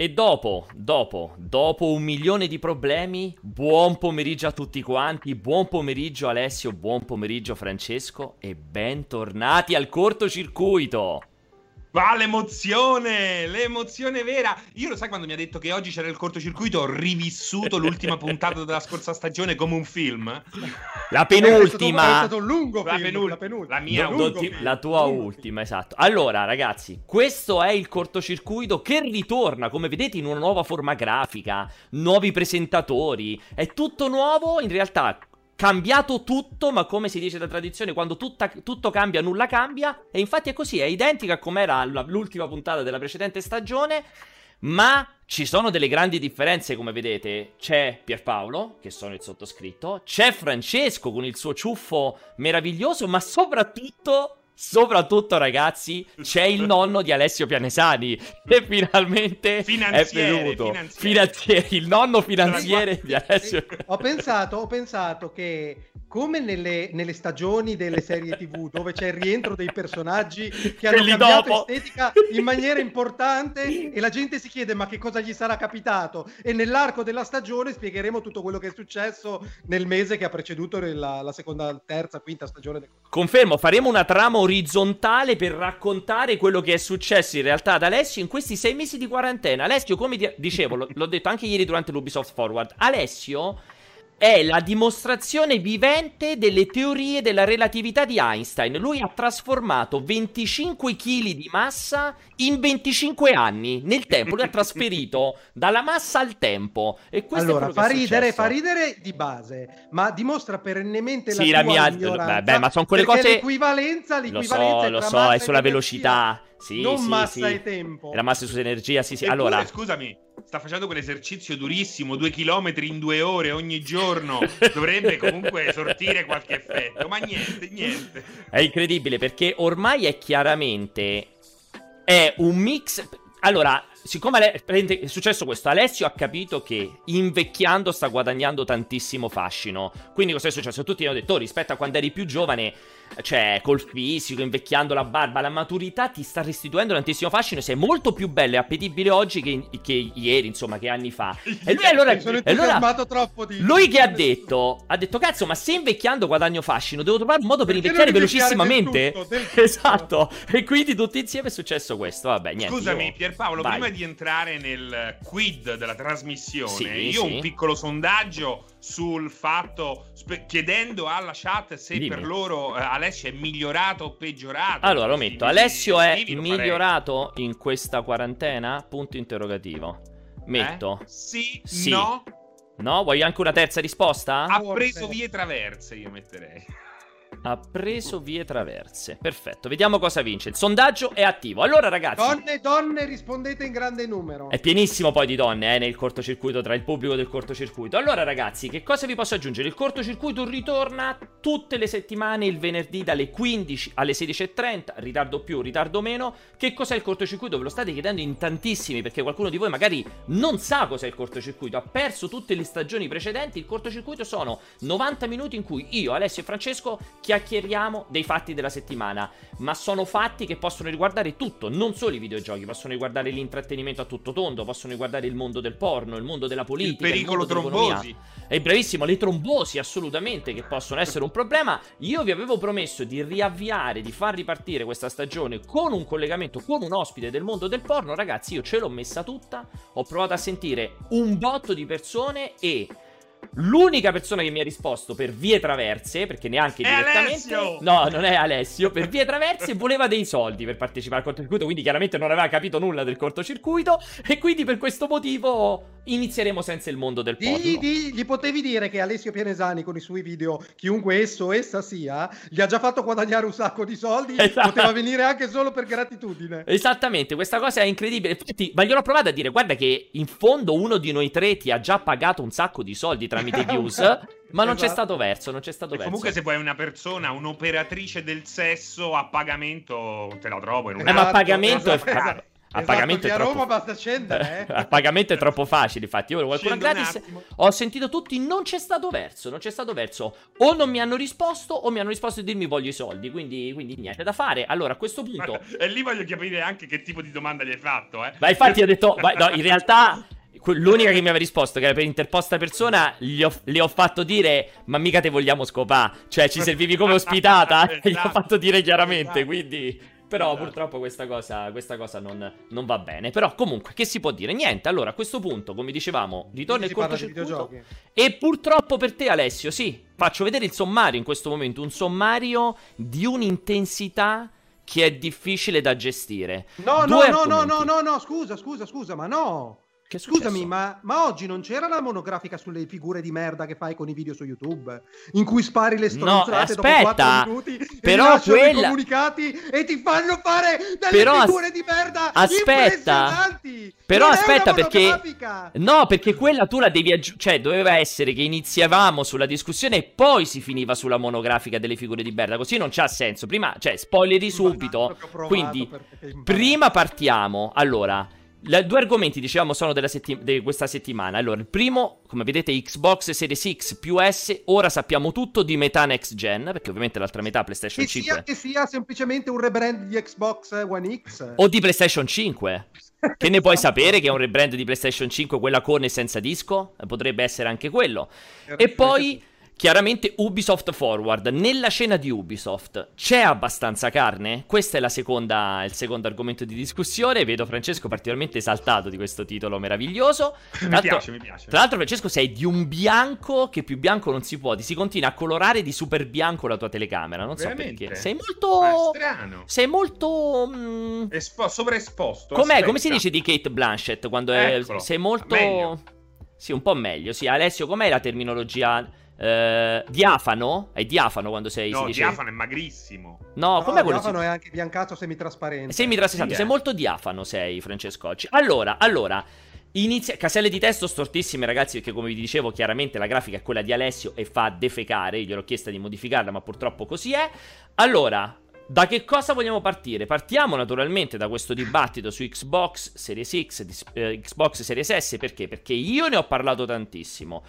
E dopo, dopo, dopo un milione di problemi, buon pomeriggio a tutti quanti, buon pomeriggio Alessio, buon pomeriggio Francesco e bentornati al cortocircuito. Va l'emozione, l'emozione vera. Io lo sai quando mi ha detto che oggi c'era il cortocircuito, ho rivissuto l'ultima puntata della scorsa stagione come un film. La penultima. È stato un lungo La film, penul- la penultima. la mia Non ti- film. la tua Lungo ultima, esatto. Allora, ragazzi, questo è il cortocircuito che ritorna, come vedete, in una nuova forma grafica, nuovi presentatori, è tutto nuovo, in realtà cambiato tutto, ma come si dice da tradizione, quando tutta- tutto cambia, nulla cambia, e infatti è così, è identica a com'era la- l'ultima puntata della precedente stagione, ma ci sono delle grandi differenze, come vedete. C'è Pierpaolo, che sono il sottoscritto, c'è Francesco con il suo ciuffo meraviglioso, ma soprattutto, soprattutto ragazzi, c'è il nonno di Alessio Pianesani, che finalmente Finanziere, è venuto. finanziere. Finanziere, il nonno finanziere di Alessio Ho pensato, ho pensato che come nelle, nelle stagioni delle serie tv dove c'è il rientro dei personaggi che hanno Quelli cambiato dopo. estetica in maniera importante e la gente si chiede ma che cosa gli sarà capitato e nell'arco della stagione spiegheremo tutto quello che è successo nel mese che ha preceduto la, la seconda, terza, quinta stagione del Confermo, faremo una trama orizzontale per raccontare quello che è successo in realtà ad Alessio in questi sei mesi di quarantena. Alessio, come di- dicevo, l'ho detto anche ieri durante l'Ubisoft Forward, Alessio è la dimostrazione vivente delle teorie della relatività di Einstein. Lui ha trasformato 25 kg di massa in 25 anni nel tempo. Lui ha trasferito dalla massa al tempo. E questo allora, è fa ridere, fa ridere di base, ma dimostra perennemente Sì, la la mia- ignoranza. beh, ma son quelle cose- L'equivalenza, Lo l'equivalenza so, lo so, massa è sulla velocità. Sì, non sì, massa sì. e tempo. La massa su energia, sì, sì. Eppure, Allora, scusami, sta facendo quell'esercizio durissimo, due chilometri in due ore ogni giorno. Dovrebbe comunque sortire qualche effetto, ma niente, niente. è incredibile perché ormai è chiaramente è un mix. Allora, siccome è successo questo, Alessio ha capito che invecchiando sta guadagnando tantissimo fascino. Quindi cosa è successo? Tutti hanno detto, "Oh, rispetto a quando eri più giovane, cioè col fisico, invecchiando la barba, la maturità ti sta restituendo tantissimo fascino. Sei molto più bello e appetibile oggi che, che ieri, insomma, che anni fa. E lui allora... Sono allora troppo di... lui che ha detto, ha detto cazzo, ma se invecchiando guadagno fascino, devo trovare un modo per invecchiare velocissimamente. del tutto, del tutto. Esatto. E quindi tutti insieme è successo questo. Vabbè, niente. Scusami, io- Pierpaolo, Vai. prima di entrare nel quid della trasmissione, Sì, io ho sì. un piccolo sondaggio sul fatto, spe- chiedendo alla chat se Dimmi. per loro eh, Alessio è migliorato o peggiorato. Allora, lo metto. Alessio è migliorato in questa quarantena? Punto interrogativo. Metto. Eh? Sì, Sì. no, No? Vuoi anche una terza risposta? ha preso vie traverse, io metterei. Ha preso vie traverse. Perfetto, vediamo cosa vince. Il sondaggio è attivo. Allora, ragazzi. Donne, donne, rispondete in grande numero. È pienissimo poi di donne eh, nel cortocircuito, tra il pubblico del cortocircuito. Allora, ragazzi, che cosa vi posso aggiungere? Il cortocircuito ritorna tutte le settimane il venerdì dalle 15 alle 16.30, ritardo più, ritardo meno. Che cos'è il cortocircuito? Ve lo state chiedendo in tantissimi perché qualcuno di voi magari non sa cos'è il cortocircuito, ha perso tutte le stagioni precedenti. Il cortocircuito sono 90 minuti in cui io, Alessio e Francesco chiacchieriamo dei fatti della settimana, ma sono fatti che possono riguardare tutto, non solo i videogiochi, possono riguardare l'intrattenimento a tutto tondo, possono riguardare il mondo del porno, il mondo della Il politica, pericolo mondo dell'economia. trombosi. È bravissimo, le trombosi assolutamente che possono essere un problema. Io vi avevo promesso di riavviare, di far ripartire questa stagione con un collegamento con un ospite del mondo del porno. Ragazzi, io ce l'ho messa tutta. Ho provato a sentire un botto di persone e L'unica persona che mi ha risposto per vie traverse, perché neanche È direttamente. Alessio! No, non è Alessio. Per vie traverse voleva dei soldi per partecipare al cortocircuito. Quindi chiaramente non aveva capito nulla del cortocircuito. E quindi per questo motivo inizieremo senza il mondo del porno. Di- di- gli potevi dire che Alessio Pianesani con i suoi video, chiunque esso o essa sia, gli ha già fatto guadagnare un sacco di soldi, Esatto. poteva venire anche solo per gratitudine. Esattamente, questa cosa è incredibile. Infatti, ma gliel'ho provato a dire: guarda, che in fondo uno di noi tre ti ha già pagato un sacco di soldi tramite views. Ma non c'è Esatto. stato verso, non c'è stato E verso. comunque se vuoi una persona, un'operatrice del sesso a pagamento, te la trovo in un Eh, ma a Esatto, pagamento, esatto, è, esatto. A Esatto, pagamento è a troppo... Roma basta scendere, eh. a pagamento è troppo facile, infatti. Io qualcuno Scendo un gratis. Ho sentito tutti, non c'è stato verso, non c'è stato verso. O non mi hanno risposto, o mi hanno risposto di dirmi voglio i soldi. Quindi, quindi niente da fare. Allora, a questo punto. E lì voglio capire anche che tipo di domanda gli hai fatto, eh. Ma infatti ho detto, no, in realtà l'unica che mi aveva risposto, che era per interposta persona, gli ho- le ho fatto dire, ma mica te vogliamo scopà, cioè ci servivi come ospitata, e gli ho Esatto. fatto dire chiaramente, Esatto. quindi... Però Esatto. purtroppo questa cosa, questa cosa non, non va bene. Però comunque, che si può dire? Niente, allora a questo punto, come dicevamo, ritorna il cortocircuito. E purtroppo per te, Alessio, sì, faccio vedere il sommario in questo momento, un sommario di un'intensità che è difficile da gestire. No, no, Due no, no, argomenti. no, no, no, scusa, scusa, scusa, ma no. Che Scusami, ma, ma oggi non c'era la monografica sulle figure di merda che fai con i video su YouTube? In cui spari le No, stronzate dopo aspetta, 4 minuti e però i quella- comunicati e ti fanno fare delle Però figure di merda aspetta. Però Non aspetta, perché-! No, perché quella tu la devi aggiungere. Cioè, doveva essere che iniziavamo sulla discussione e poi si finiva sulla monografica delle figure di merda. Così non c'ha senso. Prima, cioè, spoileri subito. Quindi, prima partiamo. Allora, la- due argomenti, dicevamo, sono della setti- di questa settimana. Allora, il primo, come vedete, Xbox Series X più S. Ora sappiamo tutto di metà next gen. Perché ovviamente l'altra metà PlayStation Che 5. sia, che sia semplicemente un rebrand di Xbox One X. O di PlayStation 5. Che ne puoi Esatto. sapere che è un rebrand di PlayStation 5, quella con e senza disco? Potrebbe essere anche quello. E poi, chiaramente, Ubisoft Forward. Nella scena di Ubisoft c'è abbastanza carne? Questo è la seconda, il secondo argomento di discussione. Vedo Francesco particolarmente esaltato di questo titolo meraviglioso. Tra Mi piace, mi piace. Tra l'altro, Francesco, sei di un bianco che più bianco non si può. Ti si continua a colorare di super bianco la tua telecamera. Non so Veramente? perché. Sei è molto. strano. Sei molto. mm, Espo- sovraesposto. Com'è? Come si dice di Kate Blanchett quando è, Eccolo. sei molto... Meglio. Sì, un po' meglio. Sì, Alessio, com'è la terminologia? Eh, diafano? È diafano quando sei... si No, dice... Diafano è magrissimo. No, No, com'è quello? Diafano è anche biancato semitrasparente. Sei mitrasessanto, Sì, sei eh. molto diafano, sei Francesco. Allora, allora, inizia... Caselle di testo stortissime ragazzi, perché come vi dicevo chiaramente la grafica è quella di Alessio e fa defecare, io gliel'ho chiesta di modificarla, ma purtroppo così è. Allora, da che cosa vogliamo partire? Partiamo naturalmente da questo dibattito su Xbox Series X, dis- eh, Xbox Series S, perché? Perché io ne ho parlato tantissimo.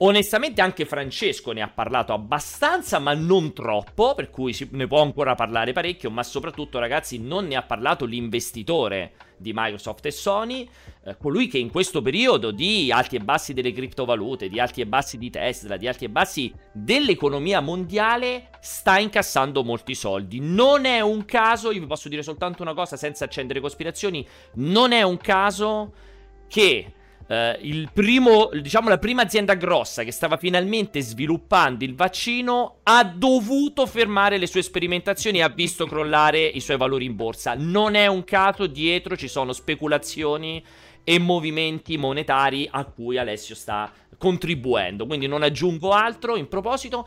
Onestamente anche Francesco ne ha parlato abbastanza, ma non troppo, per cui si- ne può ancora parlare parecchio, ma soprattutto ragazzi non ne ha parlato l'investitore di Microsoft e Sony, eh, colui che in questo periodo di alti e bassi delle criptovalute, di alti e bassi di Tesla, di alti e bassi dell'economia mondiale, sta incassando molti soldi. Non è un caso, io vi posso dire soltanto una cosa senza accendere cospirazioni, non è un caso che eh, il primo, diciamo la prima azienda grossa che stava finalmente sviluppando il vaccino ha dovuto fermare le sue sperimentazioni e ha visto crollare i suoi valori in borsa. Non è un caso, dietro ci sono speculazioni e movimenti monetari a cui Alessio sta contribuendo. Quindi non aggiungo altro in proposito.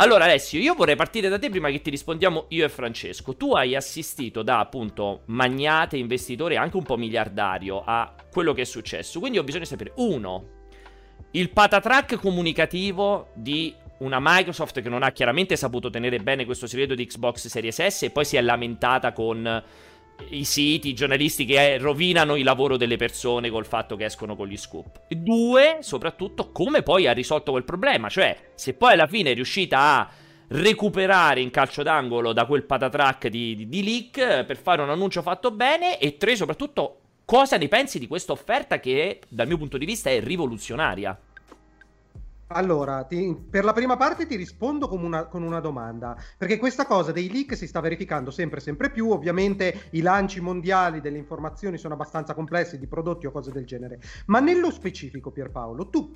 Allora Alessio, io vorrei partire da te prima che ti rispondiamo io e Francesco. Tu hai assistito da appunto magnate, investitore, anche un po' miliardario a quello che è successo. Quindi ho bisogno di sapere, uno, il patatrack comunicativo di una Microsoft che non ha chiaramente saputo tenere bene questo segreto di Xbox Series S e poi si è lamentata con i siti, i giornalisti che eh, rovinano il lavoro delle persone col fatto che escono con gli scoop. Due, soprattutto, come poi ha risolto quel problema, cioè se poi alla fine è riuscita a recuperare in calcio d'angolo da quel patatrack di, di, di leak eh, per fare un annuncio fatto bene e tre, soprattutto, cosa ne pensi di questa offerta che dal mio punto di vista è rivoluzionaria? Allora, ti- per la prima parte ti rispondo con una, con una domanda, perché questa cosa dei leak si sta verificando sempre sempre più, ovviamente i lanci mondiali delle informazioni sono abbastanza complessi di prodotti o cose del genere, ma nello specifico Pierpaolo, tu,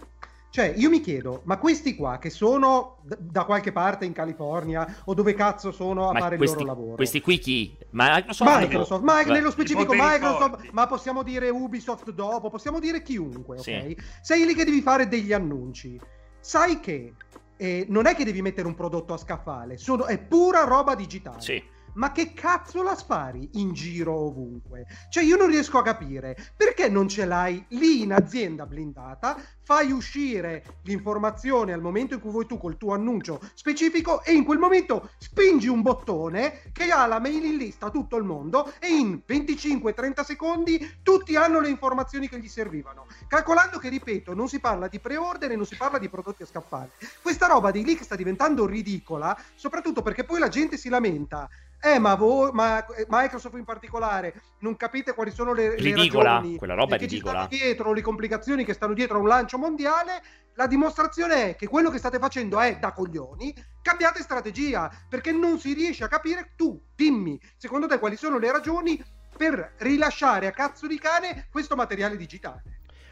cioè io mi chiedo, ma questi qua che sono d- da qualche parte in California o dove cazzo sono a Ma fare questi, il loro lavoro? questi qui chi? Microsoft? Microsoft, ma nello specifico Microsoft, ma possiamo dire Ubisoft dopo, possiamo dire chiunque, ok? Sì. Sei lì che devi fare degli annunci. Sai che eh, non è che devi mettere un prodotto a scaffale, sono- è pura roba digitale. Sì. Ma che cazzo la spari in giro ovunque? Cioè io non riesco a capire perché non ce l'hai lì in azienda blindata, fai uscire l'informazione al momento in cui vuoi tu col tuo annuncio specifico e in quel momento spingi un bottone che ha la mailing list a tutto il mondo e in 25-30 secondi tutti hanno le informazioni che gli servivano. Calcolando che, ripeto, non si parla di pre-order e non si parla di prodotti a scaffale. Questa roba di leak sta diventando ridicola, soprattutto perché poi la gente si lamenta eh, ma, voi, ma Microsoft in particolare non capite quali sono le, ridicola, le ragioni quella roba è che ridicola. dietro, le complicazioni che stanno dietro a un lancio mondiale. La dimostrazione è che quello che state facendo è da coglioni. Cambiate strategia perché non si riesce a capire. Tu, dimmi, secondo te quali sono le ragioni per rilasciare a cazzo di cane questo materiale digitale?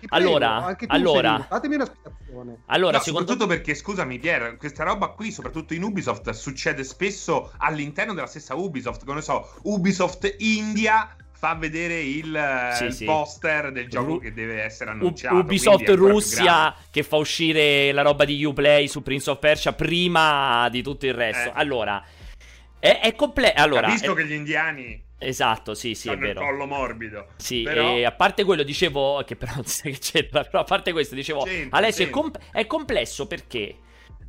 Prego, allora, allora fatemi una spiegazione. Allora, no, secondo... soprattutto perché, scusami, Pier, questa roba qui, soprattutto in Ubisoft, succede spesso all'interno della stessa Ubisoft. Come so, Ubisoft India fa vedere il, Sì, il sì. poster del gioco Ru- che deve essere annunciato. Ubisoft Russia che fa uscire la roba di Uplay su Prince of Persia prima di tutto il resto. Eh. Allora, è, è completo. Allora, Capisco è- che gli indiani esatto, sì, sì, è hanno il vero. collo morbido. Sì, però... e a parte quello dicevo, che però non sai che c'entra, però a parte questo dicevo, C'entra, Alessio è, c'entra. com- è complesso perché,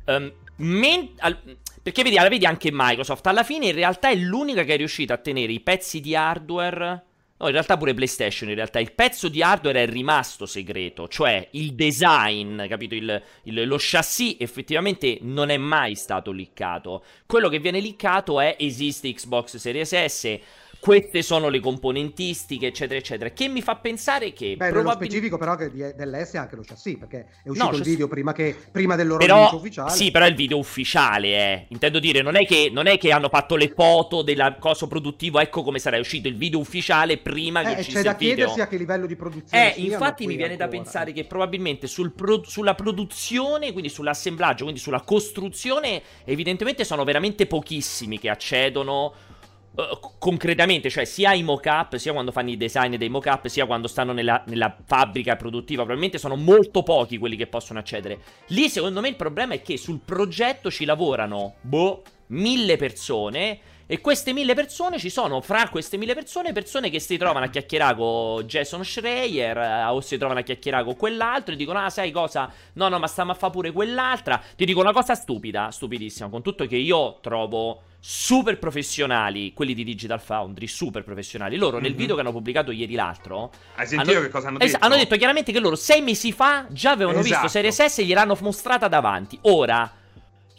ehm, men- al- perché vedi, la vedi anche Microsoft, alla fine in realtà è l'unica che è riuscita a tenere i pezzi di hardware, no in realtà pure PlayStation, in realtà il pezzo di hardware è rimasto segreto, cioè il design, capito, il, il- lo chassis effettivamente non è mai stato liccato, quello che viene liccato è esiste Xbox Series S, queste sono le componentistiche, eccetera, eccetera. Che mi fa pensare che Beh, probabilmente. specifico però che dell'S è anche lo chassis, perché è uscito il chassis- video prima, che, prima del loro Però, ufficiale. sì, però è il video ufficiale, eh. Intendo dire, non è, che, non è che hanno fatto le foto del coso produttivo, ecco come sarà uscito il video ufficiale prima che Eh, uscisse c'è da il video. chiedersi a che livello di produzione Eh, infatti mi viene da ancora. pensare che probabilmente sul pro- sulla produzione, quindi sull'assemblaggio, quindi sulla costruzione, evidentemente sono veramente pochissimi che accedono eh, concretamente, cioè sia i mock-up, sia quando fanno i design dei mock-up, sia quando stanno nella, nella fabbrica produttiva, probabilmente sono molto pochi quelli che possono accedere. Lì secondo me il problema è che sul progetto ci lavorano, boh, mille persone. E queste mille persone ci sono, fra queste mille persone, persone che si trovano a chiacchierare con Jason Schreier eh, o si trovano a chiacchierare con quell'altro e dicono, ah, sai cosa? No, no, ma stiamo a fare pure quell'altra. Ti dico una cosa stupida, stupidissima, con tutto che io trovo super professionali quelli di Digital Foundry, super professionali. Loro nel Mhm. video che hanno pubblicato ieri l'altro Hai sentito hanno- che cosa hanno es- detto? hanno detto chiaramente che loro sei mesi fa già avevano visto Esatto. Series S e gliel'hanno mostrata davanti. Ora,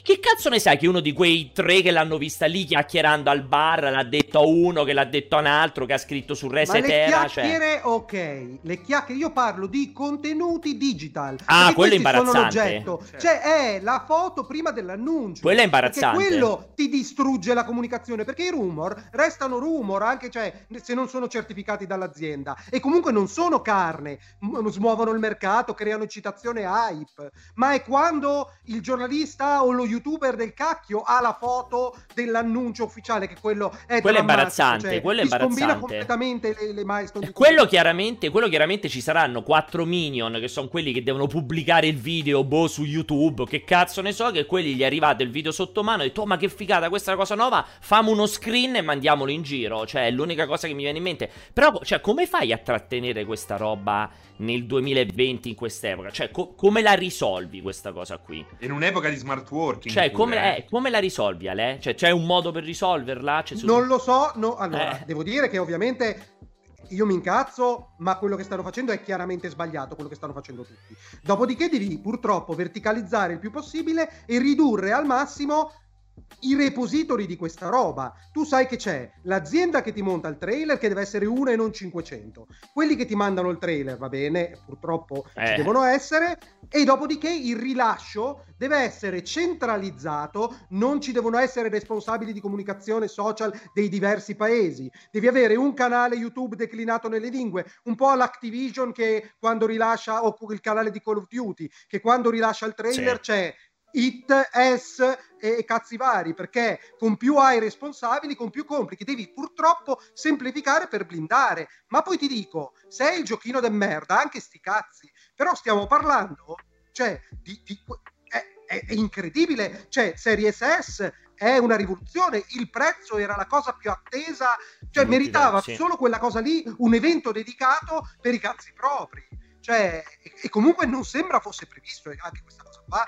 che cazzo ne sai che uno di quei tre che l'hanno vista lì chiacchierando al bar l'ha detto a uno, che l'ha detto a un altro, che ha scritto su Ma le? Cioè... chiacchiere, ok, le chiacchiere, io parlo di contenuti digital. Ah, quello è imbarazzante. Certo. Cioè, è la foto prima dell'annuncio. Quello è imbarazzante. Perché quello ti distrugge la comunicazione, perché i rumor restano rumor, anche cioè, se non sono certificati dall'azienda. E comunque non sono carne, m- smuovono il mercato, creano eccitazione hype. Ma è quando il giornalista o lo youtuber del cacchio ha la foto dell'annuncio ufficiale, che quello è Quello è imbarazzante, cioè, quello è imbarazzante. completamente le, le milestone. di Quello chiaramente, quello chiaramente ci saranno quattro minion che sono quelli che devono pubblicare il video boh su YouTube. Che cazzo ne so, che quelli gli è arrivato il video sotto mano e detto, oh ma che figata, questa è una cosa nuova, fammi uno screen e mandiamolo in giro. Cioè, è l'unica cosa che mi viene in mente. Però, cioè, come fai a trattenere questa roba nel 2020 in quest'epoca? Cioè, co- come la risolvi questa cosa qui? In un'epoca di smart working. Cioè, pure, come, eh. eh, come la risolvi, Ale? Cioè, c'è un modo per risolverla? Cioè, su- Non lo so, no, allora, Eh. devo dire che ovviamente io mi incazzo, ma quello che stanno facendo è chiaramente sbagliato, quello che stanno facendo tutti. Dopodiché devi purtroppo verticalizzare il più possibile e ridurre al massimo i repository di questa roba. Tu sai che c'è l'azienda che ti monta il trailer che deve essere una e non 500. Quelli che ti mandano il trailer, va bene, purtroppo ci Eh. devono essere e dopodiché il rilascio deve essere centralizzato, non ci devono essere responsabili di comunicazione social dei diversi paesi. Devi avere un canale YouTube declinato nelle lingue, un po' all'Activision che quando rilascia o il canale di Call of Duty, che quando rilascia il trailer Sì. c'è It, S e cazzi vari, perché con più hai responsabili, con più complichi, devi purtroppo semplificare per blindare. Ma poi ti dico, se è il giochino de merda, anche sti cazzi, però stiamo parlando, cioè, di, di- è, è- incredibile, cioè, Series S è una rivoluzione. Il prezzo era la cosa più attesa, cioè Tutti, meritava sì. solo quella cosa lì un evento dedicato per i cazzi propri. Cioè, e, e comunque non sembra fosse previsto, e anche questa cosa qua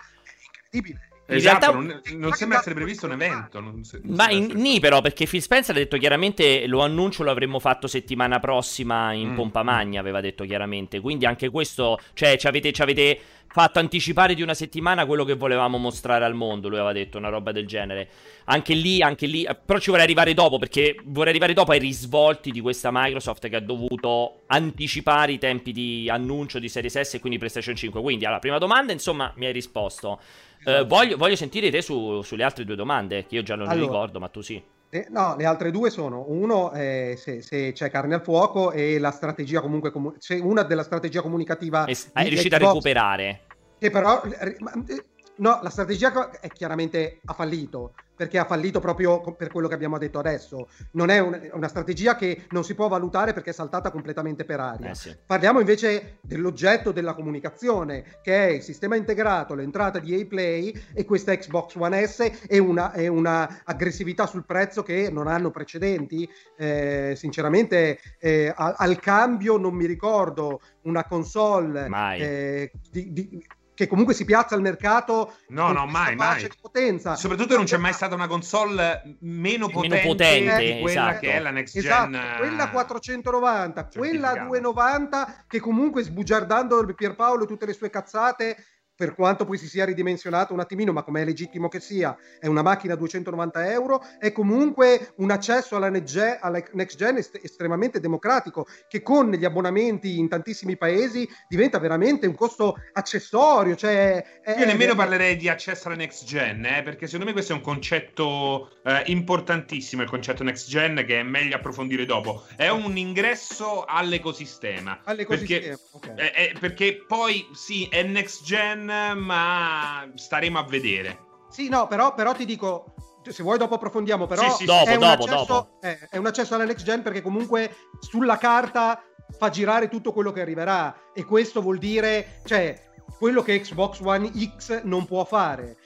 incredibile. In Esatto, realtà- non, non sembra essere previsto un evento. non se- non Ma in, nì però perché Phil Spencer ha detto chiaramente lo annuncio lo avremmo fatto settimana prossima in Mm. pompa magna aveva detto chiaramente quindi anche questo cioè ci avete, ci avete fatto anticipare di una settimana quello che volevamo mostrare al mondo lui aveva detto una roba del genere anche lì anche lì però ci vorrei arrivare dopo perché vorrei arrivare dopo ai risvolti di questa Microsoft che ha dovuto anticipare i tempi di annuncio di Series S e quindi PlayStation 5 quindi alla prima domanda insomma mi hai risposto Eh, voglio, voglio sentire te su- sulle altre due domande, che io già non Allora. ricordo, ma tu sì. Eh, no, le altre due sono uno è se, se c'è carne al fuoco e la strategia comunque comu- una della strategia comunicativa E- Hai riuscito a recuperare? che però eh, eh, no, la strategia è chiaramente ha fallito perché ha fallito proprio per quello che abbiamo detto adesso. Non è un- una strategia che non si può valutare perché è saltata completamente per aria. Eh sì. Parliamo invece dell'oggetto della comunicazione, che è il sistema integrato, l'entrata di A-Play e questa Xbox One S e una, e una aggressività sul prezzo che non hanno precedenti. Eh, sinceramente, eh, al, al cambio non mi ricordo una console Mai. eh, di- di- che comunque si piazza al mercato No, no, mai, mai. potenza. Soprattutto non c'è mai stata una console meno Meno potente, potente, di quella esatto. che è la next Esatto, gen. eh, quella 490, quella certificata. 290 che comunque sbugiardando Pierpaolo e tutte le sue cazzate, per quanto poi si sia ridimensionato un attimino, ma come è legittimo che sia, è una macchina a 290 euro, è comunque un accesso alla next gen, est- estremamente democratico, che con gli abbonamenti in tantissimi paesi diventa veramente un costo accessorio. Cioè, è- Io nemmeno è- parlerei di accesso alla next gen, eh, perché secondo me questo è un concetto eh, importantissimo, il concetto next gen, che è meglio approfondire dopo. È un ingresso all'ecosistema. all'ecosistema. Perché, ok. eh, eh, perché poi sì, è next gen, ma staremo a vedere. Sì, no, però, però ti dico, se vuoi dopo approfondiamo, però Sì, sì, Dopo, è, un dopo, accesso, dopo. eh, è un accesso alla next gen perché comunque sulla carta fa girare tutto quello che arriverà e questo vuol dire, cioè, quello che Xbox One X non può fare.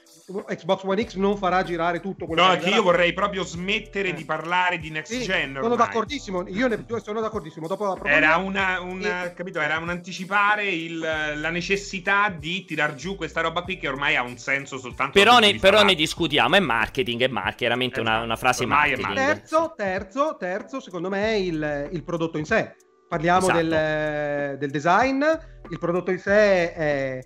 Xbox One X non farà girare tutto quello No, che arriverà. io vorrei proprio smettere Eh. di parlare di next Sì, gen. sono ormai. d'accordissimo, io ne, sono d'accordissimo. Dopo la Era una, una- E- capito, era un anticipare il- la necessità di tirar giù questa roba qui che ormai ha un senso soltanto Però, ne, però ne discutiamo, è marketing, è marketing, chiaramente una, Esatto, una frase ormai marketing. Terzo, terzo, terzo, secondo me è il, il prodotto in sé. Parliamo Esatto. del, del design, il prodotto in sé è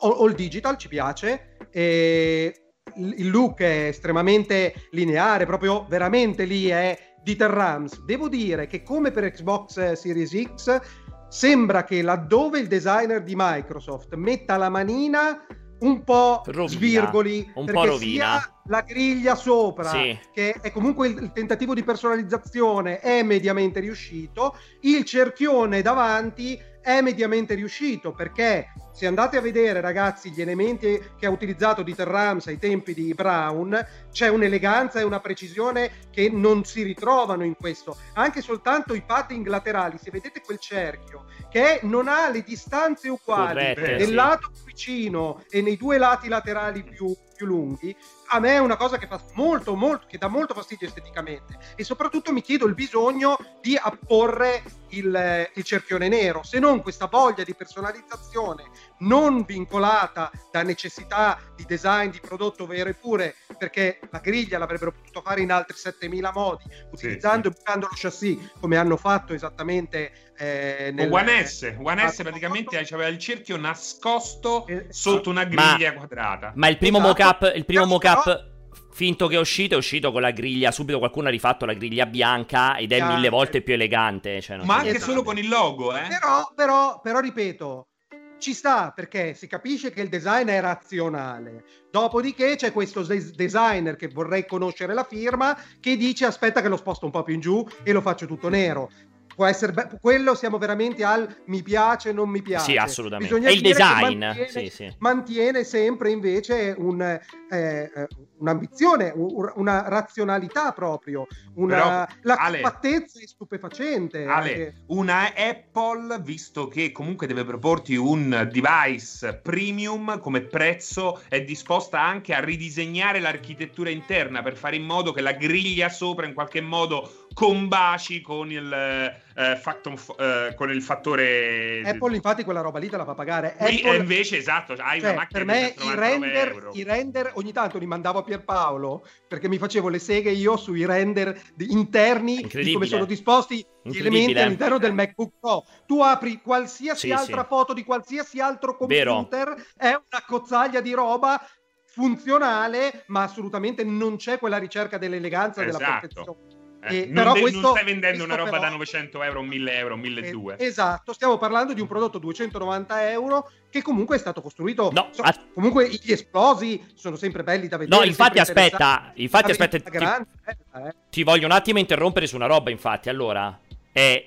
all, all digital, ci piace, il look è estremamente lineare, proprio veramente lì è Dieter Rams. Devo dire che come per Xbox Series X, sembra che laddove il designer di Microsoft metta la manina un po' Rovina, svirgoli, un po' rovina. la griglia sopra Sì. che è comunque il, il tentativo di personalizzazione è mediamente riuscito, il cerchione davanti è mediamente riuscito perché se andate a vedere ragazzi gli elementi che ha utilizzato di Rams ai tempi di Brown c'è un'eleganza e una precisione che non si ritrovano in questo. Anche soltanto i padding laterali se vedete quel cerchio che non ha le distanze uguali Corrette, nel sì. lato più vicino e nei due lati laterali più, più lunghi a me è una cosa che fa molto, molto, che dà molto fastidio esteticamente. E soprattutto mi chiedo il bisogno di apporre il, il cerchione nero, se non questa voglia di personalizzazione non vincolata da necessità di design di prodotto vero e pure, perché la griglia l'avrebbero potuto fare in altri 7000 modi, utilizzando e bucando lo chassis come hanno fatto esattamente eh, nel, One S, One S praticamente aveva il cerchio nascosto Eh, sotto una griglia quadrata. Ma il primo Esatto. mock-up, il primo Però- mock-up finto che è uscito, è uscito con la griglia. Subito qualcuno ha rifatto la griglia bianca ed è mille volte più elegante. Cioè non Ma anche Esatto. solo con il logo, eh? Però, però, però, ripeto, ci sta perché si capisce che il design è razionale. Dopodiché c'è questo des- designer che vorrei conoscere la firma che dice aspetta che lo sposto un po' più in giù e lo faccio tutto nero. Può essere be- quello siamo veramente al mi piace, non mi piace. Sì, assolutamente. Bisogna È il design. Mantiene, Sì, sì. mantiene sempre invece un, eh, un'ambizione, un- una razionalità proprio, una, Però, la Ale- compattezza è stupefacente. Ale, una Apple, visto che comunque deve proporti un device premium come prezzo, è disposta anche a ridisegnare l'architettura interna per fare in modo che la griglia sopra in qualche modo combaci con il, eh, factum- eh, con il fattore... Apple infatti quella roba lì te la fa pagare. Qui, Apple- e invece, esatto, hai Cioè, una macchina per me i 199 render, i render ogni tanto li mandavo a Pierpaolo perché mi facevo le seghe io sui render interni di come sono disposti gli elementi all'interno del MacBook Pro. Tu apri qualsiasi Sì, altra sì. foto di qualsiasi altro Vero. computer, è una cozzaglia di roba funzionale, ma assolutamente non c'è quella ricerca dell'eleganza e della Esatto. perfezione. Eh, Eh, non, de- questo- non stai vendendo una roba da però- 900 euro, 1000 euro, 1200. Eh, esatto, stiamo parlando di un prodotto 290 euro che comunque è stato costruito. No, so- a- comunque gli esplosi sono sempre belli da vedere. No, infatti aspetta, infatti aspetta, ti, grande, bella, eh. ti voglio un attimo interrompere su una roba, infatti, allora, è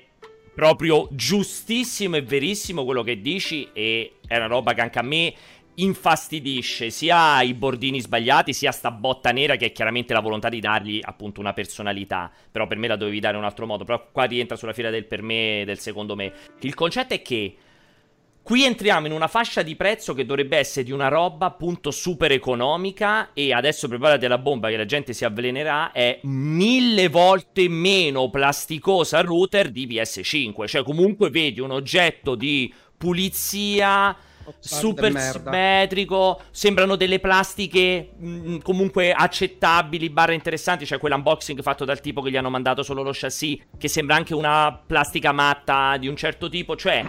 proprio giustissimo e verissimo quello che dici e è una roba che anche a me infastidisce sia i bordini sbagliati sia sta botta nera che è chiaramente la volontà di dargli appunto una personalità. Però per me la dovevi dare in un altro modo. Però qua rientra sulla fila del per me e del secondo me. Il concetto è che Qui entriamo in una fascia di prezzo che dovrebbe essere di una roba appunto super economica e adesso preparati alla bomba che la gente si avvelenerà è mille volte meno plasticosa router di PS5, cioè comunque vedi un oggetto di pulizia super simmetrico, sembrano delle plastiche mh, comunque accettabili, barra interessanti, cioè quell'unboxing fatto dal tipo che gli hanno mandato solo lo chassis, che sembra anche una plastica matta di un certo tipo, cioè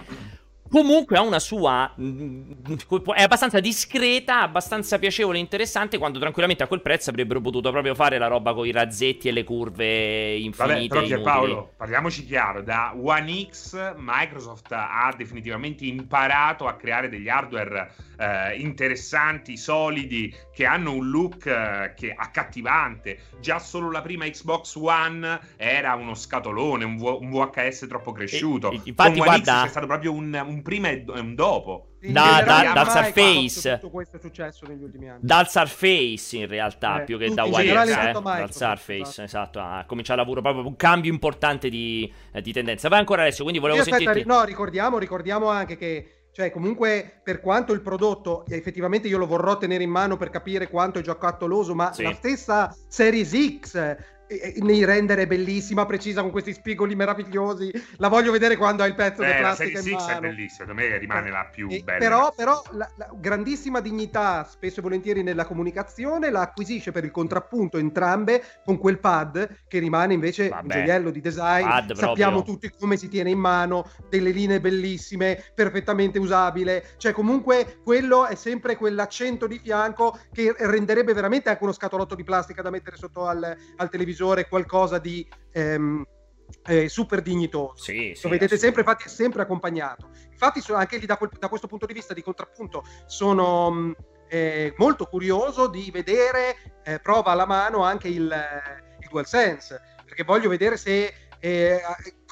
comunque ha una sua mh, è abbastanza discreta, abbastanza piacevole e interessante quando tranquillamente a quel prezzo avrebbero potuto proprio fare la roba con i razzetti e le curve infinite Vabbè, però. Pierpaolo, parliamoci chiaro, da One X Microsoft ha definitivamente imparato a creare degli hardware eh, interessanti, solidi, che hanno un look eh, che accattivante. Già solo la prima Xbox One era uno scatolone, un, V- un VHS troppo cresciuto. E- infatti, Con One X guarda- c'è stato proprio un, un prima e do- e un dopo. Da- da- dal Surface. Tutto questo è successo negli ultimi anni. Dal Surface in realtà, Eh, più che da X, eh, dal Surface, esatto. esatto, ha cominciato a lavoro proprio un cambio importante di, eh, di tendenza. Vai ancora adesso, quindi volevo aspetta, sentirti... ri- no, ricordiamo, ricordiamo anche che, cioè, comunque, per quanto il prodotto, effettivamente io lo vorrò tenere in mano per capire quanto è giocattoloso, ma Sì. la stessa Series X nei render è bellissima, precisa, con questi spigoli meravigliosi. La voglio vedere quando ha il pezzo di Eh, la plastica Series in X è mano. bellissima, secondo me rimane la più E- bella. però, però la, la grandissima dignità, spesso e volentieri nella comunicazione, la acquisisce per il contrappunto entrambe con quel pad che rimane invece Vabbè. un gioiello di design. Pad Sappiamo proprio. tutti come si tiene in mano, delle linee bellissime, perfettamente usabile. Cioè, comunque, quello è sempre quell'accento di fianco che renderebbe veramente anche uno scatolotto di plastica da mettere sotto al, al televisore, qualcosa di. ehm, eh, super dignitoso Sì, sì, lo vedete sempre, infatti è sempre accompagnato. Infatti sono anche lì da, quel- da questo punto di vista di contrappunto sono mh, eh, molto curioso di vedere, eh, prova alla mano anche il, eh, il DualSense, perché voglio vedere se eh,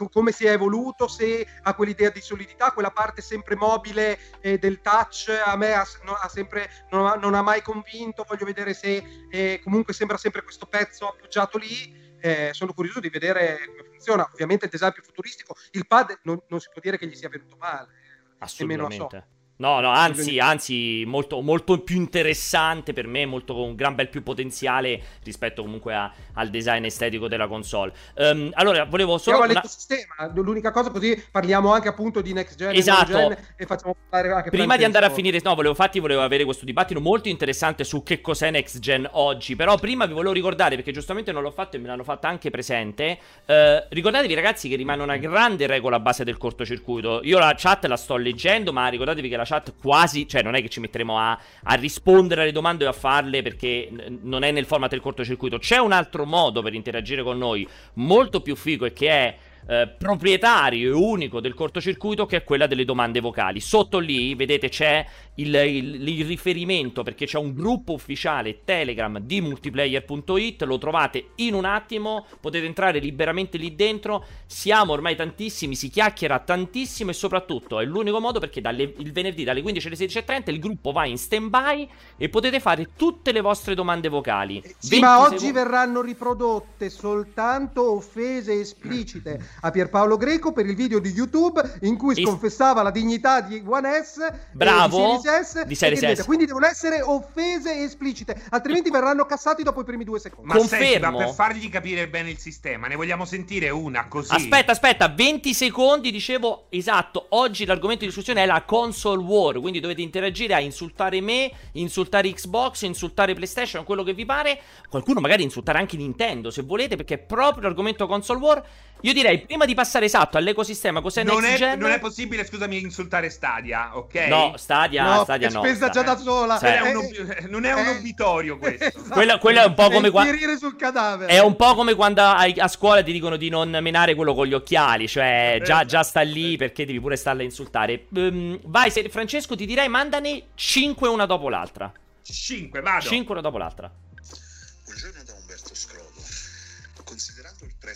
come si è evoluto, se ha quell'idea di solidità, quella parte sempre mobile eh, del touch a me ha, no- ha sempre, non, ha, non ha mai convinto, voglio vedere se eh, comunque sembra sempre questo pezzo appoggiato lì, eh, sono curioso di vedere come funziona. Ovviamente il design più futuristico, il pad non, non si può dire che gli sia venuto male. eh. Assolutamente. No, no, anzi, anzi, molto, molto più interessante per me, molto con un gran bel più potenziale rispetto comunque a- al design estetico della console. Ehm, allora, volevo solo... Una- all'ecosistema, l'unica cosa così parliamo anche appunto di next gen Esatto. e gen e facciamo parlare anche Prima di andare a finire, no, volevo infatti volevo avere questo dibattito molto interessante su che cos'è Next Gen oggi. Però prima vi volevo ricordare, perché giustamente non l'ho fatto e me l'hanno fatta anche presente. eh, ricordatevi, ragazzi, che rimane una grande regola a base del cortocircuito. Io la chat la sto leggendo, ma ricordatevi che la chat quasi, cioè, non è che ci metteremo a, a rispondere alle domande o a farle perché n- non è nel format del cortocircuito. C'è un altro modo per interagire con noi, molto più figo, e che è eh, proprietario e unico del cortocircuito che è quella delle domande vocali. Sotto lì, vedete, c'è il, il, il riferimento perché c'è un gruppo ufficiale Telegram di multiplayer.it, lo trovate in un attimo, potete entrare liberamente lì dentro, siamo ormai tantissimi, si chiacchiera tantissimo e soprattutto è l'unico modo perché dalle, il venerdì dalle 15 alle 16.30 il gruppo va in stand by e potete fare tutte le vostre domande vocali. Sì, ma oggi secondi... verranno riprodotte soltanto offese esplicite. A Pierpaolo Greco per il video di YouTube in cui sconfessava la dignità di One S Bravo, S, di Series S. quindi devono essere offese esplicite altrimenti verranno cassati dopo i primi due secondi ma Confermo. Senti, ma per fargli capire bene il sistema ne vogliamo sentire una così aspetta aspetta 20 secondi dicevo esatto oggi l'argomento di discussione è la console war quindi dovete interagire a insultare me insultare Xbox insultare PlayStation quello che vi pare qualcuno magari insultare anche Nintendo se volete perché è proprio l'argomento console war io direi prima di passare esatto all'ecosistema cos'è non next è, gen non è possibile, scusami, insultare Stadia, ok? No, Stadia no. Stadia no. spesa già da sola. Cioè, è un, non è un eh, obitorio questo. Esatto. Quello, quello, è un po' come quando sul cadavere. È un po' come quando a, a, scuola ti dicono di non menare quello con gli occhiali, cioè già, già sta lì perché devi pure starla a insultare. Um, vai, se, Francesco, ti direi mandane 5 una dopo l'altra. 5, vado. 5 una dopo l'altra.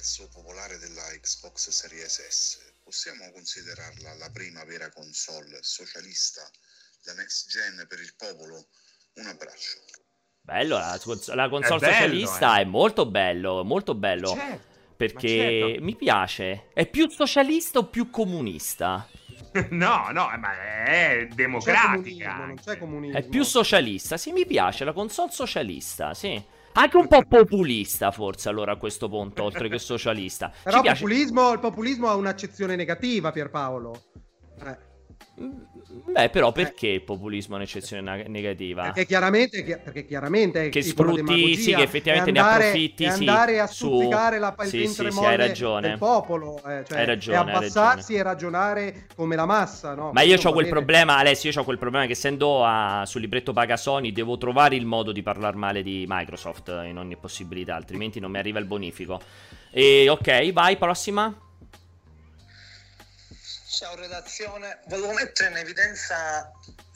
Prezzo popolare della Xbox Series S, possiamo considerarla la prima vera console socialista, la next gen per il popolo? Un abbraccio. Bello, la, la console è bello, socialista eh. è molto bello, molto bello. Certo, perché certo. mi piace. È più socialista o più comunista? No, no, ma è democratica. Non c'è comunismo. È più socialista. Sì, mi piace la console socialista, sì. Anche un po' populista, forse, allora a questo punto, oltre che socialista. Però populismo, il populismo ha un'accezione negativa, Pierpaolo. Eh. Beh, però perché il populismo è un'eccezione negativa? Perché chiaramente, perché chiaramente che sfrutti, sì, che effettivamente andare, ne approfitti, sì, andare a stuzzicare la, il sì, sì, sì, ragione. del popolo, eh, cioè, hai ragione, e abbassarsi e ragionare come la massa, no? Ma io ho quel problema, Alessio, io ho quel problema che essendo a, sul libretto paga Sony devo trovare il modo di parlare male di Microsoft in ogni possibilità, altrimenti non mi arriva il bonifico. E ok, vai, prossima. Ciao redazione, volevo mettere in evidenza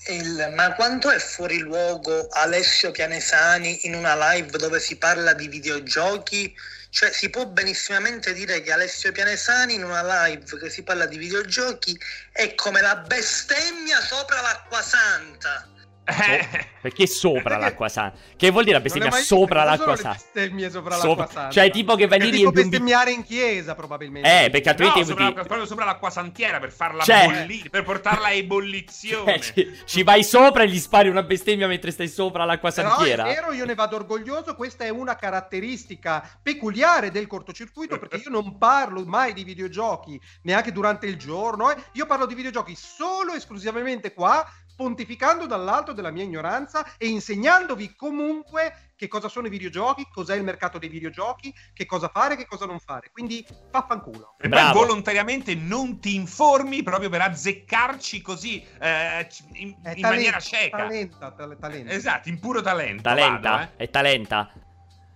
il ma quanto è fuori luogo Alessio Pianesani in una live dove si parla di videogiochi? Cioè si può benissimamente dire che Alessio Pianesani in una live che si parla di videogiochi è come la bestemmia sopra l'acqua santa. So, perché sopra l'acqua santa? Che vuol dire la bestemmia sopra l'acqua santa? bestemmie sopra sopra, l'acqua santa. Cioè, tipo che vai lì tipo bestemmiare in chiesa, probabilmente. Eh, perché altrimenti. No, sopra, proprio sopra l'acqua santiera per farla cioè... bollire, per portarla a ebollizione. Cioè, ci, ci, vai sopra e gli spari una bestemmia mentre stai sopra l'acqua Però santiera. È vero, io ne vado orgoglioso. Questa è una caratteristica peculiare del cortocircuito. Perché io non parlo mai di videogiochi neanche durante il giorno. Eh. Io parlo di videogiochi solo e esclusivamente qua pontificando dall'alto della mia ignoranza e insegnandovi comunque che cosa sono i videogiochi, cos'è il mercato dei videogiochi, che cosa fare, che cosa non fare. Quindi vaffanculo. E poi volontariamente non ti informi proprio per azzeccarci così eh, in, in talenta, maniera cieca. Talenta, talenta. Esatto, in puro talento. Talenta, vado, eh. è talenta.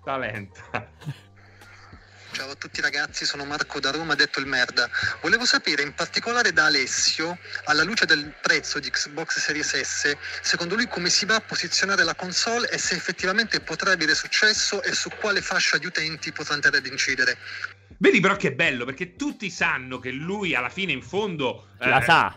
Talenta. Ciao a tutti ragazzi, sono Marco da Roma, detto il Merda. Volevo sapere in particolare da Alessio, alla luce del prezzo di Xbox Series S, secondo lui come si va a posizionare la console e se effettivamente potrà avere successo e su quale fascia di utenti potrà andare ad incidere. Vedi però che bello, perché tutti sanno che lui alla fine in fondo... La eh, sa.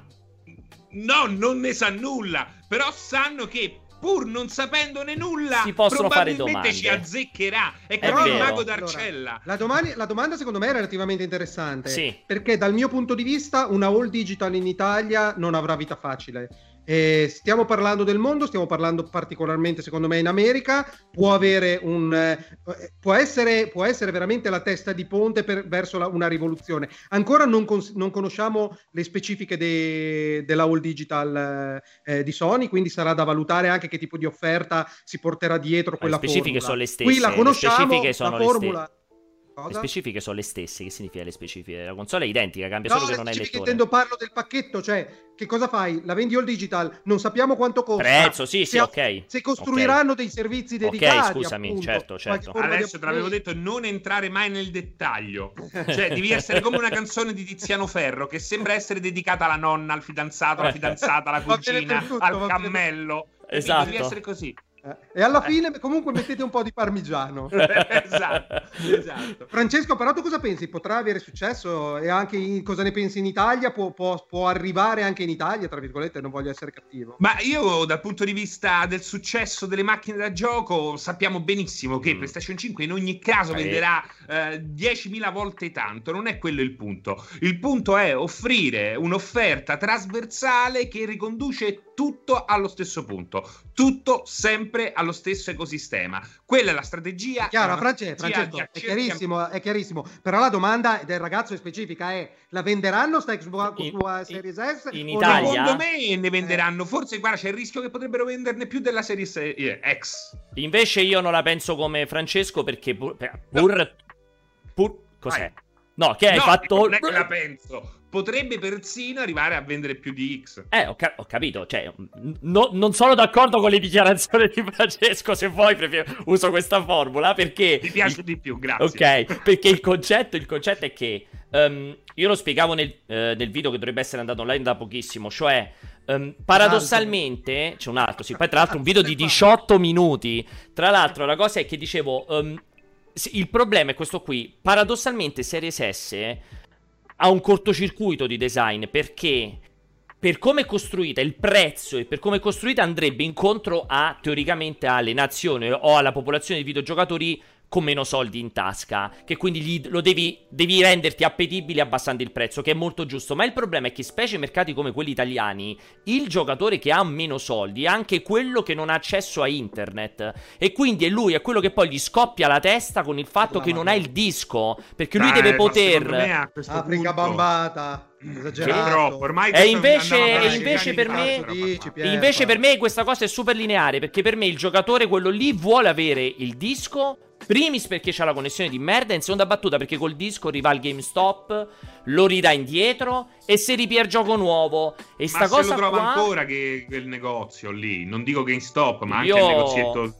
No, non ne sa nulla, però sanno che pur non sapendone nulla, si possono fare domande. ci azzeccherà. È come il mago d'Arcella. Allora, la, domani, la, domanda, secondo me, è relativamente interessante. Sì. Perché, dal mio punto di vista, una all digital in Italia non avrà vita facile. Eh, stiamo parlando del mondo, stiamo parlando particolarmente, secondo me, in America. Può avere un. Eh, può, essere, può essere veramente la testa di ponte per, verso la, una rivoluzione. Ancora non, cons- non conosciamo le specifiche de- della all digital eh, di Sony, quindi sarà da valutare anche che tipo di offerta si porterà dietro quella le specifiche formula. sono le stesse. Qui la conosciamo, le sono la formula. Le specifiche sono le stesse. Che significa le specifiche? La console è identica, cambia No, solo che le non hai specifiche lettore. intendo parlo del pacchetto, cioè che cosa fai? La vendi all digital, non sappiamo quanto costa. Prezzo, sì, sì, Se- ok. Se costruiranno dei servizi dedicati, scusami, appunto, certo, certo. Adesso te l'avevo detto, non entrare mai nel dettaglio. Cioè, devi essere come una canzone di Tiziano Ferro che sembra essere dedicata alla nonna, al fidanzato, alla fidanzata, alla cugina, tutto, al cammello. Esatto. Devi essere così. E alla fine comunque mettete un po' di parmigiano. esatto, esatto. Francesco, però tu cosa pensi? Potrà avere successo? E anche in- cosa ne pensi in Italia? Può, può- può arrivare anche in Italia, tra virgolette, non voglio essere cattivo. Ma io dal punto di vista del successo delle macchine da gioco sappiamo benissimo che Mm. PlayStation 5 in ogni caso Eh. venderà eh, 10.000 volte tanto, non è quello il punto. Il punto è offrire un'offerta trasversale che riconduce tutto allo stesso punto, tutto sempre allo stesso ecosistema. Quella è la strategia. Chiaro, è Francesco, di è chiarissimo, è chiarissimo. Però la domanda del ragazzo è specifica: è la venderanno sta Xbox In- tua Series S? in? Italia? Secondo me ne venderanno, forse guarda c'è il rischio che potrebbero venderne più della serie S- eh, X. Invece io non la penso come Francesco perché pur... pur... pur- Cos'è? No, che hai No, fatto... non è che la penso. Potrebbe persino arrivare a vendere più di X. Eh, ho, ca- ho capito, cioè, no- non sono d'accordo con le dichiarazioni di Francesco, se vuoi prefer- uso questa formula, perché... Ti piace di più, grazie. Ok, perché il concetto, il concetto è che ehm, io lo spiegavo nel, eh, nel video che dovrebbe essere andato online da pochissimo, cioè ehm, paradossalmente c'è un altro, sì, poi tra l'altro un video di 18 minuti. Tra l'altro la cosa è che dicevo sì, il problema è questo qui, paradossalmente Series S ha un cortocircuito di design perché per come è costruita, il prezzo e per come è costruita andrebbe incontro a teoricamente alle nazioni o alla popolazione di videogiocatori con meno soldi in tasca, che quindi gli- lo devi, devi renderti appetibile abbassando il prezzo, che è molto giusto. Ma il problema è che, specie in mercati come quelli italiani, il giocatore che ha meno soldi è anche quello che non ha accesso a internet. E quindi è lui, è quello che poi gli scoppia la testa con il fatto La che non ha il disco, perché lui Eh, deve poter... Africa punto- bambata. Esagerato. troppo, ormai E invece- e invece per me- Dici, Invece per me questa cosa è super lineare perché per me il giocatore quello lì vuole avere il disco Primis perché c'ha la connessione di merda In seconda battuta perché col disco arriva al GameStop Lo ridà indietro E se ripia il gioco nuovo. E sta Ma se cosa lo trova qua ancora che quel negozio lì, non dico GameStop, ma anche Io- il negozietto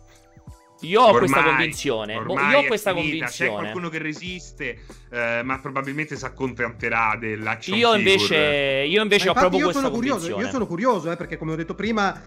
Io ho Ormai- questa convinzione Boh, ormai Io ho questa finita. C'è convinzione. qualcuno che resiste, eh, ma probabilmente si accontenterà dell'action Io invece Io invece ho proprio io questa sono curioso, convinzione. io sono curioso, eh, perché come ho detto prima,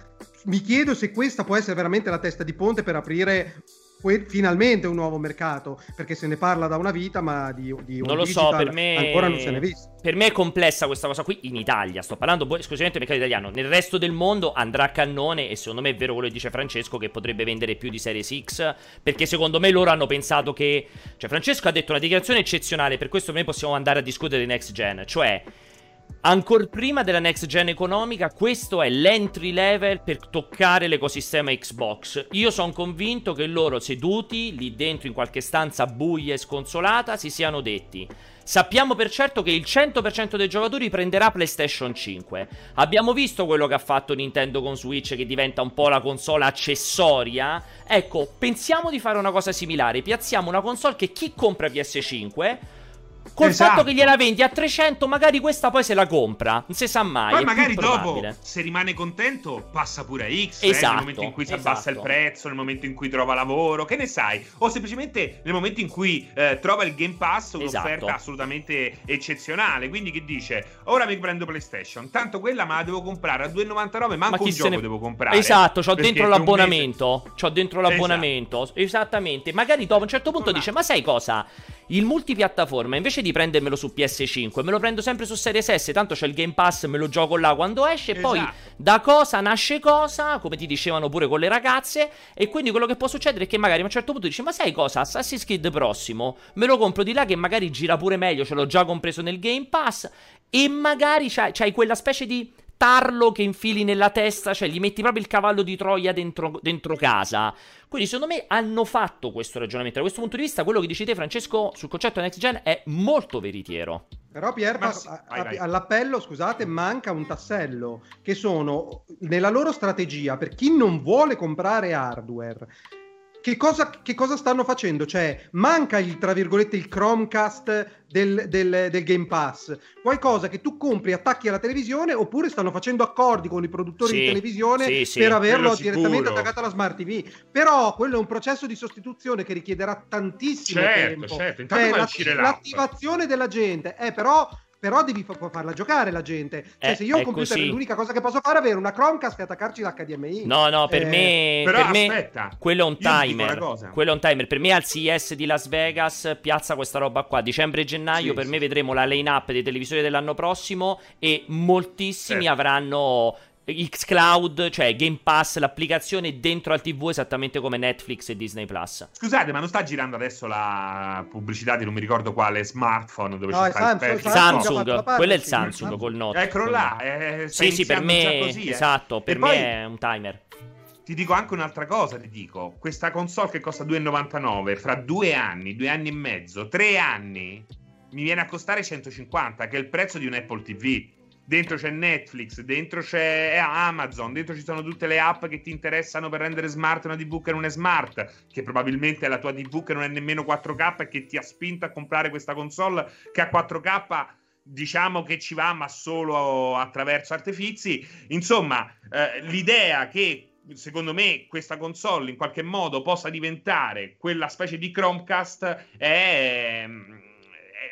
mi chiedo se questa può essere veramente la testa di ponte per aprire que- finalmente un nuovo mercato, perché se ne parla da una vita, ma di, di un Non lo so, per me ancora non se ne è visto. Per me è complessa questa cosa qui in Italia. Sto parlando poi esclusivamente del mercato italiano. Nel resto del mondo andrà a cannone. E secondo me è vero quello che dice Francesco, che potrebbe vendere più di Series X. Perché secondo me loro hanno pensato che. Cioè, Francesco ha detto una dichiarazione eccezionale. Per questo noi possiamo andare a discutere di next gen. Cioè. Ancora prima della next gen economica, questo è l'entry level per toccare l'ecosistema Xbox. Io sono convinto che loro seduti lì dentro in qualche stanza buia e sconsolata si siano detti. Sappiamo per certo che il 100% dei giocatori prenderà PlayStation 5. Abbiamo visto quello che ha fatto Nintendo con Switch, che diventa un po' la console accessoria. Ecco, pensiamo di fare una cosa similare. Piazziamo una console che chi compra PS5 Col Esatto. fatto che gliela vendi a 300, magari questa poi se la compra. Non si sa mai. Poi magari dopo, se rimane contento, passa pure a X. eh, Esatto, nel momento in cui si abbassa il esatto. prezzo, nel momento in cui trova lavoro, che ne sai? O semplicemente nel momento in cui eh, trova il Game Pass, un'offerta Esatto. assolutamente eccezionale. Quindi che dice, ora mi prendo PlayStation, tanto quella me la devo comprare a 2,99, manco chi un gioco ne- devo comprare. Esatto, c'ho perché dentro l'abbonamento. C'ho dentro Esatto. l'abbonamento. Esattamente. Magari dopo a un certo punto Voilà. dice: Ma sai cosa? Il multipiattaforma, invece di prendermelo su PS5, me lo prendo sempre su Series S. Tanto c'è il Game Pass, me lo gioco là quando esce. E poi Esatto. da cosa nasce cosa, come ti dicevano pure con le ragazze. E quindi quello che può succedere è che magari a un certo punto dici: Ma sai cosa? Assassin's Creed prossimo me lo compro di là che magari gira pure meglio. Ce l'ho già compreso nel Game Pass. E magari c'hai, c'hai quella specie di tarlo che infili nella testa, cioè gli metti proprio il cavallo di Troia dentro, dentro casa. Quindi secondo me hanno fatto questo ragionamento. Da questo punto di vista, quello che dici te, Francesco, sul concetto next gen è molto veritiero. Però Pier, Ma vai, vai. all'appello, scusate, manca un tassello, che sono nella loro strategia, per chi non vuole comprare hardware, che cosa, che cosa stanno facendo? Cioè, manca il, tra virgolette, il Chromecast del, del, del, Game Pass, qualcosa che tu compri, attacchi alla televisione, oppure stanno facendo accordi con i produttori Sì, di televisione sì, sì, per averlo direttamente attaccato alla Smart TV. Però quello è un processo di sostituzione che richiederà tantissimo Certo, tempo. certo. Intanto Cioè, uscire l'app. l'attivazione della gente, eh, però. Però devi fa- farla giocare la gente. Cioè, Eh, se io ho un computer, così. l'unica cosa che posso fare è avere una Chromecast e attaccarci l'HDMI. No, no, per Eh, me, Però per me aspetta, quello è un timer. Quello è un timer. Per me al CES di Las Vegas piazza questa roba qua. Dicembre e gennaio Sì, per sì, me vedremo la line-up dei televisori dell'anno prossimo e moltissimi Certo. avranno xCloud, cioè Game Pass, l'applicazione dentro al TV esattamente come Netflix e Disney Plus. Scusate, ma non sta girando adesso la pubblicità di non mi ricordo quale smartphone dove No, ci è sta il Samsung, pezzo? Samsung. Samsung, quello è il Samsung Samsung. col Note. Eccolo là, eh, sta Sì, sì, per me così, eh. esatto, per E me poi- è un timer. Ti dico anche un'altra cosa, ti dico, questa console che costa 2,99 fra due anni, due anni e mezzo, tre anni, mi viene a costare 150, che è il prezzo di un Apple TV. Dentro c'è Netflix, dentro c'è Amazon, dentro ci sono tutte le app che ti interessano per rendere smart una TV che non è smart, che probabilmente è la tua TV che non è nemmeno 4K e che ti ha spinto a comprare questa console che a 4K diciamo che ci va ma solo attraverso artifici. Insomma, eh, l'idea che secondo me questa console in qualche modo possa diventare quella specie di Chromecast è, è-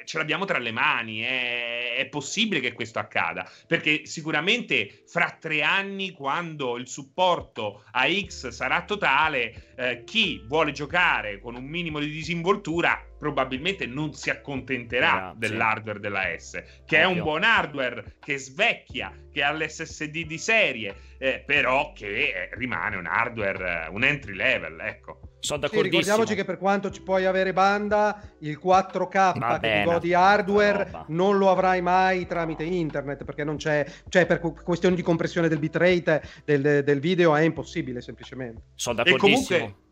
ce l'abbiamo tra le mani, è, è possibile che questo accada, perché sicuramente fra tre anni, quando il supporto a X sarà totale, eh, chi vuole giocare con un minimo di disinvoltura probabilmente non si accontenterà Grazie. dell'hardware della S, che è un Ovvio. buon hardware, che svecchia, che ha l'SSD di serie, eh, però che eh, rimane un hardware, eh, un entry level, ecco. Sono Sì, d'accordissimo. ricordiamoci che per quanto ci puoi avere banda, il 4K Vabbè, che godi hardware non lo avrai mai tramite internet perché non c'è, cioè per questioni di compressione del bitrate del, del video è impossibile semplicemente. Sono E d'accordissimo. comunque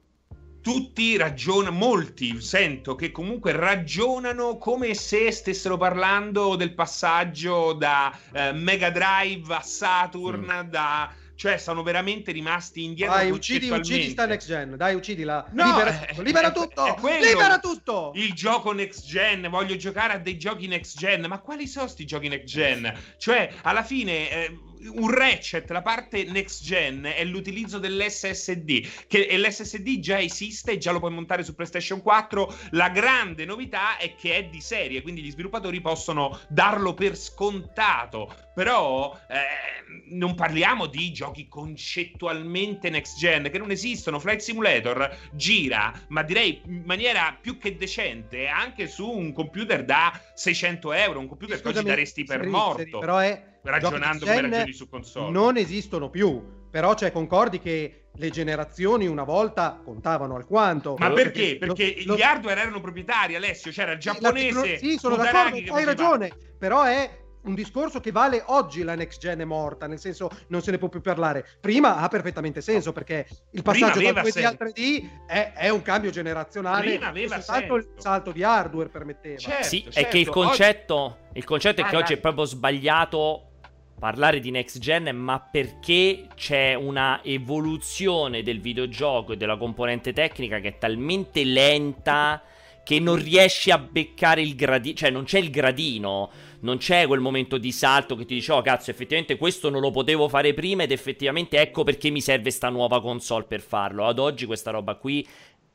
tutti ragionano, molti sento che comunque ragionano come se stessero parlando del passaggio da eh, Mega Drive a Saturn, da... cioè sono veramente rimasti indietro Dai, uccidi, uccidi sta next gen, dai, uccidila. No, libera eh, tutto, libera è- tutto, è quello. libera tutto. Il gioco next gen, voglio giocare a dei giochi next gen, ma quali sono sti giochi next gen? Cioè, alla fine, eh, un ratchet, la parte next gen è l'utilizzo dell'SSD, che e l'SSD già esiste, già lo puoi montare su PlayStation 4. La grande novità è che è di serie, quindi gli sviluppatori possono darlo per scontato. Però eh, non parliamo di giochi concettualmente next gen che non esistono. Flight Simulator gira, ma direi in maniera più che decente, anche su un computer da 600 euro, un computer che oggi Scusami, daresti per morto. Però è ragionando come ragioni su console. Non esistono più. Però cioè, concordi che le generazioni una volta contavano alquanto. Ma perché? Perché lo- gli hardware erano proprietari, Alessio. C'era il Sì, la giapponese. tecno- Sì, sono d'accordo, hai faceva- ragione. Però è un discorso che vale oggi la next gen è morta, nel senso non se ne può più parlare. Prima ha perfettamente senso perché il passaggio aveva 2D al senso. 3D è, è un cambio generazionale. Prima aveva soltanto il senso. salto di hardware permetteva. Certo, Sì, è certo. che il concetto, il concetto è Vai, che oggi vai. è proprio sbagliato parlare di next gen, ma perché c'è una evoluzione del videogioco e della componente tecnica che è talmente lenta che non riesci a beccare il gradino, cioè non c'è il gradino, non c'è quel momento di salto che ti dice "Oh cazzo, effettivamente questo non lo potevo fare prima ed effettivamente ecco perché mi serve sta nuova console per farlo". Ad oggi questa roba qui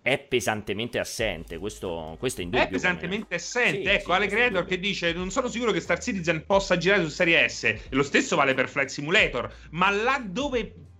è pesantemente assente, questo, questo è indubbio. È pesantemente assente. Sì, ecco, sì, Ale questo è Creator indubbio. che dice: Non sono sicuro che Star Citizen possa girare su Serie S. E lo stesso vale per Flight Simulator. Ma là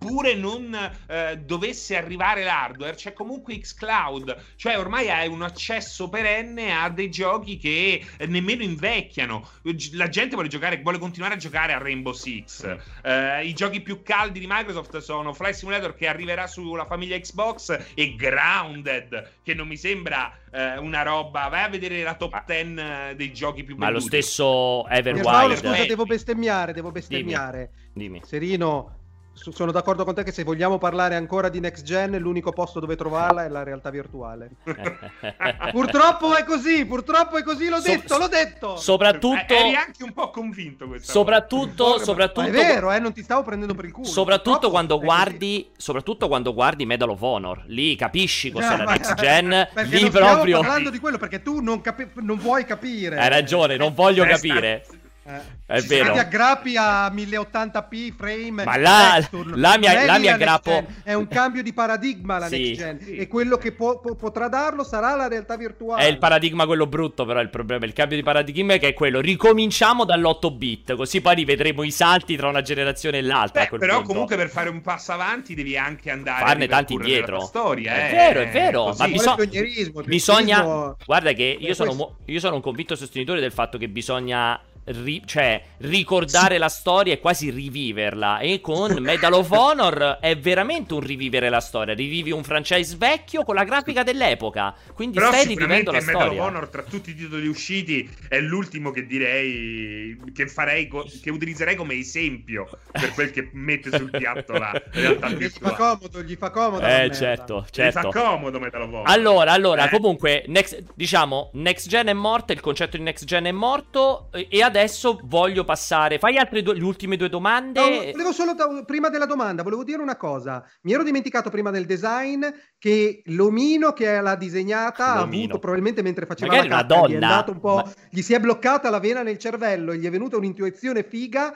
dove pure non eh, dovesse arrivare l'hardware, c'è comunque Xcloud. Cioè, ormai hai un accesso perenne a dei giochi che eh, nemmeno invecchiano. La gente vuole giocare, vuole continuare a giocare a Rainbow Six. Eh, I giochi più caldi di Microsoft sono Flight Simulator che arriverà sulla famiglia Xbox e Grounded, che non mi sembra eh, una roba. Vai a vedere la top 10 eh, dei giochi più Ma lo stesso Everwild. scusa, eh. devo bestemmiare, devo bestemmiare. Dimmi. Serino, so- sono d'accordo con te che se vogliamo parlare ancora di next gen, l'unico posto dove trovarla è la realtà virtuale. purtroppo è così, purtroppo è così, l'ho So- detto, l'ho detto. Soprattutto, Eh, eri anche un po' convinto questa soprattutto, Ma- ma soprattutto, è vero, eh, non ti stavo prendendo per il culo. soprattutto quando è così. guardi, soprattutto quando guardi Medal of Honor, lì capisci cos'è Cioè, la ma- next gen, lì proprio parlando di quello perché tu non, capi- non vuoi capire. hai ragione, non voglio Resta- capire. Eh. È Se vero. ti aggrappi a 1080p frame Ma là- texture, là mi- non è là lì mi la aggrappo- next gen, è un cambio di paradigma la Sì. next gen Sì. e quello che può- po- potrà darlo sarà la realtà virtuale È il paradigma quello brutto, però è il problema. Il cambio di paradigma è che è quello. Ricominciamo dall'8 bit, così poi rivedremo i salti tra una generazione e l'altra. a Beh, quel però punto. comunque per fare un passo avanti devi anche andare Farne a tanti ripercorrere indietro. la storia, È eh. vero, è vero, Così. ma Ci bisogna- vuole pionierismo, il Bisogna. pionierismo- Guarda che io sono, questo. mo- io sono un convinto sostenitore del fatto che bisogna. Ri- cioè, ricordare la storia e quasi riviverla. E con Medal of Honor è veramente un rivivere la storia. Rivivi un franchise vecchio con la grafica dell'epoca. Quindi Però stai sicuramente rivivendo la Medal of storia. Honor tra tutti i titoli usciti è l'ultimo che direi che farei co- che utilizzerei come esempio per quel che mette sul piatto la realtà gli fa comodo gli fa comodo Eh, merda. certo, Gli certo. fa comodo Medal of Honor. Allora, allora, Eh. comunque, next- diciamo, next gen è morta, il concetto di next gen è morto e e adesso voglio passare... Fai altre due, le ultime due domande. No, volevo solo da- prima della domanda, volevo dire una cosa. Mi ero dimenticato prima del design che l'omino che l'ha disegnata ha L'omino. avuto probabilmente mentre faceva Magari la cacca, gli donna, po', ma- gli si è bloccata la vena nel cervello e gli è venuta un'intuizione figa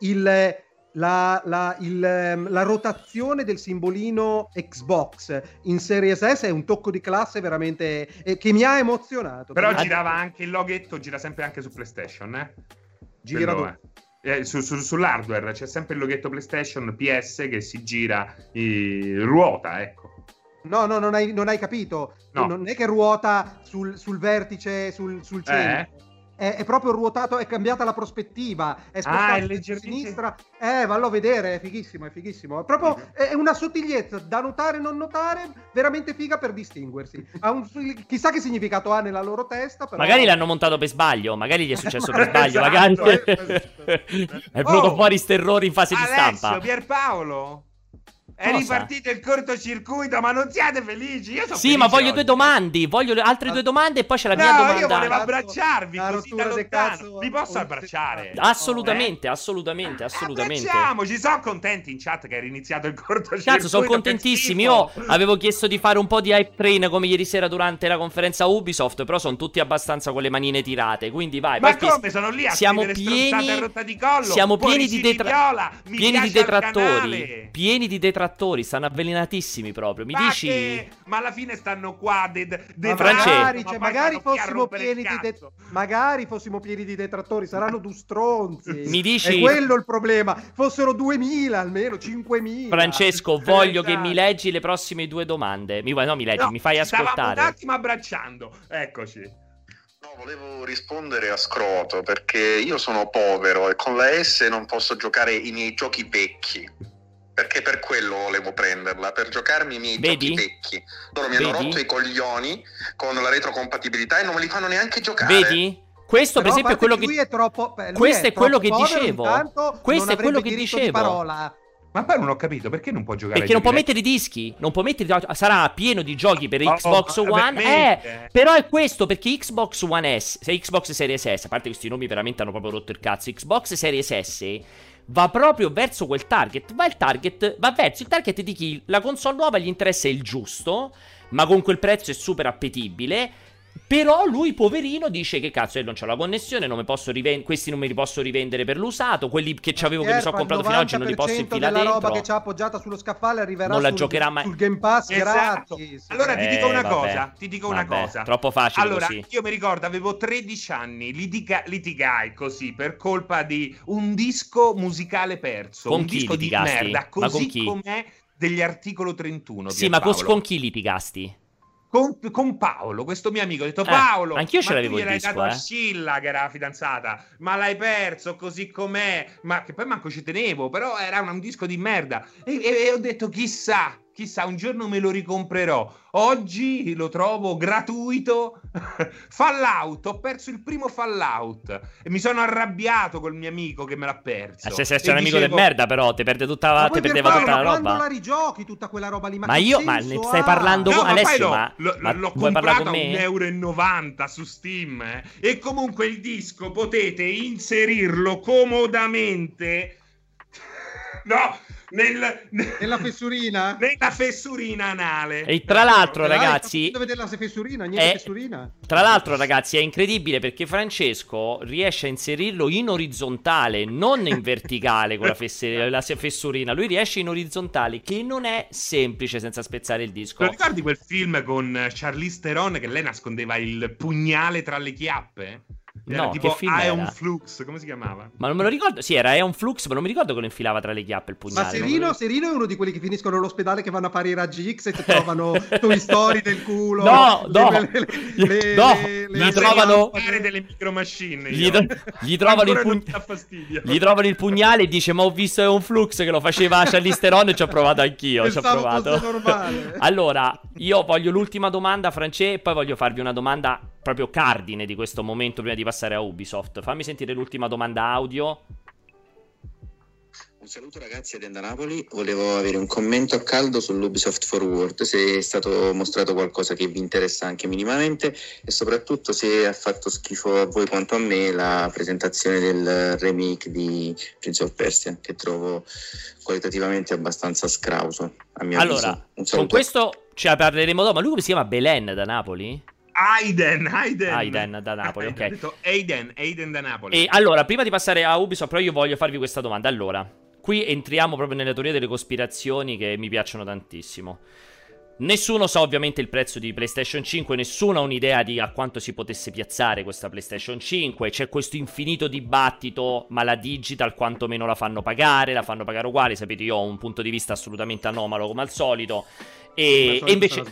il la, la- il, ehm, la rotazione del simbolino Xbox in Series S è un tocco di classe veramente eh, che mi ha emozionato. Però Perché- girava anche il loghetto, gira sempre anche su PlayStation, eh? Gira dove? Eh, su- su- sull'hardware c'è sempre il loghetto PlayStation PS che si gira, eh, ruota, ecco. No, no, non hai, non hai capito. No. Non è che ruota sul, sul vertice, sul, sul centro. È, è proprio ruotato, è cambiata la prospettiva. È spostato Ah, è a sinistra. Eh, vallo a vedere, è fighissimo, è fighissimo. È proprio è una sottigliezza da notare e non notare, veramente figa per distinguersi. Un, chissà che significato ha nella loro testa. Però... Magari l'hanno montato per sbaglio, magari gli è successo per sbaglio, Esatto, magari eh. è venuto Oh, fuori sterrore in fase di Alessio, stampa. Pierpaolo, è Cosa? ripartito il cortocircuito, ma non siate felici? Io sono Sì, ma voglio oggi. due domande, voglio altre due domande e poi c'è la mia No, domanda. io volevo abbracciarvi la così da lontano. Vi posso abbracciare? Assolutamente, assolutamente, assolutamente. Abbracciamoci, sono contenti in chat che è riniziato il cortocircuito. Cazzo, sono contentissimi. Io avevo chiesto di fare un po' di hype train come ieri sera durante la conferenza Ubisoft, però sono tutti abbastanza con le manine tirate. Quindi vai, Ma come sono lì a siamo pieni, di collo? siamo pieni di, detra- pieni di detrattori. Pieni di detrattori, stanno avvelenatissimi proprio. Mi Ma dici che- Ma alla fine stanno qua de- de- Ma detrati, magari, ma cioè, poi magari fossimo pieni di de- magari fossimo pieni di detrattori, saranno due stronzi. Mi dici- È quello il problema. Fossero 2000 almeno, 5000. Francesco, voglio che Esatto. mi leggi le prossime due domande. Mi, no, mi leggi, No, mi fai ascoltare. un attimo abbracciando. Eccoci. No, volevo rispondere a Scroto perché io sono povero e con la S non posso giocare i miei giochi vecchi. Perché per quello volevo prenderla, per giocarmi i miei Vedi? giochi vecchi. Loro mi hanno Vedi? rotto i coglioni con la retrocompatibilità e non me li fanno neanche giocare. Vedi? Questo, per Però, esempio, è quello lui che. è troppo, beh, lui Questo è quello troppo che dicevo. Questo è quello che dicevo. Ma poi non ho capito perché non può giocare Perché non può mettere i dischi, non può mettere sarà pieno di giochi per Oh, Xbox oh, One. Eh, però è questo perché Xbox One S, se Xbox Series S, a parte questi nomi veramente hanno proprio rotto il cazzo, Xbox Series S va proprio verso quel target, va il target va verso il target di chi la console nuova gli interessa il giusto, ma con quel prezzo è super appetibile. Però lui, poverino, dice che cazzo, io non c'ho la connessione, non mi posso riven- questi non me li posso rivendere per l'usato, quelli che c'avevo che mi sono comprato fino ad oggi non li posso 90% infilare della roba dentro. che c'ha appoggiata sullo scaffale arriverà Non la sul, giocherà mai. sul Game Pass Esatto. gratis. Allora ti Eh, dico una vabbè. cosa, ti dico una Vabbè, cosa. Troppo facile Allora, così. io mi ricordo, avevo 13 anni, litiga- litigai così per colpa di un disco musicale perso. Con un chi disco di litigasti? merda, Ma con così chi? com'è degli articolo 31. Sì, ma con chi litigasti? Con, con Paolo, questo mio amico, ho detto Eh, Paolo, anch'io ce ma l'avevo il disco, dato a eh. Scilla che era la fidanzata, ma l'hai perso così com'è, ma che poi manco ci tenevo, però era un, un disco di merda e, e- e ho detto chissà, chissà, un giorno me lo ricomprerò. Oggi lo trovo gratuito. Fallout, ho perso il primo Fallout e mi sono arrabbiato col mio amico che me l'ha perso. Eh, se sei un amico dicevo, del merda, però, ti perde tutta Ma la, per perdeva farlo, tutta la quando roba. la rigiochi tutta quella roba lì, ma, Ma io, ma ne stai parlando No, con ma poi Alessio? l'ho, Ma, l'ho- ma l'ho vuoi parlare comprato con a me? 1,90 euro su Steam eh. e comunque il disco potete inserirlo comodamente no, nel- Nella fessurina? nella fessurina anale. E tra l'altro, Dai, ragazzi, Dove la fessurina? Niente Eh, fessurina? Tra l'altro, ragazzi, è incredibile perché Francesco riesce a inserirlo in orizzontale, non in verticale con la, fesse- la fessurina. Lui riesce in orizzontale, che non è semplice senza spezzare il disco. lo ricordi quel film con Charlize Theron che lei nascondeva il pugnale tra le chiappe? Era No, tipo che film Ion era? Flux, come si chiamava? Ma non me lo ricordo. Sì, era Eon Flux, ma non mi ricordo che lo infilava tra le chiappe il pugnale. Ma Serino, Serino è uno di quelli che finiscono all'ospedale che vanno a fare i raggi X e ti trovano Toy Story del culo. No, no. le- le- le- No, le- gli le- trovano- Fare delle micro machine. Gli, do- gli trovano il fastidio. gli trovano il pugnale e dice: Ma ho visto Eon Flux che lo faceva Charlize Theron e ci ho provato anch'io. Ci ho provato. Allora, io voglio l'ultima domanda, France, e poi voglio farvi una domanda proprio cardine di questo momento prima di passare a Ubisoft. Fammi sentire l'ultima domanda audio. Un saluto ragazzi da Napoli, volevo avere un commento a caldo sull'Ubisoft Forward, se è stato mostrato qualcosa che vi interessa anche minimamente e soprattutto se ha fatto schifo a voi quanto a me la presentazione del remake di Prince of Persia, che trovo qualitativamente abbastanza scrauso, Allora, con questo la parleremo dopo. Ma lui come si chiama? Belen da Napoli? Aiden, Aiden. Aiden da Napoli, ok. Ho detto Aiden, Aiden da Napoli. E allora, prima di passare a Ubisoft, però io voglio farvi questa domanda. Allora, qui entriamo proprio nelle teorie delle cospirazioni che mi piacciono tantissimo. Nessuno sa ovviamente il prezzo di PlayStation 5, nessuno ha un'idea di a quanto si potesse piazzare questa PlayStation 5. C'è questo infinito dibattito, ma la digital quantomeno la fanno pagare, la fanno pagare uguale. Sapete, io ho un punto di vista assolutamente anomalo come al solito. E, e invece...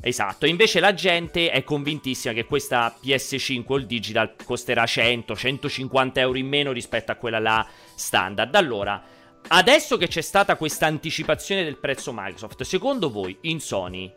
Esatto, invece la gente è convintissima che questa PS5 o il digital costerà 100-150 euro in meno rispetto a quella là standard. Allora, adesso che c'è stata questa anticipazione del prezzo Microsoft, secondo voi in Sony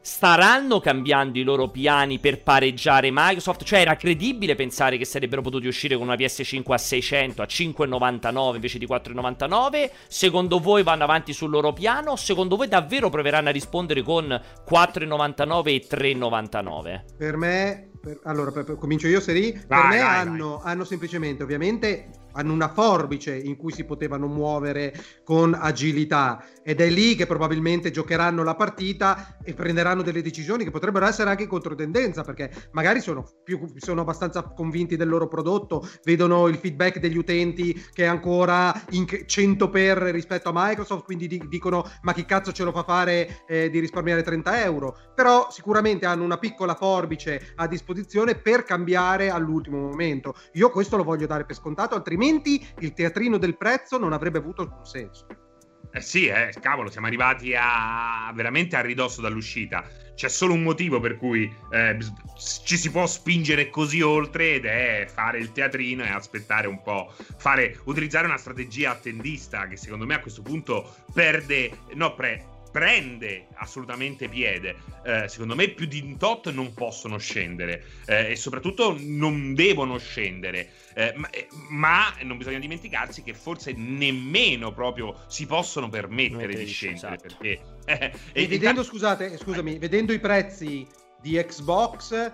staranno cambiando i loro piani per pareggiare Microsoft? Cioè era credibile pensare che sarebbero potuti uscire con una PS5 a 600, a 5,99 invece di 4,99? Secondo voi vanno avanti sul loro piano? O secondo voi davvero proveranno a rispondere con 4,99 e 3,99? Per me, per- allora per- per- comincio io, Seri. Per Vai, me vai, hanno, hanno semplicemente, ovviamente, hanno una forbice in cui si potevano muovere con agilità ed è lì che probabilmente giocheranno la partita e prenderanno delle decisioni che potrebbero essere anche in controtendenza perché magari sono, più, sono abbastanza convinti del loro prodotto, vedono il feedback degli utenti che è ancora in 100 per rispetto a Microsoft, quindi di- dicono ma chi cazzo ce lo fa fare eh, di risparmiare 30 euro, però sicuramente hanno una piccola forbice a disposizione per cambiare all'ultimo momento. Io questo lo voglio dare per scontato, altrimenti il teatrino del prezzo non avrebbe avuto alcun senso. Eh sì, eh, cavolo, siamo arrivati a veramente a ridosso dall'uscita. C'è solo un motivo per cui eh, ci si può spingere così oltre ed è fare il teatrino e aspettare un po', fare, utilizzare una strategia attendista che secondo me a questo punto perde, no, pre- prende assolutamente piede. Eh, secondo me più di un tot non possono scendere eh, e soprattutto non devono scendere. Eh, ma, eh, ma non bisogna dimenticarsi che forse nemmeno proprio si possono permettere Mettere di di- scendere esatto. perché eh, E, e vedendo, intanto- scusate, scusami, vedendo i prezzi di Xbox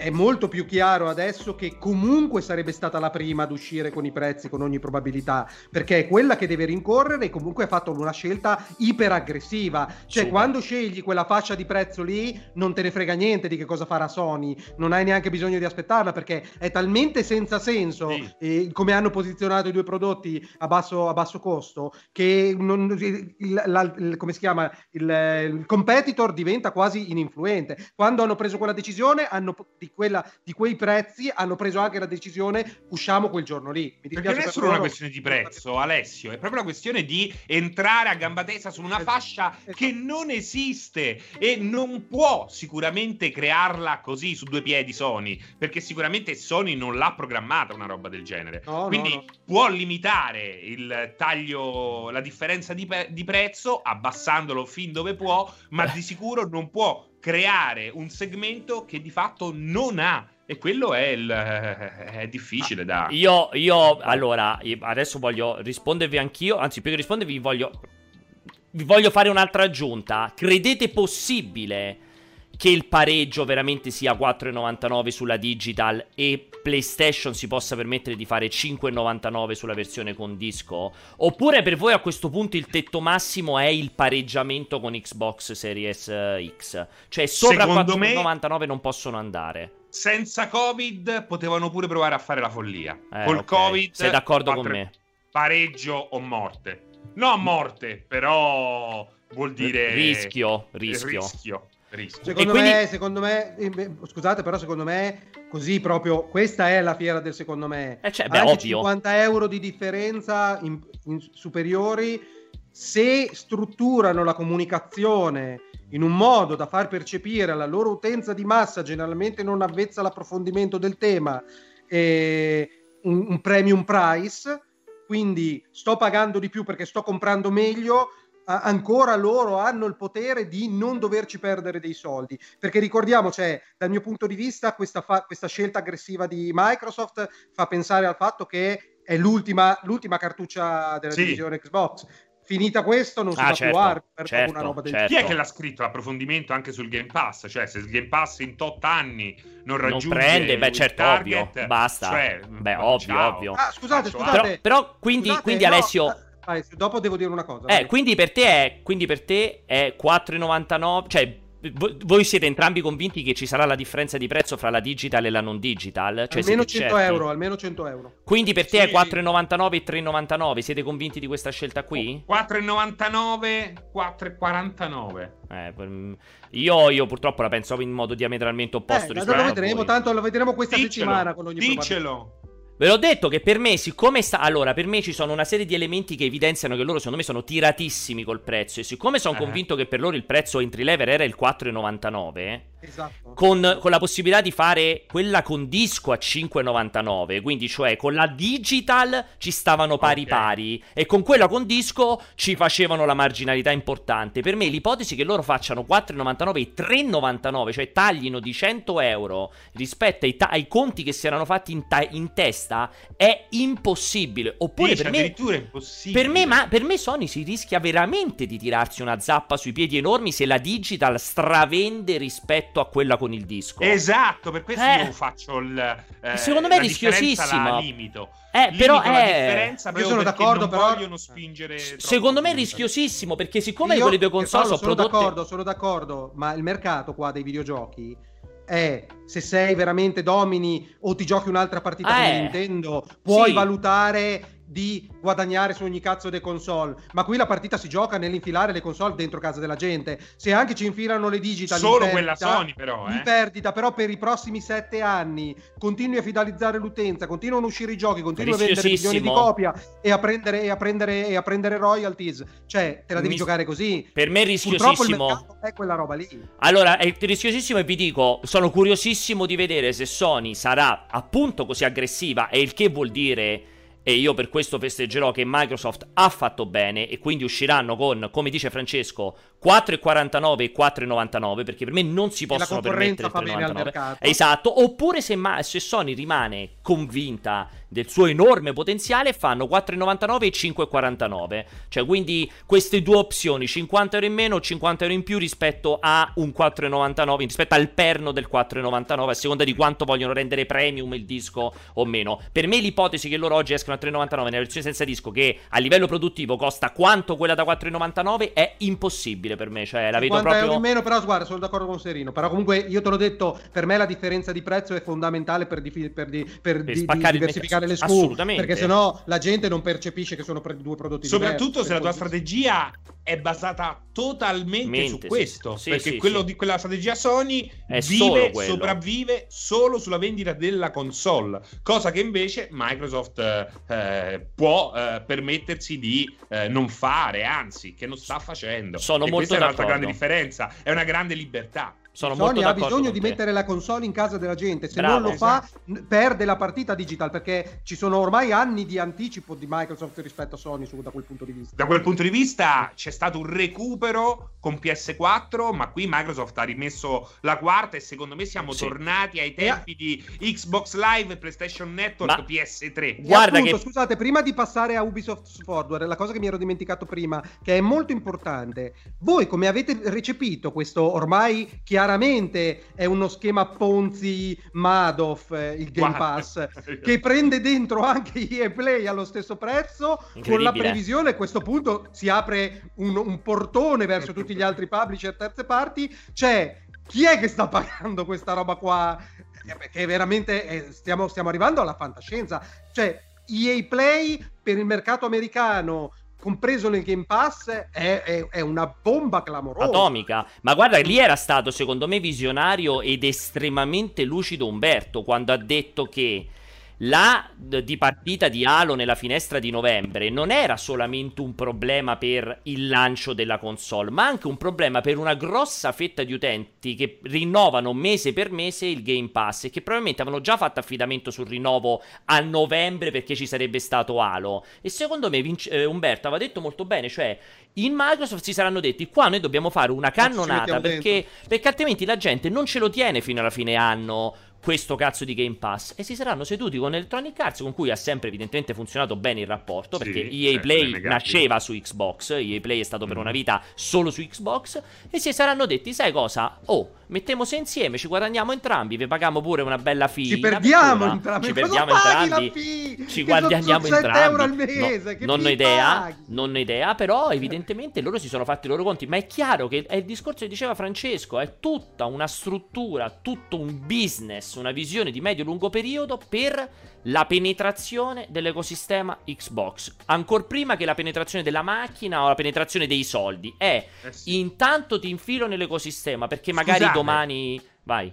è molto più chiaro adesso che comunque sarebbe stata la prima ad uscire con i prezzi con ogni probabilità, perché è quella che deve rincorrere e comunque ha fatto una scelta iperaggressiva. Cioè, Super. quando scegli quella fascia di prezzo lì, non te ne frega niente di che cosa farà Sony, non hai neanche bisogno di aspettarla perché è talmente senza senso Sì. eh, come hanno posizionato i due prodotti a basso, a basso costo che non- il, la- il- come si chiama il, il competitor diventa quasi ininfluente quando hanno preso quella decisione hanno di di, quella, di quei prezzi hanno preso anche la decisione usciamo quel giorno lì. Mi Perché non è solo una questione di prezzo, Alessio, è proprio una questione di entrare a gamba tesa su una fascia che non esiste e non può sicuramente crearla così su due piedi Sony, perché sicuramente Sony non l'ha programmata una roba del genere. No, no, Quindi no. può limitare il taglio, la differenza di, pe- di prezzo abbassandolo fin dove può, ma di sicuro non può creare un segmento che di fatto non ha. E quello è, il, è difficile da... Io, io, allora, adesso voglio rispondervi anch'io, anzi più che rispondervi voglio, vi voglio fare un'altra aggiunta. Credete possibile che il pareggio veramente sia 4,99 sulla digital e PlayStation si possa permettere di fare 5,99 sulla versione con disco? Oppure per voi a questo punto il tetto massimo è il pareggiamento con Xbox Series eh, X? Cioè sopra Secondo me- 4,99 non possono andare. senza Covid potevano pure provare a fare la follia. Eh, Col ok. Covid Sei d'accordo con me? Pareggio o morte. No, morte, però vuol dire rischio. rischio, rischio. Secondo, quindi- me, secondo me, scusate, però secondo me, così proprio, questa è la fiera del secondo me. Eh, cioè, beh, Anche ovvio. 50 euro di differenza in- in superiori, se strutturano la comunicazione in un modo da far percepire alla loro utenza di massa, generalmente non avvezza all'approfondimento del tema, eh, un, un premium price, quindi sto pagando di più perché sto comprando meglio, ancora loro hanno il potere di non doverci perdere dei soldi. Perché ricordiamo, cioè, dal mio punto di vista, questa, fa- questa scelta aggressiva di Microsoft fa pensare al fatto che è l'ultima, l'ultima cartuccia della Sì. divisione Xbox. Finita questo, non si Ah, fa certo, più hardware certo, una roba del certo. Chi è che l'ha scritto l'approfondimento anche sul Game Pass? Cioè, se il Game Pass in tot anni non Non raggiunge prende, beh, il certo, target, ovvio, basta. cioè, Beh, ovvio, ciao. ovvio. Ah, scusate, scusate. Però, però quindi, Scusate, quindi no, Alessio... eh, vai, dopo devo dire una cosa. Eh, quindi per te è, quindi per te è 4,99, cioè vo- voi siete entrambi convinti che ci sarà la differenza di prezzo fra la digital e la non digital? Cioè almeno siete 100 certi? euro, almeno 100 euro. Quindi per te Sì. è 4,99 e 3,99? Siete convinti di questa scelta qui? 4,99, 4,49. Eh, per- io, io purtroppo la penso in modo diametralmente opposto Eh, rispetto lo vedremo, tanto lo vedremo questa Diccelo, settimana con ogni probabilità. Ve l'ho detto che per me, siccome sta. Allora, per me ci sono una serie di elementi che evidenziano che loro, secondo me, sono tiratissimi col prezzo. E siccome sono Eh. convinto che per loro il prezzo entry level era il 4,99. Esatto. Con, con la possibilità di fare quella con disco a 5,99, quindi cioè con la digital ci stavano pari Ok. pari e con quella con disco ci facevano la marginalità importante. Per me l'ipotesi che loro facciano 4,99 e 3,99, cioè taglino di 100 euro rispetto ai, ta- ai conti che si erano fatti in, ta- in testa, è impossibile. Oppure Dice, per me... addirittura è impossibile. Per me, ma, per me Sony si rischia veramente di tirarsi una zappa sui piedi enormi se la digital stravende rispetto a quella con il disco. Esatto, per questo Eh. io faccio il. eh, Secondo me è rischiosissimo. La limito. Eh, però è... differenza Io sono perché d'accordo, non però- vogliono spingere. Secondo me è rischiosissimo perché siccome Io- quelle due console Paolo, sono sono prodotte... d'accordo, sono d'accordo, ma il mercato qua dei videogiochi è se sei veramente domini o ti giochi un'altra partita Eh. con Nintendo, puoi Sì. valutare di guadagnare su ogni cazzo delle console, ma qui la partita si gioca nell'infilare le console dentro casa della gente. Se anche ci infilano le digital in Solo perdita- quella Sony, però. in Eh. perdita, però per i prossimi sette anni continui a fidelizzare l'utenza, continuano a uscire i giochi, continui a vendere milioni di copia e a prendere, e a prendere, e a prendere royalties. Cioè, te la devi Mi- giocare così. Per me è Purtroppo il rischiosissimo. mercato è quella roba lì. Allora, è rischiosissimo e vi dico, sono curiosissimo di vedere se Sony sarà appunto così aggressiva e il che vuol dire e io per questo festeggerò che Microsoft ha fatto bene e quindi usciranno con, come dice Francesco, 4,49 e 4,99 perché per me non si possono permettere fa bene al 3,99. mercato. Esatto, oppure se, ma- se Sony rimane convinta del suo enorme potenziale fanno 4,99 e 5,49. Cioè quindi queste due opzioni, 50 euro in meno o 50 euro in più rispetto a un 4,99, rispetto al perno del 4,99 a seconda di quanto vogliono rendere premium il disco o meno. Per me l'ipotesi che loro oggi escono a 3,99 nella versione senza disco che a livello produttivo costa quanto quella da 4,99 è impossibile per me, cioè la vedo 50 euro proprio... in meno, però guarda, sono d'accordo con Serino. Però comunque io te l'ho detto, per me la differenza di prezzo è fondamentale per, difi- per, di- per di- di spaccare diversificare le. SKU. Assolutamente. Perché sennò la gente non percepisce che sono due prodotti Soprattutto diversi. se la tua cui- strategia è basata totalmente Mente, su questo. Sì, perché sì, quello sì. di quella strategia Sony È solo vive, quello. sopravvive solo sulla vendita della console, cosa che invece Microsoft eh, eh, può eh, permettersi di eh, non fare, anzi, che non sta facendo. Sono e molto questa è un'altra grande differenza, è una grande libertà. Sono Sony molto ha bisogno di te. mettere la console in casa della gente, se Bravo. non lo fa n- perde la partita digital perché ci sono ormai anni di anticipo di Microsoft rispetto a Sony su, da quel punto di vista. Da quel punto di vista c'è stato un recupero con PS4, ma qui Microsoft ha rimesso la quarta e secondo me siamo Sì. tornati ai tempi di Xbox Live e PlayStation Network Ma- PS3. E Guarda appunto, che- scusate, prima di passare a Ubisoft Forward, la cosa che mi ero dimenticato prima, che è molto importante, voi come avete recepito questo ormai chiaramente è uno schema Ponzi Madoff, eh, il Game. Pass, che prende dentro anche EA Play allo stesso prezzo, con la previsione a questo punto si apre un, un portone verso tutti gli altri publisher terze parti, c'è chi è che sta pagando questa roba qua? Eh, Perché veramente eh, stiamo, stiamo arrivando alla fantascienza. Cioè, EA Play per il mercato americano, compreso nel Game Pass, è, è- è una bomba clamorosa. Atomica. Ma guarda, lì era stato secondo me visionario ed estremamente lucido Umberto quando ha detto che la di partita di Halo nella finestra di novembre non era solamente un problema per il lancio della console, ma anche un problema per una grossa fetta di utenti che rinnovano mese per mese il Game Pass e che probabilmente avevano già fatto affidamento sul rinnovo a novembre perché ci sarebbe stato Halo. E secondo me Vince- eh, Umberto aveva detto molto bene, cioè in Microsoft si saranno detti qua noi dobbiamo fare una cannonata perché, perché altrimenti la gente non ce lo tiene fino alla fine anno questo cazzo di Game Pass. E si saranno seduti con Electronic Arts con cui ha sempre evidentemente funzionato bene il rapporto Sì, perché EA certo, Play nasceva su Xbox EA Play è stato per Mm. una vita solo su Xbox e si saranno detti sai cosa? Oh mettiamoci insieme ci guadagniamo entrambi vi paghiamo pure una bella fee Ci perdiamo entrambi. ci perdiamo entrambi. ci guadagniamo sono 7 entrambi euro al No, mese, che non ho idea paghi? non ho idea però evidentemente loro si sono fatti i loro conti. Ma è chiaro che è il discorso che diceva Francesco è tutta una struttura tutto un business una visione di medio-lungo periodo per la penetrazione dell'ecosistema Xbox ancora prima che la penetrazione della macchina o la penetrazione dei soldi è Eh sì. intanto ti infilo nell'ecosistema perché magari Scusate. domani vai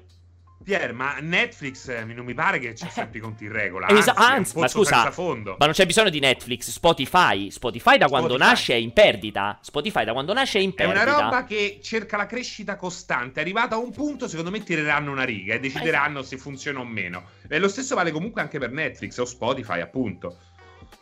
Pier, ma Netflix eh, non mi pare che c'è sempre i conti in regola. Anzi, è anzi, ma scusa. Ma non c'è bisogno di Netflix, Spotify. Spotify da quando Spotify. nasce è in perdita. Spotify da quando nasce è in È una perdita. roba che cerca la crescita costante. Arrivata a un punto, secondo me tireranno una riga e decideranno se funziona o meno. E lo stesso vale comunque anche per Netflix o Spotify, appunto.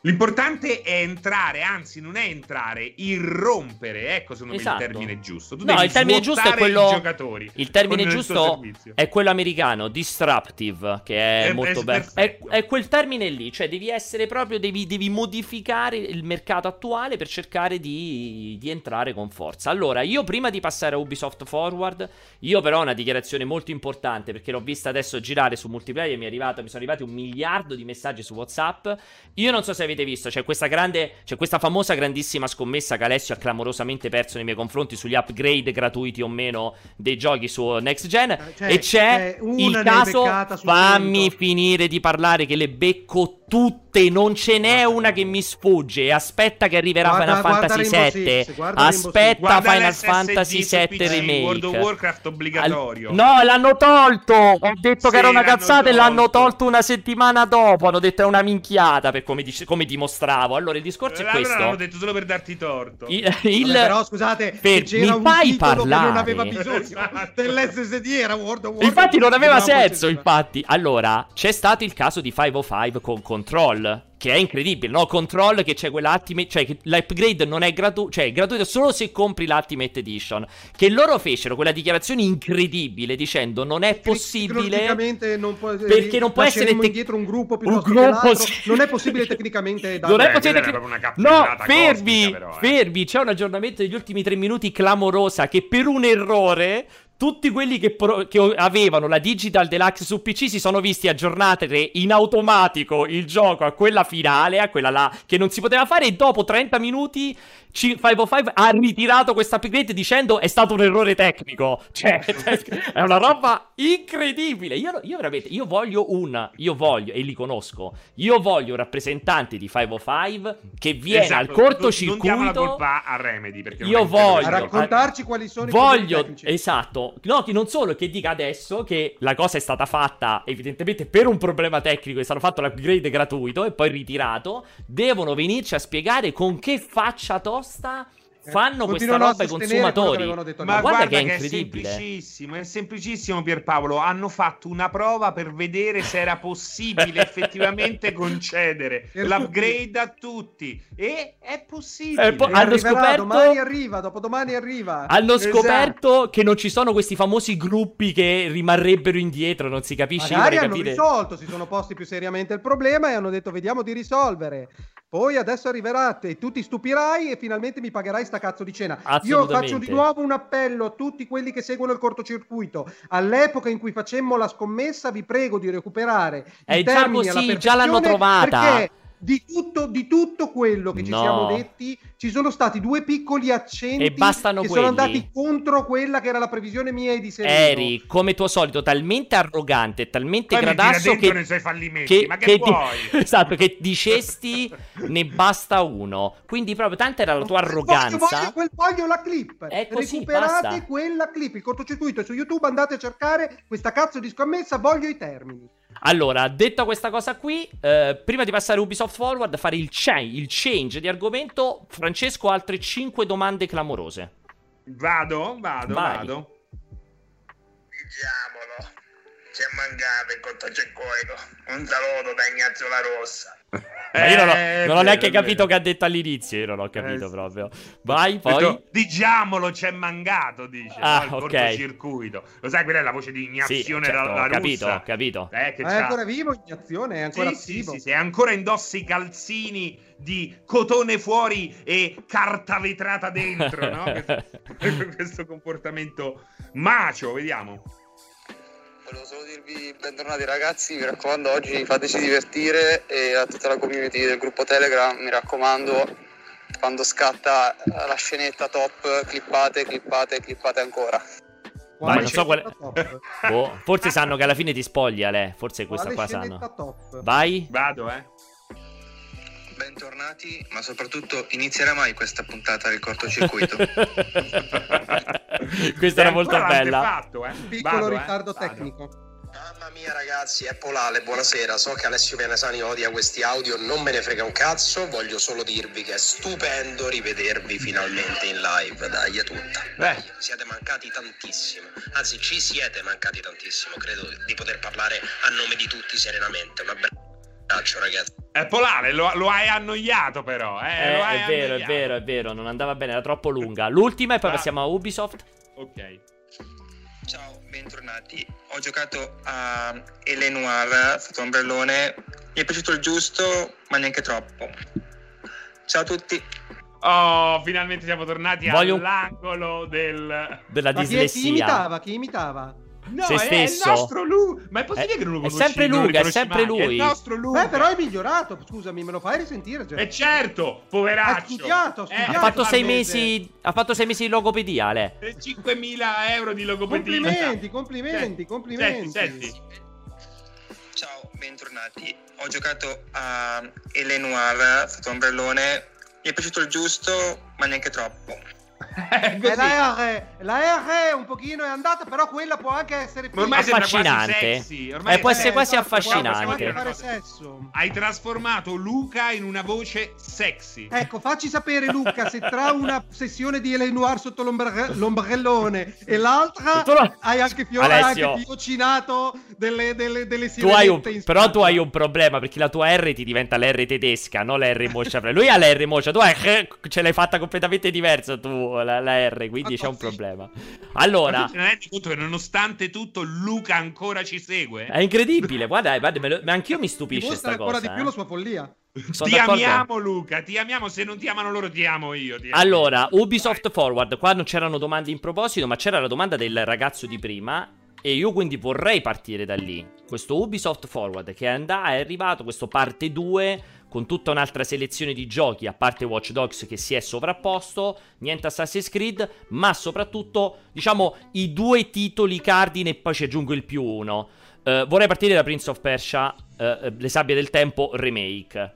L'importante è entrare, anzi, non è entrare, irrompere. Ecco, secondo Esatto. me il termine giusto. Tu No, il termine giusto è quello- giocatori. Il termine giusto è quello americano, disruptive, che è È- molto bello. È, è quel termine lì, cioè devi essere proprio, devi, devi modificare il mercato attuale per cercare di, di entrare con forza. Allora, io prima di passare a Ubisoft Forward, io però ho una dichiarazione molto importante perché l'ho vista adesso girare su multiplayer e mi, è arrivato, mi sono arrivati un miliardo di messaggi su WhatsApp. Io non so se avete visto, c'è questa grande, c'è questa famosa grandissima scommessa che Alessio ha clamorosamente perso nei miei confronti sugli upgrade gratuiti o meno dei giochi su Next Gen. Eh, cioè, e c'è il caso, fammi 100. finire di parlare che le becco tutte, non ce n'è una che mi sfugge. Aspetta che arriverà Guarda- Final guarda Fantasy VII. Aspetta Final Fantasy VII Remake. World of Warcraft obbligatorio. Al- No, l'hanno tolto. Ho detto Sì, che era una cazzata e l'hanno tolto. tolto una settimana dopo. Hanno detto è una minchiata per come, dice- come dimostravo. Allora, il discorso è Allora questo. l'hanno detto solo per darti torto. Il, il- Vabbè, però scusate, Per- c'era mi un fai che non parlare? aveva bisogno Esatto. dell'SSD era World of Warcraft. Infatti non aveva senso, infatti. Allora, c'è stato il caso di 505 con Control, che è incredibile, no? Control che c'è quella Ultimate, cioè che l'upgrade non è gratuito, cioè è gratuito solo se compri l'Ultimate Edition. Che loro fecero quella dichiarazione incredibile dicendo non è possibile Tecnicamente non può, Perché non può essere tec- indietro un gruppo un piuttosto gruppo, che l'altro. sì. Non è possibile tecnicamente da Non è possibile proprio una No, fermi, cosmica, però, eh. fermi, c'è un aggiornamento degli ultimi tre minuti clamorosa che per un errore tutti quelli che, pro- che avevano la Digital Deluxe su PC si sono visti aggiornare in automatico il gioco a quella finale, a quella là che non si poteva fare e dopo 30 minuti 505 ha ritirato questa upgrade dicendo è stato un errore tecnico. Cioè, è una roba incredibile. Io, io veramente, io voglio una, io voglio, e li conosco, io voglio un rappresentante di 505 che viene Esatto, al cortocircuito. Non diamo la colpa a Remedy. Perché non Io voglio- A raccontarci quali sono i problemi Voglio, tecnici. esatto, no, che non solo che dica adesso che la cosa è stata fatta evidentemente per un problema tecnico, è stato fatto l'upgrade gratuito e poi ritirato, devono venirci a spiegare con che faccia tosta fanno questa Continuano a roba ai consumatori. Ma guarda guarda, che è che, incredibile. è semplicissimo, è semplicissimo Pierpaolo. Hanno fatto una prova per vedere se era possibile effettivamente concedere l'upgrade a tutti. E è possibile. Eh, poi- E hanno scoperto- domani arriva, dopodomani arriva. Hanno Esatto. scoperto che non ci sono questi famosi gruppi che rimarrebbero indietro, non si capisce. Magari hanno capire. risolto, si sono posti più seriamente il problema e hanno detto vediamo di risolvere. Poi adesso arriverà e tu ti stupirai e finalmente mi pagherai sta cazzo di cena. Io faccio di nuovo un appello a tutti quelli che seguono il cortocircuito. All'epoca in cui facemmo la scommessa vi prego di recuperare È i già termini alla così, già l'hanno trovata. Perché di tutto, di tutto quello che ci No. siamo detti ci sono stati due piccoli accenti E bastano che quelli. sono andati contro quella che era la previsione mia e di Sereno. Eri, come tuo solito, talmente arrogante, talmente Poi gradasso che nei suoi fallimenti. che, ma che, che di- vuoi? esatto, che dicesti ne basta uno. Quindi proprio tanta era la tua Voglio- arroganza. Voglio, quel- voglio la clip. È così, Recuperate basta. quella clip. Il cortocircuito è su YouTube. Andate a cercare questa cazzo di scommessa. Voglio i termini. Allora, detta questa cosa qui, eh, prima di passare a Ubisoft Forward, fare il, cha- il change di argomento, Francesco ha altre 5 domande clamorose. Vado, vado, Vai. vado. Diciamolo, ci è mancato il cortocircuito. Un saluto da Ignazio La Rossa. Ma io non ho, Eh, non ho è neanche vero, è capito vero. che ha detto all'inizio, io non ho capito Eh, sì. proprio. Vai, poi... detto, Diciamolo, c'è mancato, dice. Ah, no, il ok. cortocircuito. Lo sai, quella è la voce di Sì, Ignazione certo, la, ho la capito, russa. ho capito. Eh, che è c'ha- ancora vivo Ignazione? È ancora Sì, sì, attivo? sì, sì, è ancora indossa i calzini di cotone fuori e carta vetrata dentro, no? questo, questo comportamento macio, vediamo. Volevo solo dirvi bentornati ragazzi, mi raccomando oggi fateci divertire e a tutta la community del gruppo Telegram mi raccomando quando scatta la scenetta top clippate, clippate, clippate ancora. Quale non so quale-? Boh, forse sanno che alla fine ti spogli, Ale. Forse questa Quale qua sanno. top? Vai. Vado, eh. Bentornati, ma soprattutto inizierà mai questa puntata del cortocircuito? questa era molto bella. l'antefatto, eh. Piccolo Vado, eh. ritardo Vado. tecnico. Mamma mia ragazzi, è Polale, buonasera. So che Alessio Pianesani odia questi audio, non me ne frega un cazzo. Voglio solo dirvi che è stupendo rivedervi finalmente in live. Dai, è tutta. Beh. Siete mancati tantissimo. Anzi, ci siete mancati tantissimo. Credo di poter parlare a nome di tutti serenamente. Un abbraccio, ragazzi. È polare, lo, lo hai annoiato però, eh. Eh, lo hai è vero, è annoiato. vero, è vero. Non andava bene, era troppo lunga. L'ultima e poi Ah. passiamo a Ubisoft. Ok. Ciao, bentornati. Ho giocato a Elenoir sotto ombrellone. Mi è piaciuto il giusto, ma neanche troppo. Ciao a tutti. Oh, finalmente siamo tornati Voglio- all'angolo del... Della Ma chi, chi dislessia. imitava? Chi imitava? No, Se è stesso. il nostro lui. Ma è possibile È- che non lo è conosci? sempre non lo Luca, è sempre mai? È lui. il nostro Luca. Beh, però è migliorato. Scusami, me lo fai risentire? Già? E certo, poveraccio. Ha studiato, ha Eh, studiato. Ha fatto sei mesi. Ha fatto sei mesi di logopedia, Ale. E 5.000 euro di logopedia. Complimenti, complimenti, Senti, complimenti. Senti, senti. Ciao, bentornati. Ho giocato a Elenoir sotto ombrellone. Mi è piaciuto il giusto, ma neanche troppo. Eh, E così. la R, la R un pochino è andata, però quella può anche essere Ma ormai Affascinante. sexy. Ormai Eh, può essere quasi esatto, affascinante. Può anche fare Cosa- sesso. Hai trasformato Luca in una voce sexy. Ecco, facci sapere Luca se tra una sessione di L.A. Noir sotto l'ombre- l'ombrellone e l'altra lo- hai anche, fiocinato delle, delle, delle Tu hai un, però tu hai un problema perché la tua R ti diventa l'R tedesca, non la R moscia. Lui ha la R moscia, tu hai ce l'hai fatta completamente diversa tu la, la R, quindi Ma c'è un problema. Ma Allora, ne rendi conto che nonostante tutto Luca ancora ci segue? è incredibile, guarda, guarda me lo- ma anch'io mi stupisce Dimostra sta ancora cosa. di più eh. la sua follia. Sono ti d'accordo. amiamo Luca, ti amiamo, se non ti amano loro ti amo io. ti amo. Allora, Ubisoft Forward, qua non c'erano domande in proposito, ma c'era la domanda del ragazzo di prima. E io quindi vorrei partire da lì. Questo Ubisoft Forward che è, and- è arrivato, questo parte 2 con tutta un'altra selezione di giochi, a parte Watch Dogs che si è sovrapposto, niente Assassin's Creed, ma soprattutto, diciamo, i due titoli cardine e poi ci aggiungo il più uno. Uh, vorrei partire da Prince of Persia, uh, Le sabbie del tempo remake.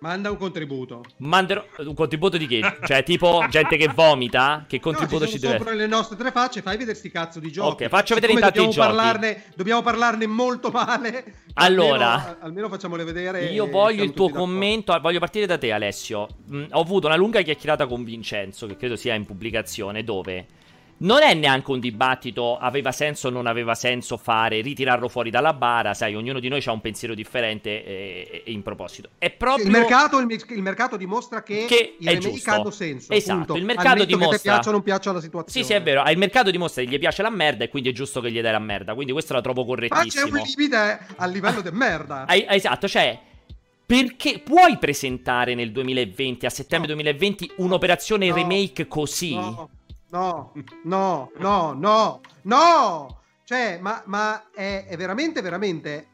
Manda un contributo. Manderò un contributo di che? Cioè, tipo gente che vomita? Che contributo no, ci, ci deve sopra le nostre tre facce, fai vedere sti cazzo di giochi. Ok, faccio vedere intanto i dobbiamo giochi. Parlarne, dobbiamo parlarne molto male. Allora, almeno, almeno facciamole vedere. Io voglio il tuo commento. Voglio partire da te, Alessio. Mm, ho avuto una lunga chiacchierata con Vincenzo, che credo sia in pubblicazione, dove non è neanche un dibattito aveva senso o non aveva senso fare, ritirarlo fuori dalla bara. Sai, ognuno di noi ha un pensiero differente e, e in proposito. È proprio Il mercato, il, il mercato dimostra che, Che i è remake giusto. hanno senso. Esatto, punto. il mercato netto che dimostra- ti piaccia o non piaccia la situazione. Sì, sì, è vero. Il mercato dimostra che gli piace la merda e quindi è giusto che gli dai la merda. Quindi questo la trovo Ma c'è correttissimo. un limite al livello di merda. Esatto, cioè. Perché puoi presentare nel 2020, a settembre 2020, un'operazione No. remake così? No, no, no, no, no, no. Cioè, ma, ma è, è veramente, veramente...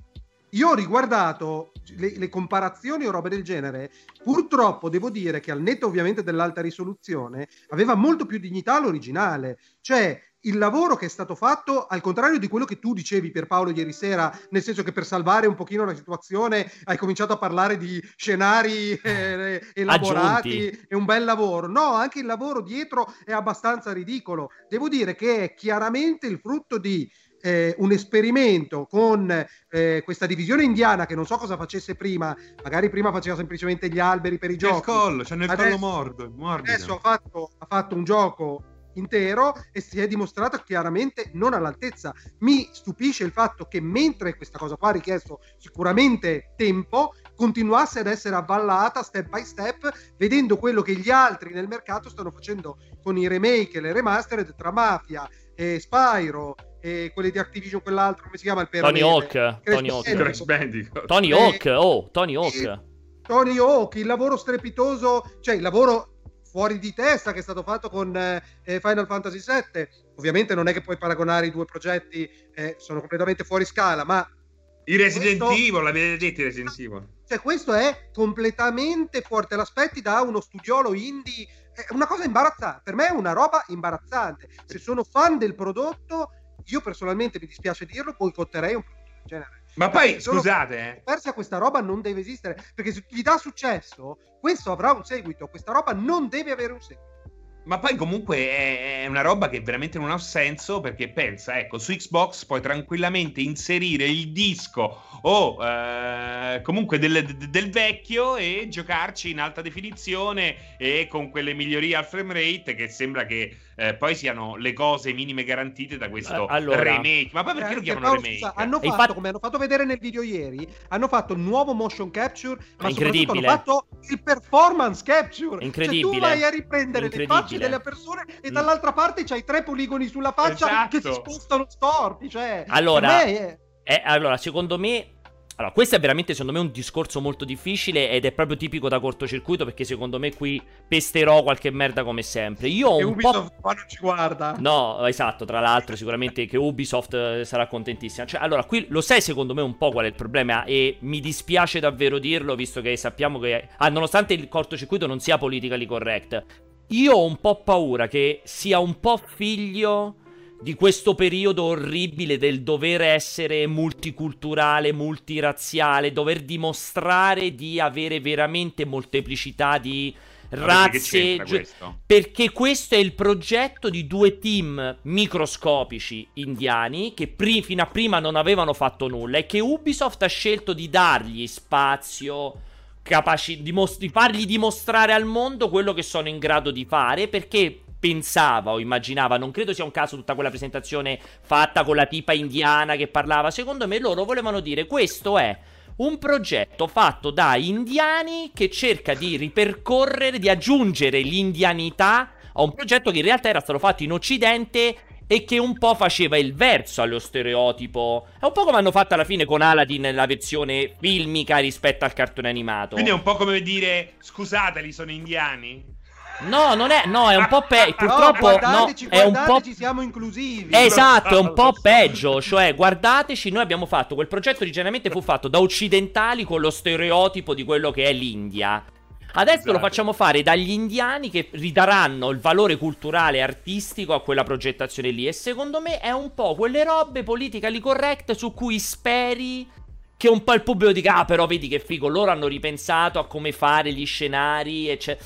Io ho riguardato le, le comparazioni o robe del genere. Purtroppo devo dire che al netto ovviamente dell'alta risoluzione aveva molto più dignità l'originale. Cioè, il lavoro che è stato fatto, al contrario di quello che tu dicevi Pierpaolo ieri sera, nel senso che per salvare un pochino la situazione hai cominciato a parlare di scenari eh, elaborati Aggiunti. è un bel lavoro. No, anche il lavoro dietro è abbastanza ridicolo. Devo dire che è chiaramente il frutto di eh, un esperimento con eh, questa divisione indiana che non so cosa facesse prima, magari prima faceva semplicemente gli alberi per i C'è il giochi. collo, c'hanno il Adesso- collo mordo, morbido. Adesso ha fatto, ha fatto un gioco intero e si è dimostrato chiaramente non all'altezza. Mi stupisce il fatto che mentre questa cosa qua ha richiesto sicuramente tempo, continuasse ad essere avvallata step by step, vedendo quello che gli altri nel mercato stanno facendo con i remake e le remastered tra Mafia e Spyro e quelli di Activision, quell'altro, come si chiama il Tony? Hawk. Tony Hawk. Bandicoot. Crash Bandicoot. Tony Eh, Hawk. Oh, Tony Hawk. Tony Hawk, il lavoro strepitoso, cioè il lavoro fuori di testa che è stato fatto con eh, Final Fantasy VII. Ovviamente non è che puoi paragonare i due progetti, eh, sono completamente fuori scala, ma I Resident Questo- Evil, l'avete detto i Resident Evil. cioè, questo è completamente fuori. Te l'aspetti da uno studiolo indie. È una cosa imbarazzante. Per me è una roba imbarazzante. Se sono fan del prodotto, io personalmente mi dispiace dirlo, boicotterei un prodotto del genere. Ma poi, Sono- scusate, eh, Persia questa roba non deve esistere perché se gli dà successo questo avrà un seguito questa roba non deve avere un seguito. Ma poi comunque è, è una roba che veramente non ha senso perché pensa, ecco, su Xbox puoi tranquillamente inserire il disco o eh, comunque del, del vecchio e giocarci in alta definizione e con quelle migliorie al frame rate che sembra che eh, poi siano le cose minime garantite da questo Eh, allora. remake. Ma poi perché lo chiamano remake? hanno fatto infatti- come hanno fatto vedere nel video ieri hanno fatto il nuovo motion capture ma incredibile. soprattutto hanno fatto il performance capture È incredibile. cioè tu vai a riprendere le facce delle persone e Mm. dall'altra parte c'hai tre poligoni sulla faccia Esatto. che si spostano storti cioè Allora- me è- Eh, allora, secondo me. Allora, questo è veramente, secondo me, un discorso molto difficile ed è proprio tipico da cortocircuito perché secondo me qui pesterò qualche merda come sempre. Io ho un po'... Ubisoft qua non ci guarda No, esatto, tra l'altro sicuramente che Ubisoft eh, sarà contentissima. Cioè, allora, qui lo sai secondo me un po' qual è il problema e mi dispiace davvero dirlo visto che sappiamo che, ah, nonostante il cortocircuito non sia politically correct, io ho un po' paura che sia un po' figlio di questo periodo orribile del dover essere multiculturale, multirazziale, dover dimostrare di avere veramente molteplicità di perché razze, gio- questo? perché questo è il progetto di due team microscopici indiani che pri- fino a prima non avevano fatto nulla e che Ubisoft ha scelto di dargli spazio, capaci di, mos- di fargli dimostrare al mondo quello che sono in grado di fare perché pensava o immaginava, non credo sia un caso tutta quella presentazione fatta con la tipa indiana che parlava, secondo me loro volevano dire questo è un progetto fatto da indiani che cerca di ripercorrere, di aggiungere l'indianità a un progetto che in realtà era stato fatto in Occidente e che un po' faceva il verso allo stereotipo. È un po' come hanno fatto alla fine con Aladdin nella versione filmica rispetto al cartone animato. Quindi è un po' come dire, scusateli, sono indiani? No, non è, no, è un po' peggio. No, Purtroppo, no, guardateci, è un po'. siamo inclusivi. Esatto, è un po' peggio. Cioè, guardateci, noi abbiamo fatto quel progetto originariamente fu fatto da occidentali con lo stereotipo di quello che è l'India. Adesso Esatto. lo facciamo fare dagli indiani che ridaranno il valore culturale e artistico a quella progettazione lì. E secondo me è un po' quelle robe politically correct su cui speri che un po' il pubblico dica: Ah, però vedi che figo, loro hanno ripensato a come fare gli scenari. E c'è...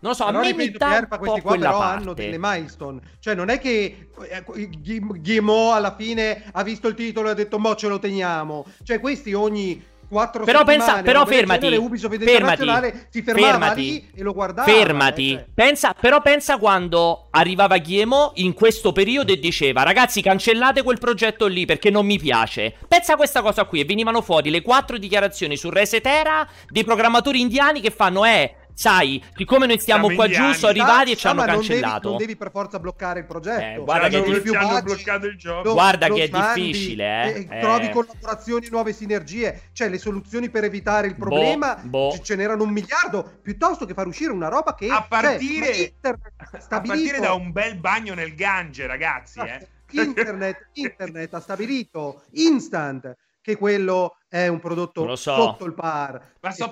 Non lo so, Però a me mi dà Pierpa, un po' questi qua però parte. hanno delle milestone. Cioè, non è che eh, Guillemot alla fine ha visto il titolo e ha detto mo ce lo teniamo. Cioè, questi ogni quattro Però settimane, pensa- però fermati, genere, Ubisoft fermati, si fermava fermati, lì e lo guardava. Fermati. eh, cioè. Pensa, però pensa quando arrivava Guillemot in questo periodo e diceva Ragazzi cancellate quel progetto lì perché non mi piace Pensa a questa cosa qui E venivano fuori le quattro dichiarazioni su Resetera Dei programmatori indiani che fanno Eh, sai, siccome noi stiamo Siamo qua indiani. giù Sono arrivati e ci hanno cancellato Non devi, per forza bloccare il progetto. Eh, guarda Ci hanno- che è ci hanno difficile. bloccato il gioco. Lo- Guarda lo che è difficile, eh. e Trovi Eh. collaborazioni, nuove sinergie. Cioè, le soluzioni per evitare il problema boh. ce- ce n'erano un miliardo. Piuttosto che far uscire una roba che A partire- cioè, ma internet A partire da un bel bagno nel Gange, ragazzi. Eh. internet, internet ha stabilito instant che quello è un prodotto Non lo so. sotto il par. Ma so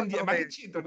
indi- non ma che c'entra?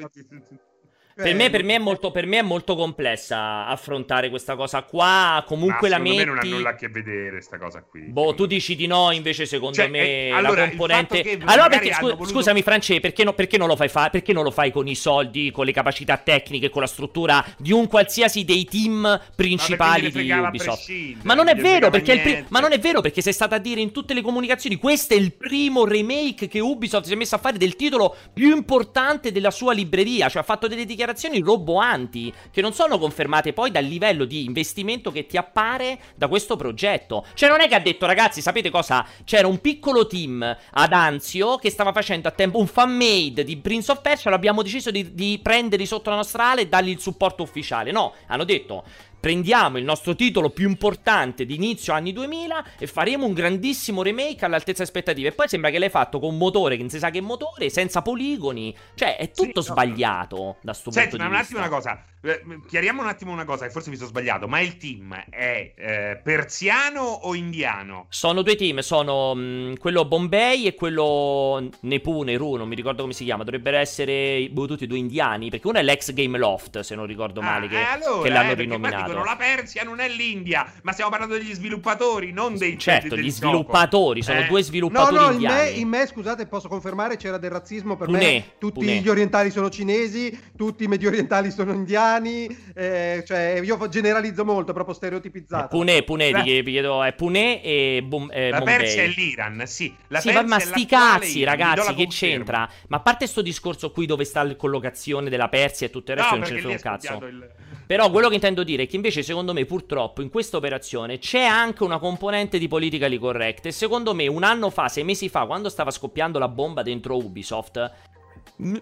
Per me, per, me è molto, per me è molto complessa affrontare questa cosa qua. Comunque Ma la metti. me non ha nulla a che vedere sta cosa qui. Boh, tu dici di no, invece secondo Cioè, me eh, allora, la il componente. Allora, perché, scu- voluto- scusami, France, perché, no- perché non lo fai fa- perché non lo fai con i soldi, con le capacità tecniche, con la struttura di un qualsiasi dei team principali di Ubisoft? Ma non è vero, perché è pri- ma non è vero, perché sei stata a dire in tutte le comunicazioni: questo è il primo remake che Ubisoft si è messo a fare del titolo più importante della sua libreria. Cioè, ha fatto delle dichiarazioni roboanti che non sono confermate poi dal livello di investimento che ti appare da questo progetto. Cioè, non è che ha detto, ragazzi, sapete cosa? C'era un piccolo team ad Anzio che stava facendo a tempo un fan made di Prince of Persia. L'abbiamo deciso di, di prenderli sotto la nostra ala e dargli il supporto ufficiale. No, hanno detto. Prendiamo il nostro titolo più importante di inizio anni 2000 e faremo un grandissimo remake all'altezza aspettative. E poi sembra che l'hai fatto con un motore che non si sa che motore, senza poligoni. Cioè, è tutto Sì, no. sbagliato da sto Senti, punto ma di un vista. attimo una cosa. Eh, Chiariamo un attimo una cosa, che forse mi sono sbagliato. Ma il team è eh, persiano o indiano? Sono due team, sono mh, quello Bombay e quello Nepu, Neru, non mi ricordo come si chiama, dovrebbero essere boh, tutti e due indiani, perché uno è l'ex Game Loft, se non ricordo male, Ah, che, eh, allora, che l'hanno eh, rinominato. dicono la Persia non è l'India, ma stiamo parlando degli sviluppatori, non dei Certo, gli gioco. sviluppatori, sono Eh, due No, sviluppatori no, in me, indiani. in me, scusate, posso confermare, c'era del razzismo per Pune, me. Tutti Pune. gli orientali sono cinesi, tutti i medio orientali sono indiani, eh, cioè io generalizzo molto, proprio stereotipizzato. Pune, Pune, Beh. ti chiedo, è Pune e Bom- eh, La Bombay. Persia è l'Iran, sì. La sì, Persia ma, ma è sti cazzi, vi ragazzi, che c'entra? Ma a parte sto discorso qui dove sta la collocazione della Persia e tutto il resto, No, non ce ne frega un è cazzo. il... Però quello che intendo dire è che invece secondo me purtroppo in questa operazione c'è anche una componente di politically correct e secondo me un anno fa, sei mesi fa, quando stava scoppiando la bomba dentro Ubisoft,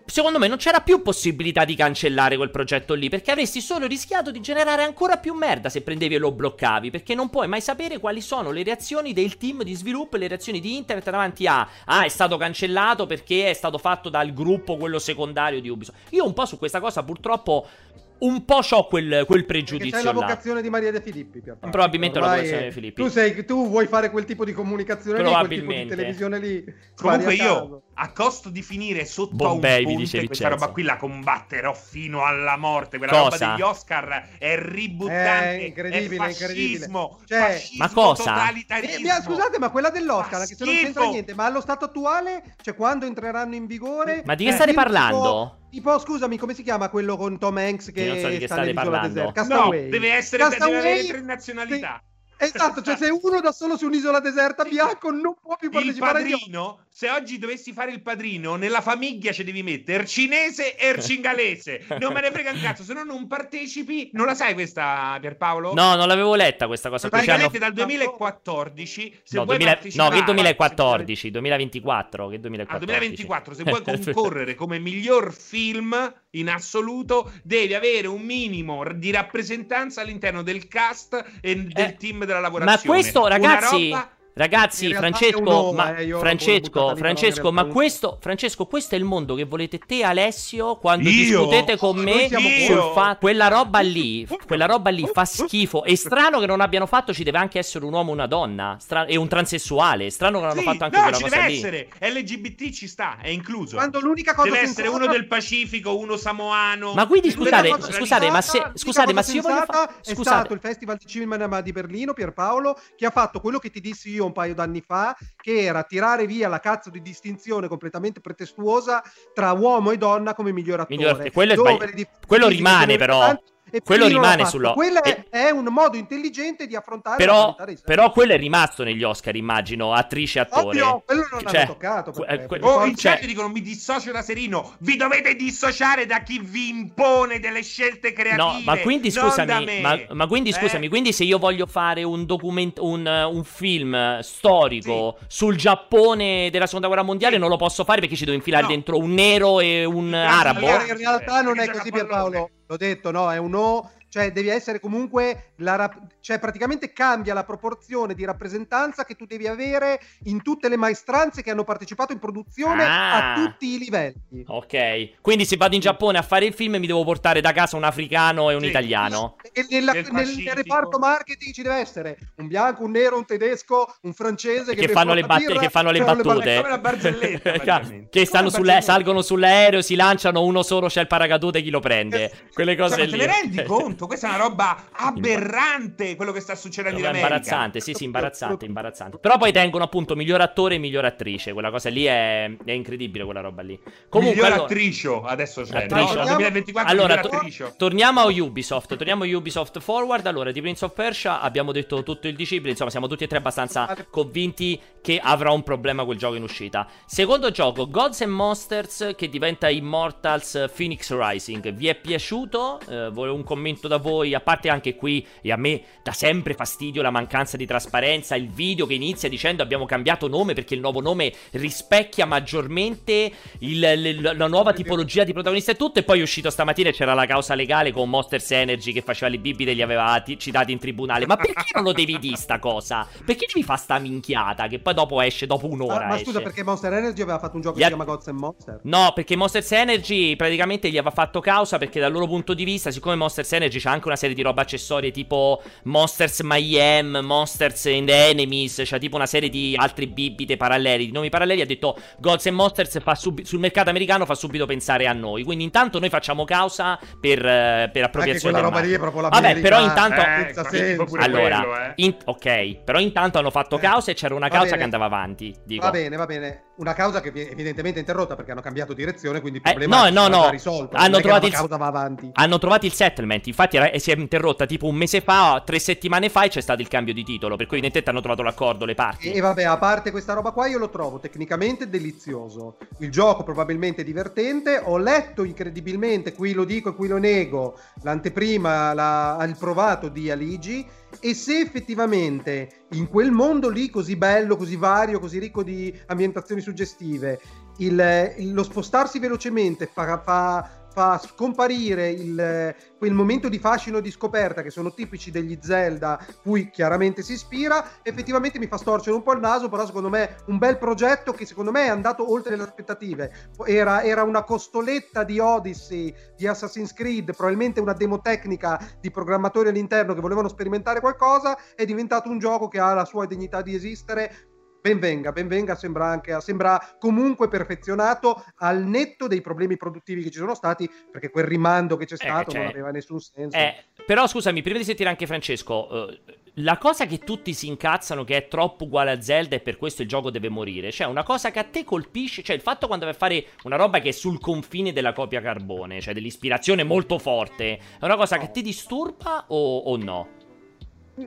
secondo me non c'era più possibilità di cancellare quel progetto lì perché avresti solo rischiato di generare ancora più merda se prendevi e lo bloccavi perché non puoi mai sapere quali sono le reazioni del team di sviluppo e le reazioni di internet davanti a ah è stato cancellato perché è stato fatto dal gruppo quello secondario di Ubisoft. Io un po' su questa cosa purtroppo un po' ho quel, quel Perché pregiudizio c'è la là. vocazione di Maria De Filippi. Pierpaolo. Probabilmente è la Ormai vocazione è- di Filippi. Tu, sei, tu vuoi fare quel tipo di comunicazione lì, quel tipo di Probabilmente. televisione lì. Comunque io, caso. a costo di finire sotto Bombay, a un punto, questa Vincenzo. roba qui la combatterò fino alla morte. Quella Cosa? roba degli Oscar è ributtante, È incredibile, è incredibile. fascismo, Cioè- fascismo Ma cosa? totalitarismo. Eh, mia- scusate, ma quella dell'Oscar, che se non c'entra niente, ma allo stato attuale, cioè quando entreranno in vigore... Ma di che eh, state parlando? Tipo, scusami, come si chiama quello con Tom Hanks che non so di che sta state nell'isola parlando. deserta? No, Castaway. deve essere deve avere Castaway, tre nazionalità. Esatto, cioè se uno da solo su un'isola deserta bianco non può più Il partecipare agli padrino, se oggi dovessi fare il padrino, nella famiglia ci devi mettere cinese e cingalese. Non me ne frega un cazzo, se no non partecipi. Non la sai questa, Pierpaolo? No, non l'avevo letta questa cosa. Ci hanno- Praticamente dal 2014, se No, vuoi 2000 no, che 2014, 2024, che A 2014. 2024, se vuoi concorrere come miglior film in assoluto, devi avere un minimo di rappresentanza all'interno del cast e del Eh, team della Ma lavorazione. questo, Una ragazzi, roba Ragazzi, è Francesco, ma, eh, Francesco, Francesco, ma questo, Francesco, questo è il mondo che volete te, Alessio, quando Io? discutete con me sul io? fa- quella roba lì, quella roba lì fa schifo. È strano che non abbiano fatto, ci deve anche essere un uomo e una donna, Stra- e un transessuale. È strano che non hanno Sì, fatto anche no, quella ci cosa deve lì. essere. LGBT ci sta, è incluso. Quando l'unica cosa Deve essere uno del Pacifico, uno samoano. Ma quindi, scusate, scusate, ma se- scusate, ma se io voglio fa- è scusate. stato il Festival di Cinema di Berlino, Pierpaolo, che ha fatto quello che ti dissi io un paio d'anni fa, che era tirare via la cazzo di distinzione completamente pretestuosa tra uomo e donna come miglior attore. Miglior- quello sbagli- quello rimane, però. importanti e Quello rimane fatto. sullo- Quello è, e- è un modo intelligente di affrontare Però, però quello è rimasto negli Oscar, immagino, attrice e attore. Ovvio, quello non Cioè, l'hanno toccato. que- que- Oh, in Cioè- chat dicono mi dissocio da Serino. Vi dovete dissociare da chi vi impone delle scelte creative. No, ma quindi scusami, ma, ma quindi Eh? scusami, quindi se io voglio fare un documento, un, un film storico sul Giappone della seconda guerra mondiale, Sì. non lo posso fare perché ci devo infilare No. dentro un nero e un arabo. Allora, in realtà non è così. Pierpaolo, l'ho detto, no, è un no, cioè devi essere comunque la rap- cioè praticamente cambia la proporzione di rappresentanza che tu devi avere in tutte le maestranze che hanno partecipato in produzione Ah. a tutti i livelli. Ok, quindi se vado in Giappone a fare il film mi devo portare da casa un africano e un Sì. italiano. E nella- Nel nel, reparto marketing ci deve essere un bianco, un nero, un tedesco, un francese che, Che fanno, le batte- birra, che fanno le battute. Barzelletta, praticamente. che stanno Come sulle- salgono sull'aereo, si lanciano, uno solo c'è il paracadute, chi lo prende. Quelle cose Cioè, ma lì. te ne rendi conto? Questa è una roba aberrante quello che sta succedendo in America. imbarazzante, sì, sì, imbarazzante, imbarazzante. Però poi tengono appunto miglior attore e miglior attrice. Quella cosa lì è, è incredibile, quella roba lì. Comunque, Miglior attricio adesso c'è. Attricio. No, 2024 Allora, to- torniamo a Ubisoft. Torniamo a Ubisoft Forward. Allora, di Prince of Persia abbiamo detto tutto il discipline. Insomma, siamo tutti e tre abbastanza convinti che avrà un problema quel gioco in uscita. Secondo gioco, Gods and Monsters che diventa Immortals Phoenix Rising. Vi è piaciuto? Eh, volevo un commento da voi. A parte anche qui, e a me dà sempre fastidio la mancanza di trasparenza. Il video che inizia dicendo abbiamo cambiato nome perché il nuovo nome rispecchia maggiormente il- l- la nuova tipologia di protagonista e tutto. E poi è uscito stamattina e c'era la causa legale con Monsters Energy che faceva le bibite e li aveva ti- citati in tribunale. Ma perché non lo devi dire sta cosa? Perché devi fare sta minchiata che poi dopo esce dopo un'ora? Ma, ma esce. scusa, perché Monster Energy aveva fatto un gioco che si chiama Gods and Monster? No, perché Monsters Energy praticamente gli aveva fatto causa perché dal loro punto di vista, siccome Monsters Energy c'ha anche una serie di roba accessorie tipo Monsters Mayhem, Monsters and Enemies, c'ha tipo una serie di altri bibite paralleli, di nomi paralleli, ha detto Gods and Monsters fa sub- sul mercato americano fa subito pensare a noi. Quindi intanto noi facciamo causa per, eh, per Anche appropriazione quella del roba lì è proprio la Vabbè, però intanto... Eh, allora, quello, eh. in- ok, però intanto hanno fatto Eh, causa e c'era una causa che andava avanti. Dico. Va bene, va bene. Una causa che vi- evidentemente è interrotta perché hanno cambiato direzione, quindi il Eh, problema no, no, è no. già risolto. Hanno trovato il- causa va avanti. Hanno trovato il settlement, infatti era- si è interrotta tipo un mese fa, tre settimane fa e c'è stato il cambio di titolo, per cui evidentemente hanno trovato l'accordo le parti. E vabbè, a parte questa roba qua, io lo trovo tecnicamente delizioso. Il gioco probabilmente divertente. Ho letto incredibilmente, qui lo dico e qui lo nego, l'anteprima, la, il provato di Aligi. E se effettivamente in quel mondo lì così bello, così vario, così ricco di ambientazioni suggestive, il- il- lo spostarsi velocemente fa, fa- fa scomparire il- quel momento di fascino e di scoperta che sono tipici degli Zelda, cui chiaramente si ispira, effettivamente mi fa storcere un po' il naso, però secondo me un bel progetto che secondo me è andato oltre le aspettative. Era, era una costoletta di Odyssey, di Assassin's Creed, probabilmente una demo tecnica di programmatori all'interno che volevano sperimentare qualcosa, è diventato un gioco che ha la sua dignità di esistere. Ben venga, ben venga, sembra, anche, sembra comunque perfezionato al netto dei problemi produttivi che ci sono stati, perché quel rimando che c'è stato cioè- non aveva nessun senso. Eh, però scusami, prima di sentire anche Francesco, eh, la cosa che tutti si incazzano che è troppo uguale a Zelda e per questo il gioco deve morire, cioè una cosa che a te colpisce, cioè il fatto quando vai a fare una roba che è sul confine della copia carbone, cioè dell'ispirazione molto forte, è una cosa che ti disturba o, o no?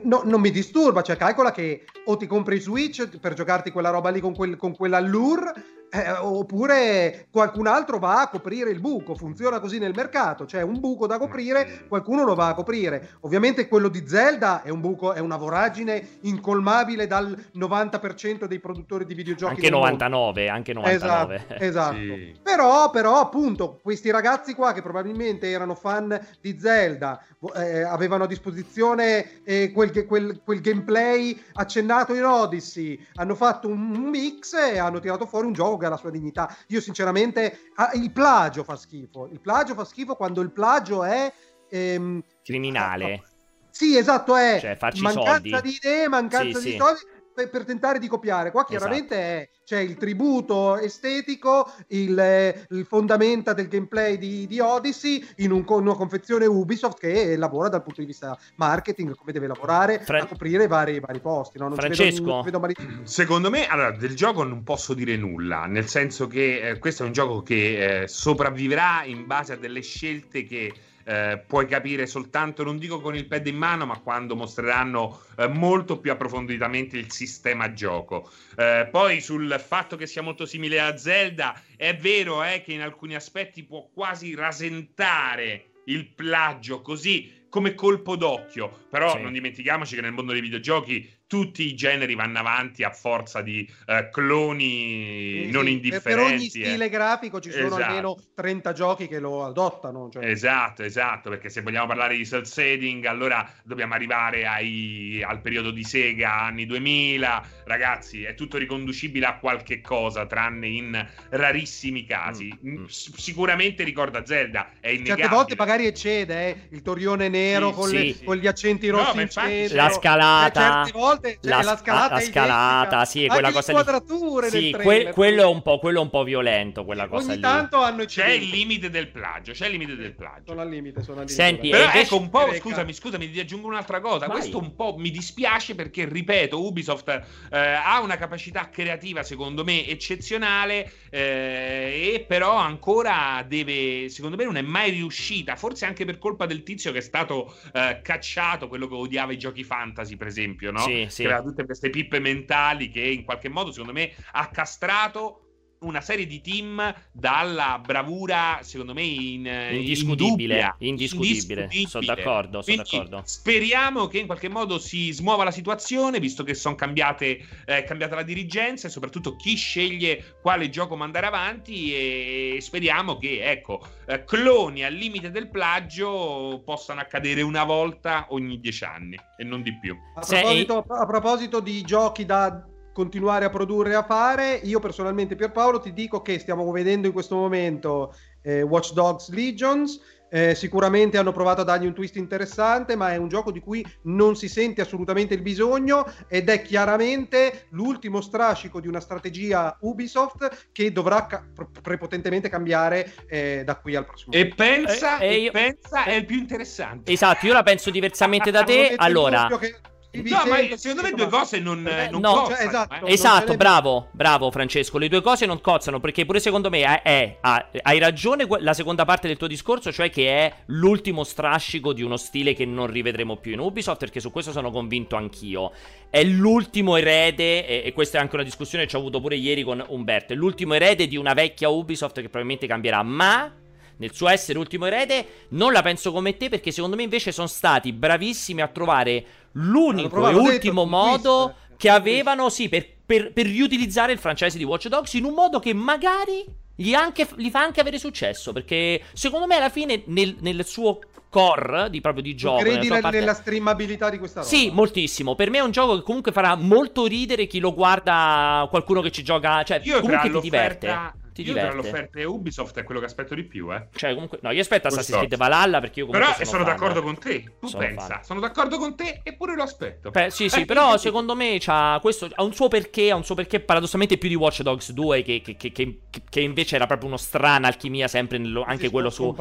No, non mi disturba, cioè calcola che o ti compri Switch per giocarti quella roba lì con, quel, con quell'allure Eh, oppure qualcun altro va a coprire il buco, funziona così nel mercato, c'è un buco da coprire, qualcuno lo va a coprire. Ovviamente quello di Zelda è un buco, è una voragine incolmabile dal 90% dei produttori di videogiochi. Anche 99, anche 99. Esatto, esatto. Sì. Però, però, appunto, questi ragazzi qua che probabilmente erano fan di Zelda, eh, avevano a disposizione eh, quel, quel, quel, gameplay accennato in Odyssey, hanno fatto un mix e hanno tirato fuori un gioco ha la sua dignità. Io sinceramente, ah, il plagio fa schifo. Il plagio fa schifo quando il plagio è... Ehm, Criminale. Sì, esatto, è cioè, mancanza soldi. di idee, mancanza sì, di sì. soldi per, per, tentare di copiare. Qua chiaramente esatto. è, c'è il tributo estetico, il, il fondamenta del gameplay di, di Odyssey in, un, in, una confezione Ubisoft che lavora dal punto di vista marketing, come deve lavorare Fra... a coprire vari, vari posti. No? Non Francesco, vedo, non secondo me allora, del gioco non posso dire nulla, nel senso che eh, questo è un gioco che eh, sopravvivrà in base a delle scelte che eh, puoi capire soltanto, non dico con il pad in mano, ma quando mostreranno eh, molto più approfonditamente il sistema gioco. Eh, poi sul fatto che sia molto simile a Zelda, è vero eh, che in alcuni aspetti può quasi rasentare il plagio così come colpo d'occhio, però sì. non dimentichiamoci che nel mondo dei videogiochi tutti i generi vanno avanti a forza di uh, cloni sì, non sì. indifferenti. Per ogni stile eh. grafico ci sono esatto. almeno 30 giochi che lo adottano. Cioè. Esatto, esatto, perché se vogliamo parlare di cel shading, allora dobbiamo arrivare ai, al periodo di Sega, anni 2000. Ragazzi, è tutto riconducibile a qualche cosa, tranne in rarissimi casi. Mm. S- sicuramente ricorda Zelda, è innegabile. Certe volte magari eccede, eh? il torione nero sì, con, le, con, gli accenti rossi no, in centro. La scalata. Eh, certe volte cioè, la, la, scalata, la scalata sì, quella cosa lì. Sì, que- quello, è un po', quello è un po' violento, quella cosa Ogni lì. tanto hanno C'è il limite del plagio, c'è il limite del plagio. Sono al limite, sono al limite. Senti, Però invece... ecco un po', scusami, scusami, ti aggiungo un'altra cosa. Vai. Questo un po' mi dispiace perché, ripeto, Ubisoft eh, ha una capacità creativa, secondo me, eccezionale, eh, e però ancora deve, secondo me, non è mai riuscita, forse anche per colpa del tizio che è stato eh, cacciato, quello che odiava i giochi fantasy, per esempio, no? Sì, sì. Aveva tutte queste pippe mentali che in qualche modo, secondo me, ha castrato una serie di team dalla bravura, secondo me, in, indiscutibile. indubbia, indiscutibile. indiscutibile. Sono d'accordo, sono Quindi d'accordo. Speriamo che in qualche modo si smuova la situazione, visto che sono cambiate, eh, cambiata la dirigenza e soprattutto chi sceglie quale gioco mandare avanti. E speriamo che, ecco, eh, cloni al limite del plagio possano accadere una volta ogni dieci anni e non di più. A proposito, a proposito di giochi da continuare a produrre e a fare. Io personalmente, Pierpaolo, ti dico che stiamo vedendo in questo momento eh, Watch Dogs Legions. Eh, sicuramente hanno provato a dargli un twist interessante, ma è un gioco di cui non si sente assolutamente il bisogno ed è chiaramente l'ultimo strascico di una strategia Ubisoft che dovrà ca- prepotentemente cambiare eh, da qui al prossimo. E pensa, Eh, eh, e io- pensa è il più interessante. Esatto, io la penso diversamente da te. Allora, che- No, ma secondo me due cose non, Eh, non no, cozzano, cioè, esatto. eh. non Esatto, bravo, bravo Francesco. Le due cose non cozzano perché pure secondo me è, è- ha- hai ragione la seconda parte del tuo discorso, cioè che è l'ultimo strascico di uno stile che non rivedremo più in Ubisoft, perché su questo sono convinto anch'io. È l'ultimo erede, e, e questa è anche una discussione che ho avuto pure ieri con Umberto, è l'ultimo erede di una vecchia Ubisoft che probabilmente cambierà, ma... Nel suo essere ultimo erede, non la penso come te perché secondo me invece sono stati bravissimi a trovare l'unico provato, e detto, ultimo modo twist, che avevano, sì, per, per- per riutilizzare il franchise di Watch Dogs in un modo che magari gli, anche- gli fa anche avere successo. Perché secondo me alla fine nel, nel suo core di proprio di gioco, nella credi sua nel- parte- nella streamabilità di questa roba? sì, moltissimo. Per me è un gioco che comunque farà molto ridere chi lo guarda, qualcuno che ci gioca, cioè Io comunque ti l'offerta, diverte. Ti io tra diverte. l'offerta Ubisoft è quello che aspetto di più, eh. Cioè, comunque, no, io aspetto Questo- Assassin's Creed Valhalla perché io comunque Però sono, sono, d'accordo con te. Tu Sono pensa, fan. sono d'accordo con te, eppure lo aspetto. Beh, sì, sì, Eh, però secondo me c'ha questo, ha un suo perché, ha un suo perché paradossalmente più di Watch Dogs 2 che, che- che- che- che invece era proprio uno strana alchimia sempre nello- anche Sì, quello su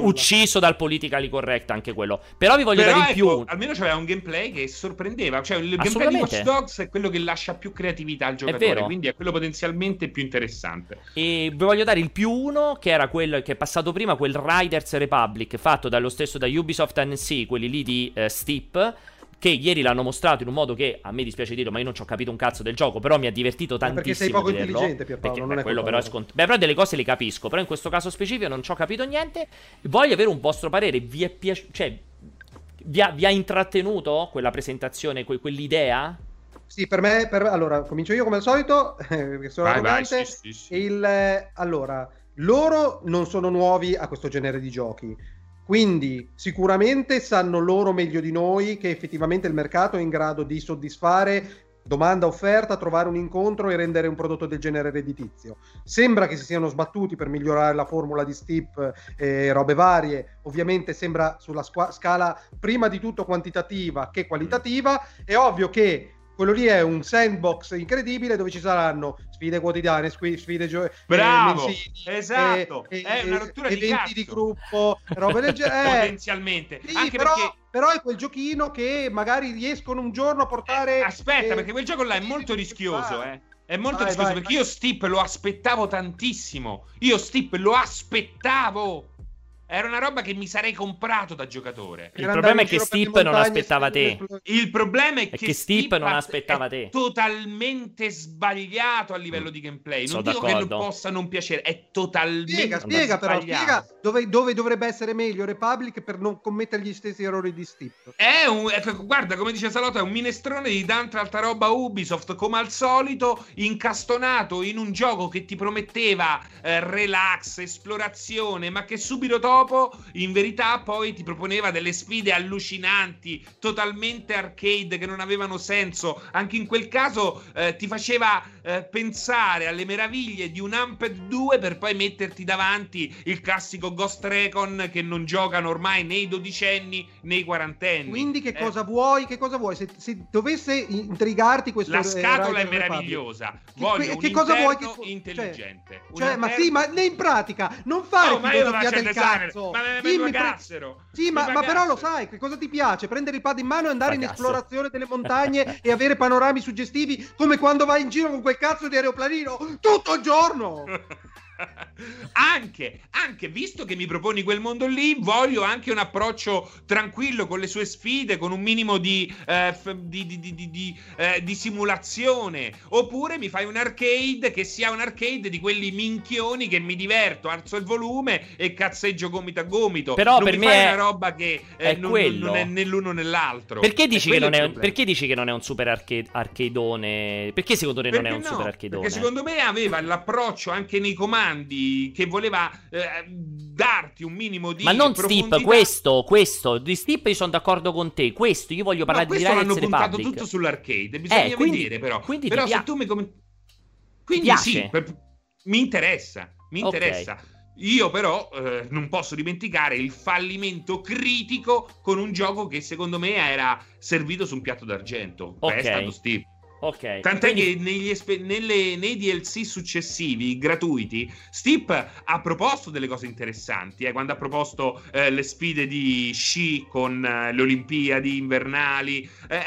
ucciso dal politically correct anche quello. Però vi voglio Però dare in ecco, più almeno c'aveva un gameplay che sorprendeva. Cioè, il gameplay di. Watch Dogs è quello che lascia più creatività al giocatore. vero. Quindi è quello potenzialmente più interessante. E vi voglio dare il più uno, che era quello che è passato prima, quel Riders Republic fatto dallo stesso da Ubisoft NC, quelli lì di eh, Steep. che ieri l'hanno mostrato in un modo che a me dispiace dire, ma io non ci ho capito un cazzo del gioco, però mi ha divertito Ma tantissimo. perché sei poco vederlo, intelligente, Pierpaolo, perché, non beh, è quello però è scont- Beh, però delle cose le capisco, però in questo caso specifico non ci ho capito niente. Voglio avere un vostro parere, vi è piaciuto, cioè, vi ha, vi ha intrattenuto quella presentazione, que- quell'idea? Sì, per me, per- allora, comincio io come al solito, perché sono Vai, vai, sì, sì, sì. Il, eh, allora, loro non sono nuovi a questo genere di giochi. Quindi sicuramente sanno loro meglio di noi che effettivamente il mercato è in grado di soddisfare domanda offerta, trovare un incontro e rendere un prodotto del genere redditizio. Sembra che si siano sbattuti per migliorare la formula di Steep e robe varie. Ovviamente sembra sulla squa- scala prima di tutto quantitativa che qualitativa. È ovvio che quello lì è un sandbox incredibile dove ci saranno sfide quotidiane, sfide gio- eh, Bravo, mensili, esatto, eh, è eh, una rottura di eventi cazzo. di gruppo, robe del genere. Eh, Potenzialmente. sì, Anche però, perché però è quel giochino che magari riescono un giorno a portare. Eh, Aspetta, eh, perché quel gioco là è molto rischioso, eh. È molto Vai, rischioso vai, perché vai. io Steep lo aspettavo tantissimo. Io Steep lo aspettavo. Era una roba che mi sarei comprato da giocatore. Il problema è che Steep non aspettava te. Il problema è, È che, che Steep non aspettava te. totalmente sbagliato a livello di gameplay. Non Sono dico che non d'accordo. possa non piacere, è totalmente Spiega, spiega però, sbagliato. spiega dove, dove dovrebbe essere meglio Republic per non commettere gli stessi errori di Steep. È un, è- guarda, come dice Salotto, è un minestrone di tanta altra roba Ubisoft, come al solito, incastonato in un gioco che ti prometteva eh, relax, esplorazione, ma che subito dopo, in verità, poi ti proponeva delle sfide allucinanti, totalmente arcade, che non avevano senso. Anche in quel caso eh, ti faceva eh, pensare alle meraviglie di un Amped 2 per poi metterti davanti il classico Ghost Recon che non giocano ormai né i dodicenni né i quarantenni. Quindi che Eh, cosa vuoi? Che cosa vuoi? Se, se dovesse intrigarti questo La scatola è meravigliosa. Che- Voglio che- cosa vuoi che- cioè- intelligente. Un Cioè, ma sì, ma né in pratica, non fare ma io lo filosofia faccio del designer, cazzo. ma me ne Dimmi pre- pagassero. Sì, ma, ma pagassero. però lo sai, che cosa ti piace? Prendere il pad in mano e andare in Pagassero. esplorazione delle montagne e avere panorami suggestivi come quando vai in giro con quel cazzo di aeroplanino tutto il giorno. anche, anche visto che mi proponi quel mondo lì, voglio anche un approccio tranquillo con le sue sfide, con un minimo di, eh, f- di, di- di- di- di, eh, di simulazione. Oppure mi fai un arcade che sia un arcade di quelli minchioni che mi diverto, alzo il volume e cazzeggio gomito a gomito. Però non per me fai è- una roba che eh, è non, quello. non è né l'uno né l'altro. Perché dici, che non è, perché dici che non è un super arcade, arcadeone? Perché secondo te non è Perché un no? super arcadeone? Perché secondo me aveva l'approccio anche nei comandi che voleva eh, darti un minimo di Ma non. Steep, questo, questo, di Steep io sono d'accordo con te, questo io voglio No, parlare di questo l'hanno Riders puntato Republic. tutto sull'arcade, bisogna Eh, quindi- vedere però. quindi però se pia- tu mi com- Quindi sì, per- mi interessa, mi interessa. Io però eh, non posso dimenticare il fallimento critico con un gioco che secondo me era servito su un piatto d'argento. Ok. È stato Steep. Ok. Tant'è quindi- che negli espe- nelle- nei DLC successivi, gratuiti, Steep ha proposto delle cose interessanti. eh, quando ha proposto eh, le sfide di sci con eh, le Olimpiadi invernali, eh,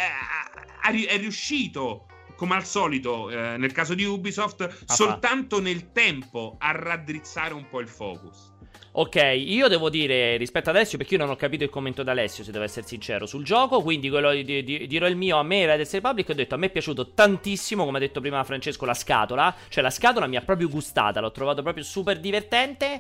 ri- è riuscito. Come al solito, eh, nel caso di Ubisoft, fa- soltanto nel tempo a raddrizzare un po' il focus. Ok, io devo dire rispetto ad Alessio, perché io non ho capito il commento da Alessio, se devo essere sincero, sul gioco, quindi quello di- di- dirò il mio, a me Riders Republic, ho detto, a me è piaciuto tantissimo, come ha detto prima Francesco, la scatola, cioè la scatola mi ha proprio gustata, l'ho trovato proprio super divertente,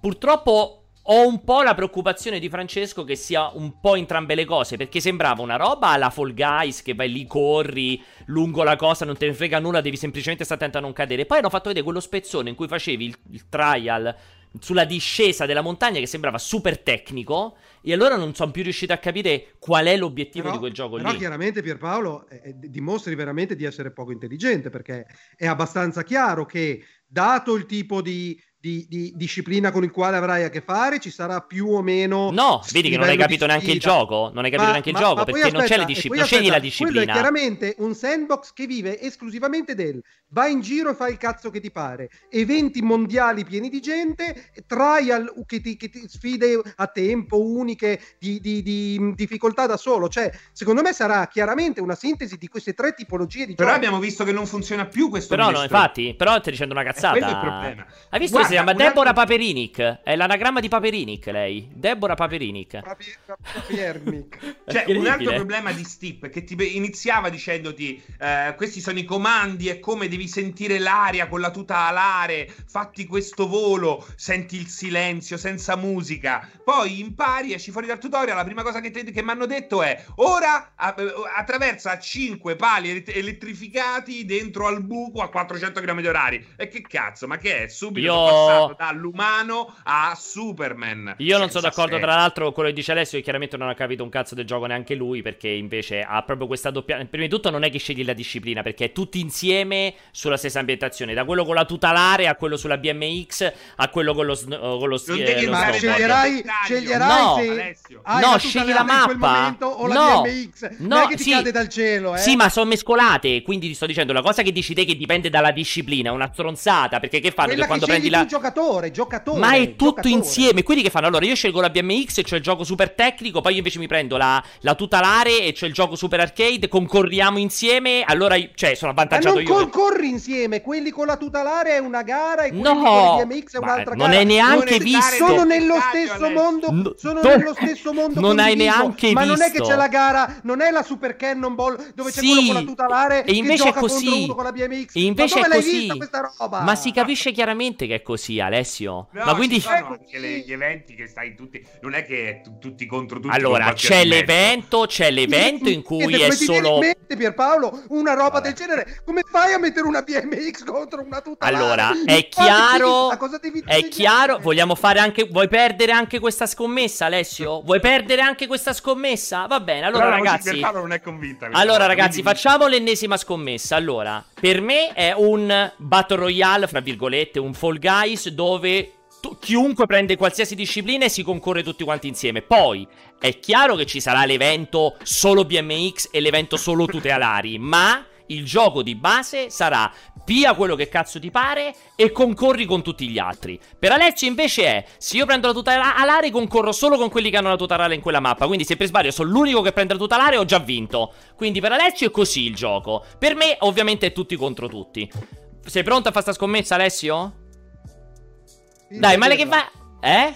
purtroppo ho un po' la preoccupazione di Francesco che sia un po' entrambe le cose, perché sembrava una roba alla Fall Guys, che vai lì, corri lungo la cosa, non te ne frega nulla, devi semplicemente stare attento a non cadere, poi hanno fatto vedere quello spezzone in cui facevi il, il trial sulla discesa della montagna che sembrava super tecnico e allora non sono più riuscito a capire qual è l'obiettivo Però- di quel gioco però lì. chiaramente Pierpaolo eh, eh, dimostri veramente di essere poco intelligente perché è abbastanza chiaro che dato il tipo di, di- di disciplina con il quale avrai a che fare ci sarà più o meno No, vedi che non hai capito neanche il gioco, non hai capito Ma- neanche il ma- gioco ma poi perché non c'è aspetta, la disciplina, scegli la aspetta, Quello disciplina. è chiaramente un sandbox che vive esclusivamente del vai in giro e fai il cazzo che ti pare, eventi mondiali pieni di gente, trial che ti, che ti- sfide a tempo uniche di, di- di difficoltà da solo. Cioè, secondo me sarà chiaramente una sintesi di queste tre tipologie di Però giochi. abbiamo visto che non funziona più questo Però no, infatti, però stai dicendo una È cazzata. quello il problema. Hai visto Guarda, si chiama Deborah altro- Paperinic. È l'anagramma di Paperinic lei. Deborah Paperinic. Papi- Papiermic. Cioè, un altro problema di Steep è che ti iniziava dicendoti: eh, questi sono i comandi, è come devi sentire l'aria con la tuta alare. Fatti questo volo, senti il silenzio senza musica. Poi impari, esci fuori dal tutorial. La prima cosa che, mi hanno detto è: ora eh, attraversa 5 pali elet- elettrificati dentro al buco a 400 km orari. E che cazzo, ma che è? Subito Io- passato dall'umano a Superman. Io non sono d'accordo, senso. tra l'altro, con quello che dice Alessio, che chiaramente non ha capito un cazzo del gioco neanche lui, perché invece ha proprio questa doppia... Prima di tutto non è che scegli la disciplina, perché è tutti insieme sulla stessa ambientazione, da quello con la tutelare a quello sulla BMX a quello con lo, sn- con lo, Non ski- devi eh, lo Ma sceglierai, sceglierai No, se Alessio. hai No, la scegli la mappa. o la No. BMX. No, non è che ti sì. cade dal cielo, eh. Sì, ma sono mescolate. Quindi ti sto dicendo, la cosa che dici te che dipende dalla disciplina, è una stronzata. Perché che fanno? Quando prendi la. Giocatore, giocatore. Ma è tutto giocatore. insieme. Quindi che fanno? Allora, io scelgo la BMX, cioè il gioco super tecnico. Poi io invece mi prendo la, la tutelare e c'è il gioco super arcade. Concorriamo insieme. Allora, io- cioè, sono Ma avvantaggiato non io. concorri insieme, quelli con la tutelare è una gara e quelli No, con le BMX è ma un'altra non gara. è neanche Non visto. Sono nello stesso mondo, No, sono no. nello stesso mondo Non hai neanche ma non è che visto. c'è la gara, non è la Super Cannonball dove c'è Sì, quello con la tutelare e invece che è così. contro uno con la BMX. E invece ma è così. vista questa roba? Ma si capisce chiaramente che è così, Alessio. No, ma quindi. ci sono anche le- gli eventi che stai tutti. Non è che è tu- tutti contro tutti. Allora, c'è l'evento, c'è l'evento in cui è solo. in mente, Pierpaolo, una roba Vabbè. del genere. Come fai a mettere una BMX contro una tutelare? Allora, Non è chiaro. a cosa devi È chiaro. Vogliamo fare anche. Vuoi perdere anche questa scommessa, Alessio? Vuoi perdere anche questa scommessa? Va bene, allora, Però ragazzi. Pierpaolo non è convinta. Allora, ragazzi, quindi- facciamo l'ennesima scommessa. Allora, per me è un Battle Royale, fra virgolette, un Fall Guys dove tu- chiunque prende qualsiasi disciplina e si concorre tutti quanti insieme. Poi è chiaro che ci sarà l'evento solo BMX e l'evento solo tutelari, ma il gioco di base sarà pia quello che cazzo ti pare e concorri con tutti gli altri. Per Alessio invece è, se io prendo la tuta alare concorro solo con quelli che hanno la tuta alare in quella mappa, quindi se per sbaglio sono l'unico che prende la tuta alare ho già vinto. Quindi per Alessio è così il gioco. Per me ovviamente è tutti contro tutti. Sei pronto a fare sta scommessa Alessio? Pizza Dai, male che va... Eh?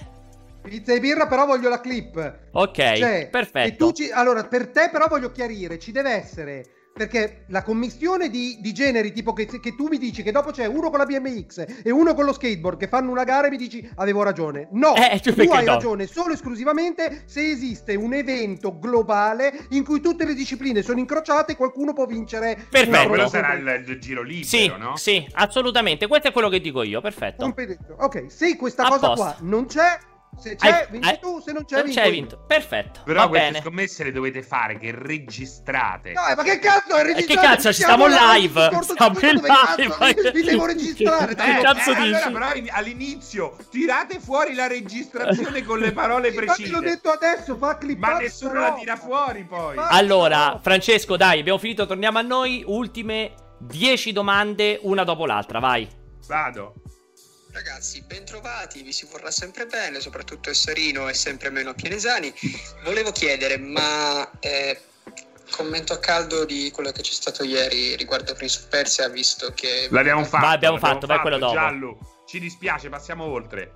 Pizza e birra, però voglio la clip. Ok, Cioè, perfetto. e tu ci- allora, per te però voglio chiarire, ci deve essere... Perché la commissione di, di generi, tipo che, che tu mi dici che dopo c'è uno con la BMX e uno con lo skateboard che fanno una gara e mi dici avevo ragione. No, Eh, tu tu hai no? ragione solo e esclusivamente se esiste un evento globale in cui tutte le discipline sono incrociate e qualcuno può vincere. Perfetto. Quello sarà il, il giro libero, Sì, no? sì, assolutamente. Questo è quello che dico io, perfetto. Ok, se questa A cosa posto. qua non c'è, se c'è, Hai- vinci hai- tu, se non c'è, Non vinco c'è io. vinto. Perfetto. Però va queste bene. scommesse le dovete fare che registrate. No, eh, ma che cazzo è E che registrato? cazzo, ci stiamo live, stiamo in live. Mi, mi devo registrare. Che Eh, cazzo eh, dici? allora, però in- all'inizio tirate fuori la registrazione con le parole precise. l'ho detto adesso, fa clip. Ma nessuno la tira fuori poi. Ma- Allora, Francesco, dai, abbiamo finito, torniamo a noi. Ultime 10 domande, una dopo l'altra, vai. Vado. Ragazzi, bentrovati, vi si vorrà sempre bene, soprattutto a Serino e sempre meno a Pianesani. Volevo chiedere, ma eh, commento a caldo di quello che c'è stato ieri riguardo Prince of Persia, visto che... L'abbiamo fatto. L'abbiamo fatto, vai quello dopo. Giallo. Ci dispiace, passiamo oltre.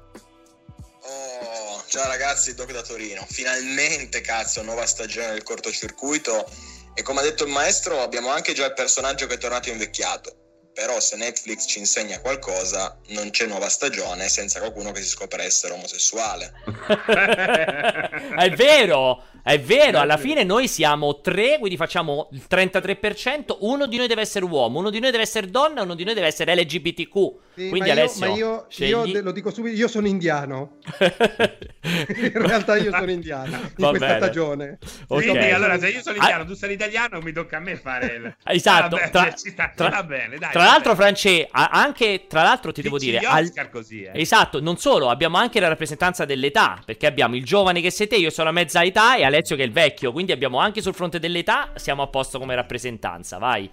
Oh, ciao ragazzi, Doc da Torino. Finalmente, cazzo, nuova stagione del cortocircuito. E come ha detto il maestro, abbiamo anche già il personaggio che è tornato invecchiato. Però se Netflix ci insegna qualcosa, non c'è nuova stagione senza qualcuno che si scopre essere omosessuale. è vero, è vero. Alla fine noi siamo tre, quindi facciamo il 33%. Uno di noi deve essere uomo, uno di noi deve essere donna, uno di noi deve essere LGBTQ. Sì, quindi ma io, Alessio, ma io, scegli. io lo dico subito, io sono indiano. In realtà io sono indiano in Va questa bene. stagione. Ok. Quindi, allora, se io sono Ah. italiano, tu sei italiano, mi tocca a me fare il. Esatto, tra- ci sta- tra- va bene, dai. Tra va l'altro. France, anche tra l'altro ti devo Vinci dire, al- così, eh. esatto, non solo, abbiamo anche la rappresentanza dell'età, perché abbiamo il giovane che sei te, io sono a mezza età e Alessio che è il vecchio, quindi abbiamo anche sul fronte dell'età siamo a posto come rappresentanza, vai.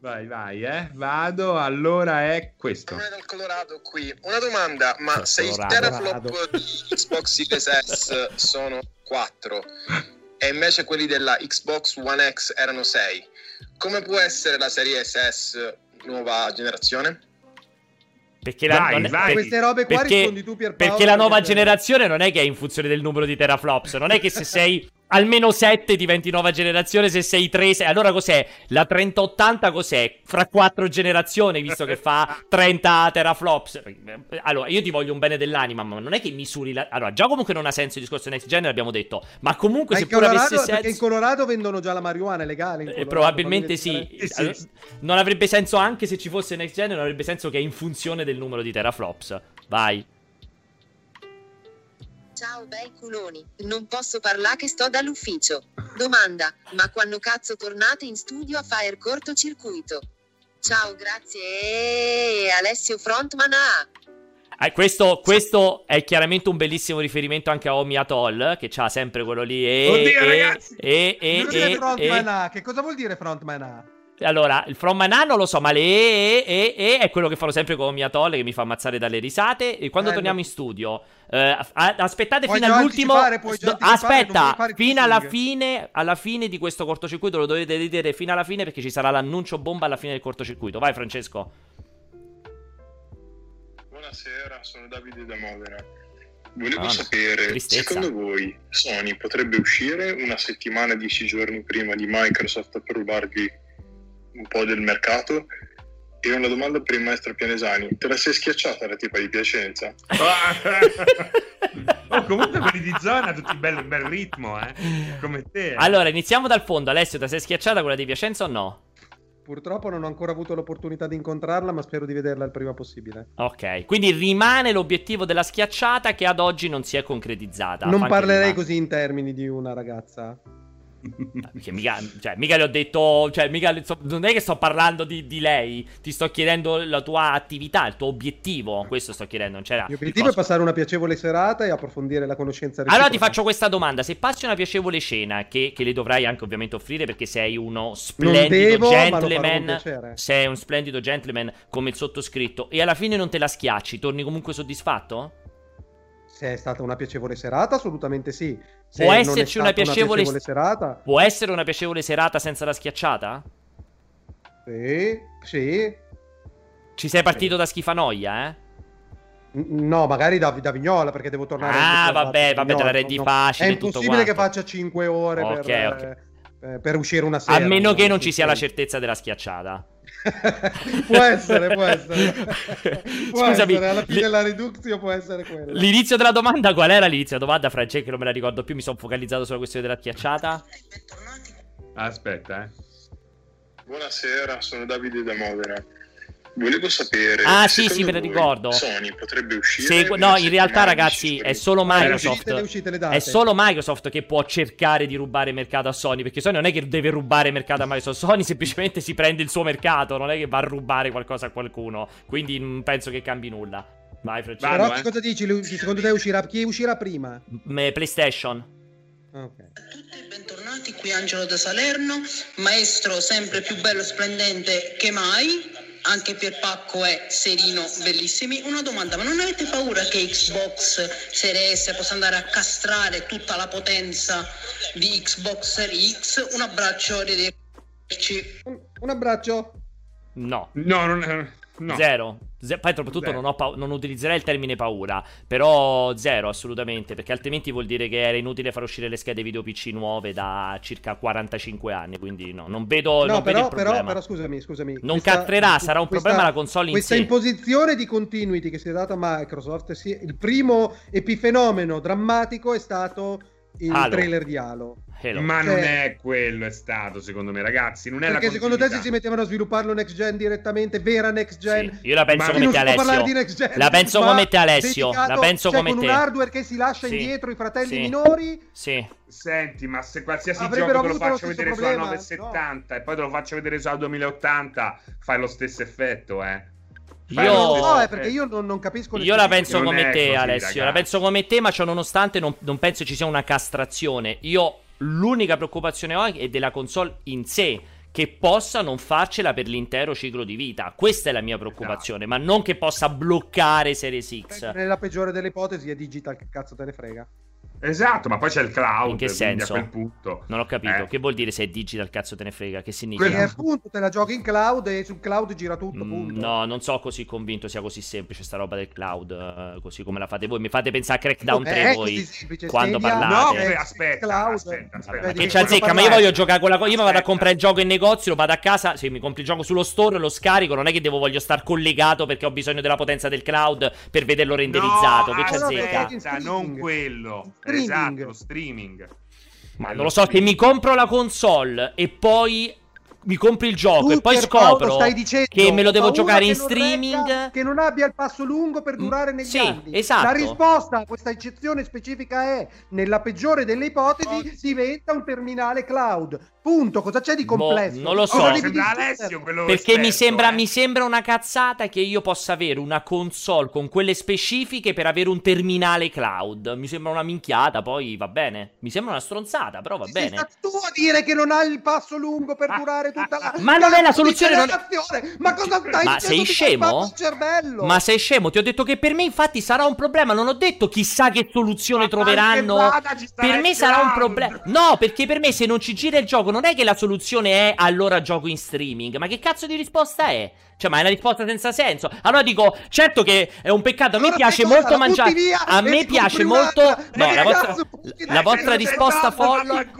Vai, vai, eh. Vado. Allora è questo. Dal Colorado qui. Una domanda, ma se i Colorado. teraflop di Xbox Series S sono 4 e invece quelli della Xbox One X erano 6, come può essere la serie SS nuova generazione? Perché la, Vai, non è- vai. Queste robe qua perché- rispondi tu Pierpaolo. Perché la nuova perché- generazione non è che è in funzione del numero di teraflops. Non è che se sei almeno 7 diventi nuova generazione, se sei 3, sei... allora cos'è? La 3080 cos'è? Fra 4 generazioni, visto che fa 30 teraflops. Allora, io ti voglio un bene dell'anima, ma non è che misuri la... Allora, già comunque non ha senso il discorso next gen, l'abbiamo detto. Ma comunque Ma se pure Colorado, avesse perché in senso... Colorado vendono già la marijuana, è legale. in Eh, Colorado, probabilmente sì. vedere. sì. Allora, Non avrebbe senso anche se ci fosse next gen, non avrebbe senso che è in funzione del numero di teraflops. Vai. Ciao bei culoni, non posso parlare che sto dall'ufficio. Domanda, ma quando cazzo tornate in studio a fare il cortocircuito? Ciao, grazie e Alessio Frontman A. Eh, questo, questo è chiaramente un bellissimo riferimento anche a Omi Atoll, che c'ha sempre quello lì. E, Oddio, e, ragazzi! E, e, Cosa vuol dire e, frontman e- A? Che cosa vuol dire frontman A? Allora, il From Man A non lo so, ma le e, e, e è quello che fanno sempre con Omi Atoll, che mi fa ammazzare dalle risate. E quando Eh, torniamo no. in studio, eh, aspettate Puoi fino all'ultimo. aspetta, fino alla fine, alla fine di questo cortocircuito lo dovete vedere fino alla fine perché ci sarà l'annuncio bomba alla fine del cortocircuito. Vai, Francesco. Buonasera, sono Davide da Modena. Volevo Ah, sapere, tristezza. secondo voi Sony potrebbe uscire una settimana, dieci giorni prima di Microsoft per rubargli un po' del mercato? E una domanda per il maestro Pianesani, te la sei schiacciata la tipa di Piacenza? oh, comunque quelli di zona tutti bello, bel ritmo, eh. Come te. Allora, iniziamo dal fondo. Alessio, ti sei schiacciata quella di Piacenza o no? Purtroppo non ho ancora avuto l'opportunità di incontrarla, ma spero di vederla il prima possibile. Ok, quindi rimane l'obiettivo della schiacciata che ad oggi non si è concretizzata. non Fa anche parlerei rimane. così in termini di una ragazza. Perché mica, cioè, mica le ho detto. Cioè, mica le- sto- non è che sto parlando di, di lei. Ti sto chiedendo la tua attività, il tuo obiettivo. Questo sto chiedendo. Non c'era. L'obiettivo è passare una piacevole serata e approfondire la conoscenza Allora ti reciproca. faccio questa domanda: se passi una piacevole cena, che, che le dovrai anche ovviamente offrire perché sei uno splendido devo, gentleman, sei un splendido gentleman come il sottoscritto, e alla fine non te la schiacci, torni comunque soddisfatto? Se è stata una piacevole serata, assolutamente sì. Se Può esserci stata una piacevole- serata, Può essere una piacevole serata senza la schiacciata? sì, sì. Ci sei partito da schifanoia, eh? No, magari da, da Vignola perché devo tornare. Ah, vabbè, vabbè, te la rendi no. facile È impossibile che faccia 5 ore Ok, per, ok. eh, per uscire una sera. A meno che non sì, ci sia sì. la certezza della schiacciata. può essere, può essere. Può Scusami, essere, alla fine li- la reduzione può essere quella. L'inizio della domanda qual era? L'inizio della domanda, Francesco, che non me la ricordo più, mi sono focalizzato sulla questione della schiacciata. Aspetta, eh. Buonasera, sono Davide da Modena. Volevo sapere. Ah, sì, sì, me la voi ricordo. Sony potrebbe uscire. Se- no, in realtà, ragazzi, è solo Microsoft. uscite, le uscite, le date. È solo Microsoft che può cercare di rubare mercato a Sony. Perché Sony non è che deve rubare mercato a Microsoft. Sony semplicemente si prende il suo mercato. Non è che va a rubare qualcosa a qualcuno. Quindi non penso che cambi nulla. Vai, Francesco. Però eh. che cosa dici? Secondo te uscirà chi uscirà prima? M- PlayStation. Ah, ok. tutti, bentornati qui Angelo da Salerno, maestro sempre più bello splendente che mai, anche Pierpacco è serino, bellissimi. Una domanda, ma non avete paura che Xbox Series S possa andare a castrare tutta la potenza di Xbox Series X? Un abbraccio, arrivederci. Un, un abbraccio. No. No, non è... No. Zero. Ze- poi soprattutto non, ho pau- non utilizzerei il termine paura. Però zero, assolutamente. Perché altrimenti vuol dire che era inutile far uscire le schede video PC nuove da circa 45 anni. Quindi no, non vedo, No, non vedo però, il problema. però, però scusami, scusami. Non catturerà, sarà un problema la console in Questa sé. imposizione di continuity che si è data a Microsoft, sì, il primo epifenomeno drammatico è stato il Halo. trailer di Halo. Hello. Ma Cioè- non è quello è stato, secondo me, ragazzi. Non è Perché la secondo te se si mettevano a svilupparlo next gen direttamente, vera next gen? Sì, io la penso come te Alessio. La penso ma come te Alessio. La penso cioè, come con te. un hardware che si lascia Sì. indietro i fratelli Sì. minori. Sì. Senti, ma se qualsiasi Avrebbero gioco te lo lo faccio stesso vedere problema, sulla 970 e poi te lo faccio vedere sulla 2080, fai lo stesso effetto, eh. Io- eh, effetto. perché io non, non capisco le Io la penso come è te, così, Alessio. La ragazzi. penso come te, ma ciò nonostante non, non penso ci sia una castrazione. Io l'unica preoccupazione ho è della console in sé. Che possa non farcela per l'intero ciclo di vita. Questa è la mia preoccupazione. Ma non che possa bloccare Series X. Nella peggiore delle ipotesi è digital, che cazzo te ne frega. Esatto, ma poi c'è il cloud. In che senso? A quel punto. Non ho capito. Eh. Che vuol dire se è digital, cazzo te ne frega? Che Perché significa? appunto te la giochi in cloud e sul cloud gira tutto. Mm, punto. No, non so così convinto sia così semplice sta roba del cloud, eh, così come la fate voi. Mi fate pensare a Crackdown Vabbè, 3 è voi così semplice, quando Stadia- No, parlate. che- Eh, aspetta, cloud. aspetta, aspetta. Vedi che c'è zecca? Ma io voglio giocare con la cosa. Io mi vado a comprare il gioco in negozio, lo vado a casa. Se mi compri il gioco sullo store, lo scarico. Non è che devo voglio star collegato perché ho bisogno della potenza del cloud per vederlo renderizzato. che c'è no, zecca? no, non quello. Streaming. Esatto, lo streaming. Ma non lo so, se mi compro la console e poi mi compri il gioco Tu, e poi scopro dicendo, che me lo devo giocare in streaming. regga, che non abbia il passo lungo per durare negli sì, anni. esatto. La risposta a questa eccezione specifica è: nella peggiore delle ipotesi, diventa un terminale cloud. Punto. Cosa c'è di Boh, complesso? non lo so. Cosa Oh, devi sembra? Alessio quello Perché mi esperto, sembra, eh. mi sembra una cazzata che io possa avere una console con quelle specifiche per avere un terminale cloud. Mi sembra una minchiata, poi va bene. Mi sembra una stronzata, però va Ci bene. stato tu a dire che non ha il passo lungo per durare tutta la Ma non è la soluzione, non-. Ma cosa stai Ma sei scemo? Ma sei scemo? Ti ho detto che per me, infatti, sarà un problema. Non ho detto chissà che soluzione Ma troveranno. Per me sarà un problema. No, perché per me, se non ci gira il gioco, non è che la soluzione è allora gioco in streaming. Ma che cazzo di risposta è? Cioè, ma è una risposta senza senso. Allora dico, certo che è un peccato. A me Allora piace molto mangiare. via A me piace molto. No, la vostra, la vostra risposta folle.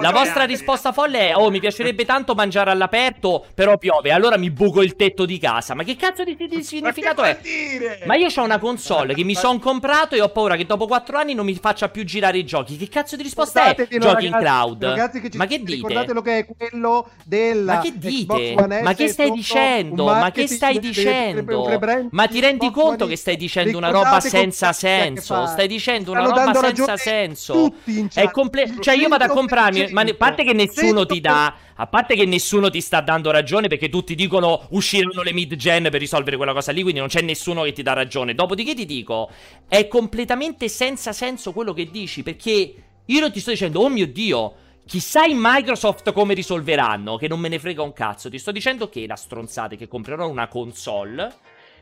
La vostra risposta folle è: Oh, mi piacerebbe tanto mangiare all'aperto, però piove. Allora mi buco il tetto di casa. Ma che cazzo di, di- significato è? che vuol dire? Ma io ho una console che mi sono comprato e ho paura che dopo 4 anni non mi faccia più girare i giochi. Che cazzo di risposta è? Giochi in cloud. ragazzi che ci Ma che dite? Ricordatelo che è quello della Ma che dite? Ma che stai dicendo? Ma che stai dicendo? Ma ti rendi conto che stai dicendo una roba senza senso? Stai dicendo una roba senza senso. È chat. comple- cioè io vado a comprarmi, ma a parte che nessuno ti 100%. dà a parte che nessuno ti sta dando ragione perché tutti dicono usciranno le mid-gen per risolvere quella cosa lì, quindi non c'è nessuno che ti dà ragione. Dopodiché ti dico, è completamente senza senso quello che dici perché io non ti sto dicendo, oh mio Dio, chissà in Microsoft come risolveranno, che non me ne frega un cazzo. Ti sto dicendo che la stronzata è che comprerò una console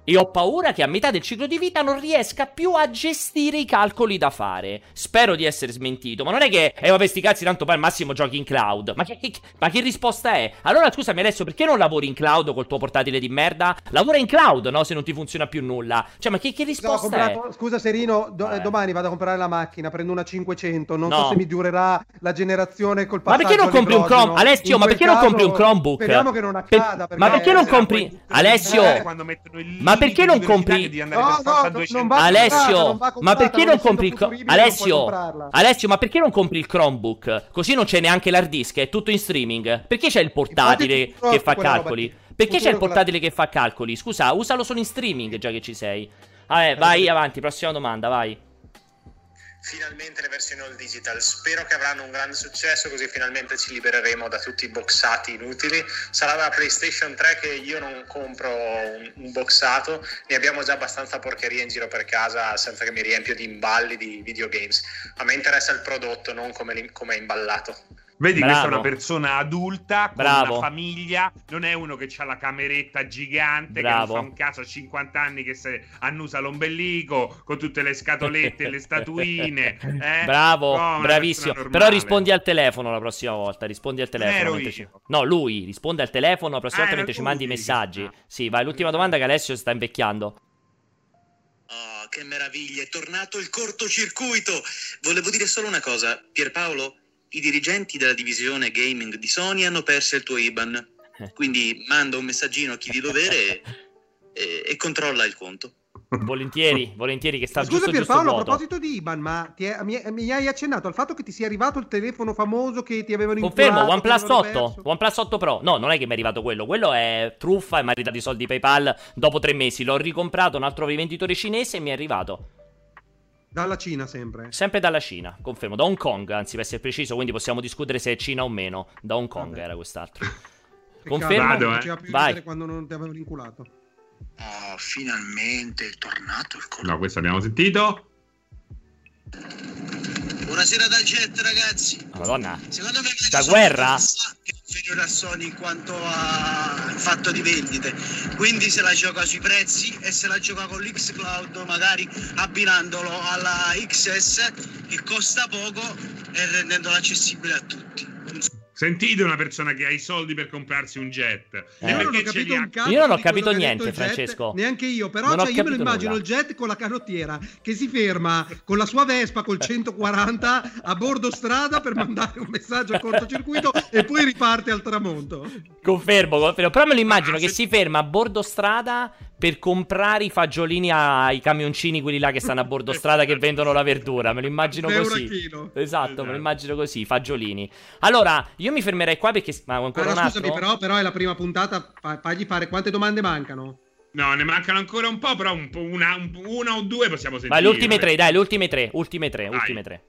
e ho paura che a metà del ciclo di vita non riesca più a gestire i calcoli da fare. Spero di essere smentito, ma non è che, eh vabbè sti cazzi tanto poi al massimo giochi in cloud. Ma che, che- ma che risposta è? Allora scusami adesso, perché non lavori in cloud col tuo portatile di merda? Lavora in cloud, no? Se non ti funziona più nulla. Cioè, ma che, che No, risposta è? comprato- scusa Serino, do- eh, domani vado a comprare la macchina, prendo una 500, non No. so se mi durerà la generazione col Ma passaggio perché non compri un. Chrome? Alessio, In ma perché non compri un Chromebook? Speriamo che non Per- accada. ma perché non compri- Alessio- quando mettono il Ma perché limite non di compri- devi andare No, per no, forza a non 200. va comprata, Alessio, non va ma comprata, perché non compri il non Alessio. Alessio, ma perché non compri il Chromebook? Così non c'è neanche l'hard disk, è tutto in streaming. Perché c'è il portatile che fa calcoli? Perché c'è il portatile che fa calcoli? Scusa, usalo solo in streaming già che ci sei. Vabbè, vai avanti, prossima domanda, vai. Finalmente le versioni all digital, spero che avranno un grande successo così finalmente ci libereremo da tutti i boxati inutili. Sarà la PlayStation 3 che io non compro un, un boxato, ne abbiamo già abbastanza porcheria in giro per casa senza che mi riempio di imballi di videogames. A me interessa il prodotto, non come, è imballato. Vedi, Bravo. questa è una persona adulta con Bravo. una famiglia, non è uno che ha la cameretta gigante Bravo. che non fa un caso a 50 anni che si annusa l'ombelico con tutte le scatolette e le statuine. eh? Bravo, No, bravissimo. Però rispondi al telefono la prossima volta. Rispondi al telefono. ci- No, lui risponde al telefono la prossima Ah, volta mentre ci mandi i messaggi. ah. Sì, vai. L'ultima domanda che Alessio sta invecchiando. Oh, che meraviglia, è tornato il cortocircuito. Volevo dire solo una cosa, Pierpaolo, i dirigenti della divisione gaming di Sony hanno perso il tuo IBAN. Quindi manda un messaggino a chi di dovere e, e- e controlla il conto. Volentieri, volentieri che sta Scusa giusto giusto Pierpaolo, a vuoto. proposito di IBAN, ma ti è- mi, mi hai accennato al fatto che ti sia arrivato il telefono famoso che ti avevano Confermo, inculato, OnePlus che avevano 8, perso? OnePlus 8 Pro. No, non è che mi è arrivato quello, quello è truffa e mi ha ridato i soldi PayPal dopo tre mesi. L'ho ricomprato un altro rivenditore cinese e mi è arrivato. Dalla Cina sempre. Sempre dalla Cina, confermo, da Hong Kong, anzi per essere preciso, quindi possiamo discutere se è Cina o meno. Da Hong Kong Vabbè. era quest'altro. Confermo? Vado, non eh. Vai. quando non ti avevano inculato. Oh, finalmente è tornato il No, questo abbiamo sentito. Buonasera da Jet, ragazzi. Madonna. Secondo me Microsoft guerra? è inferiore a Sony in quanto a fatto di vendite. Quindi se la gioca sui prezzi e se la gioca con l'X-Cloud, magari abbinandolo alla XS che costa poco e rendendola accessibile a tutti. Sentite una persona che ha i soldi per comprarsi un jet. Eh. Io non un cazzo Io non ho capito niente, jet, Francesco. Neanche io, però cioè, io me lo immagino nulla. il jet con la canottiera che si ferma con la sua Vespa col 140 a bordo strada per mandare un messaggio al cortocircuito e poi riparte al tramonto. Confermo, confermo. Però me lo immagino Ah, che se- si ferma a bordo strada per comprare i fagiolini ai camioncini, quelli là che stanno a bordo strada che vendono la verdura. Me lo immagino così. Esatto, me lo Esatto. immagino così, i fagiolini. Allora, io mi fermerei qua perché... Ma ancora Allora, un scusami, altro? però, però è la prima puntata. fa- fagli fare quante domande mancano? No, ne mancano ancora un po', però un po' una, un- una o due possiamo sentire. Vai, le ultime tre, dai, le ultime tre, ultime tre, Vai. ultime tre.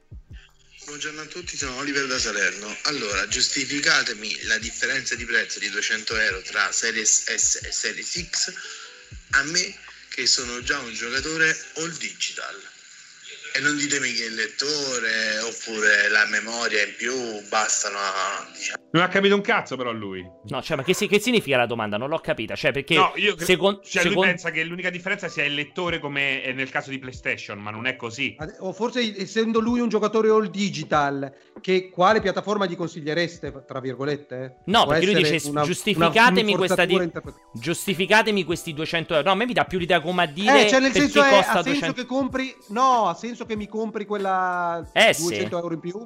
Buongiorno a tutti, sono Oliver da Salerno. Allora, giustificatemi la differenza di prezzo di 200 euro tra Series S e Series X a me che sono già un giocatore all digital. E non ditemi che il lettore oppure la memoria in più bastano a... Diciamo, Non ha capito un cazzo, però lui. No, cioè, ma che, si- che significa la domanda? Non l'ho capita. Cioè, perché... no, io cre- secon- cioè, lui secon- pensa che l'unica differenza sia il lettore come è nel caso di PlayStation, ma non è così. O forse essendo lui un giocatore all digital, che quale piattaforma gli consigliereste, tra virgolette? No, Può perché lui dice una- giustificatemi una questa di-. Giustificatemi questi 200 euro. No, a me mi dà più l'idea come a dire Eh, cioè nel senso è, costa ha senso 200 che compri no, ha senso che mi compri quella Eh, sì. 200 euro in più?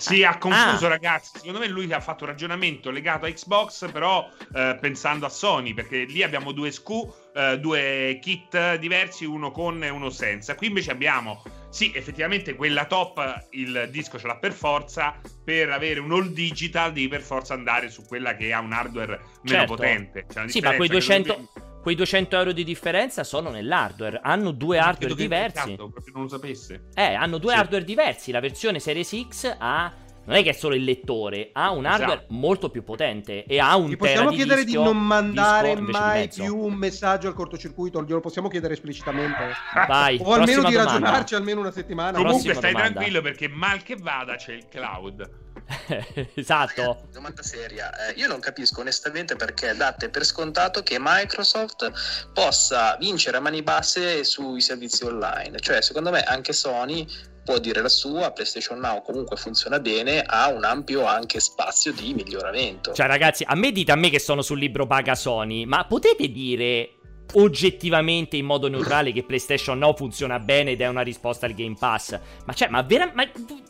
Sì, ha confuso, Ah. ragazzi. Secondo me lui ha fatto un ragionamento legato a Xbox, però eh, pensando a Sony, perché lì abbiamo due SKU, eh, due kit diversi, uno con e uno senza. Qui invece abbiamo, sì, effettivamente quella top, il disco ce l'ha per forza, per avere un all digital devi per forza andare su quella che ha un hardware meno Certo. potente. Sì, ma quei differenza che 200, quei 200 euro di differenza sono nell'hardware. Hanno due lui- hardware diversi. esatto, proprio non lo sapesse. Eh, hanno due Sì. hardware diversi. La versione Series X ha. Non è che è solo il lettore, ha un hardware Esatto. molto più potente e ha un Ti tera possiamo di chiedere di non mandare mai più un messaggio al cortocircuito, glielo possiamo chiedere esplicitamente. Vai, o almeno di domanda. ragionarci almeno una settimana. Comunque Prossima stai domanda. tranquillo perché mal che vada c'è il cloud. esatto. Domanda seria, eh, io non capisco onestamente perché date per scontato che Microsoft possa vincere a mani basse sui servizi online. Cioè, secondo me anche Sony può dire la sua, PlayStation Now comunque funziona bene, ha un ampio anche spazio di miglioramento. Cioè, ragazzi, a me dite a me che sono sul libro paga Sony, ma potete dire oggettivamente in modo neutrale che PlayStation Now funziona bene ed è una risposta al Game Pass? Ma cioè, ma veramente.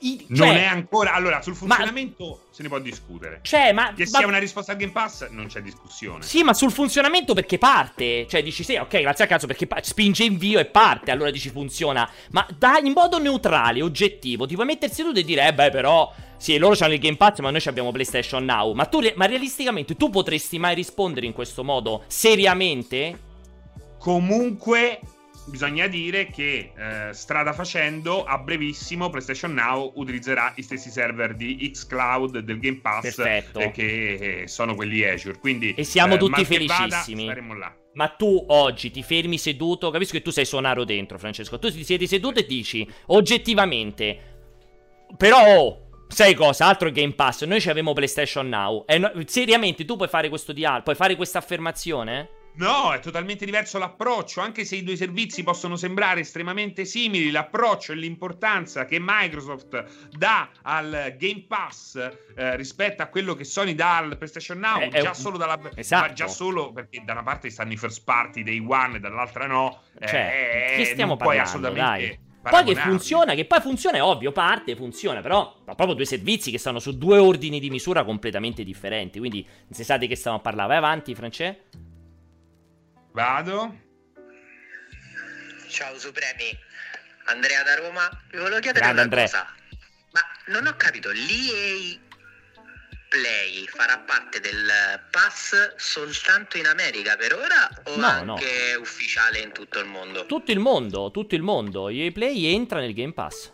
Non cioè- è ancora. Allora, sul funzionamento se ne può discutere. Cioè, ma. Che ma- sia una risposta al Game Pass, non c'è discussione. Sì, ma sul funzionamento perché parte. Cioè, dici sì, ok, grazie a cazzo perché pa- spinge invio e parte. Allora dici funziona. Ma da, in modo neutrale, oggettivo, ti puoi mettersi tu e dire, eh beh, però. Sì, loro hanno il Game Pass, ma noi abbiamo PlayStation Now. Ma tu, ma realisticamente, tu potresti mai rispondere in questo modo? Seriamente? Comunque, bisogna dire che eh, strada facendo, a brevissimo, PlayStation Now utilizzerà i stessi server di xCloud del Game Pass, Perfetto. eh, che eh, sono quelli Azure. Quindi, E siamo eh, tutti vada, felicissimi. là. Ma tu oggi ti fermi seduto, capisco che tu sei sonaro dentro, Francesco. Tu ti siedi seduto e dici, oggettivamente, però, oh, sai cosa? Altro Game Pass, noi ci avevamo PlayStation Now. No- seriamente, tu puoi fare questo dialogo, puoi fare questa affermazione? No, è totalmente diverso l'approccio, anche se i due servizi possono sembrare estremamente simili, l'approccio e l'importanza che Microsoft dà al Game Pass eh, rispetto a quello che Sony dà al PlayStation Now, Eh, è già un- solo dalla Esatto. ma già solo perché da una parte stanno i first party dei One e dall'altra no, Cioè, eh, che stiamo parlando, assolutamente dai? Poi che funziona, che poi funziona è ovvio, parte, funziona, però ha proprio due servizi che stanno su due ordini di misura completamente differenti, quindi si sa di che stiamo a parlare. Vai avanti, France? Vado. Ciao Supremi, Andrea da Roma. Vi volevo chiedere Grande una Andrea. cosa. Ma non ho capito, l'EA Play farà parte del pass soltanto in America per ora o No, no. anche ufficiale in tutto il mondo? Tutto il mondo, tutto il mondo. EA Play entra nel Game Pass.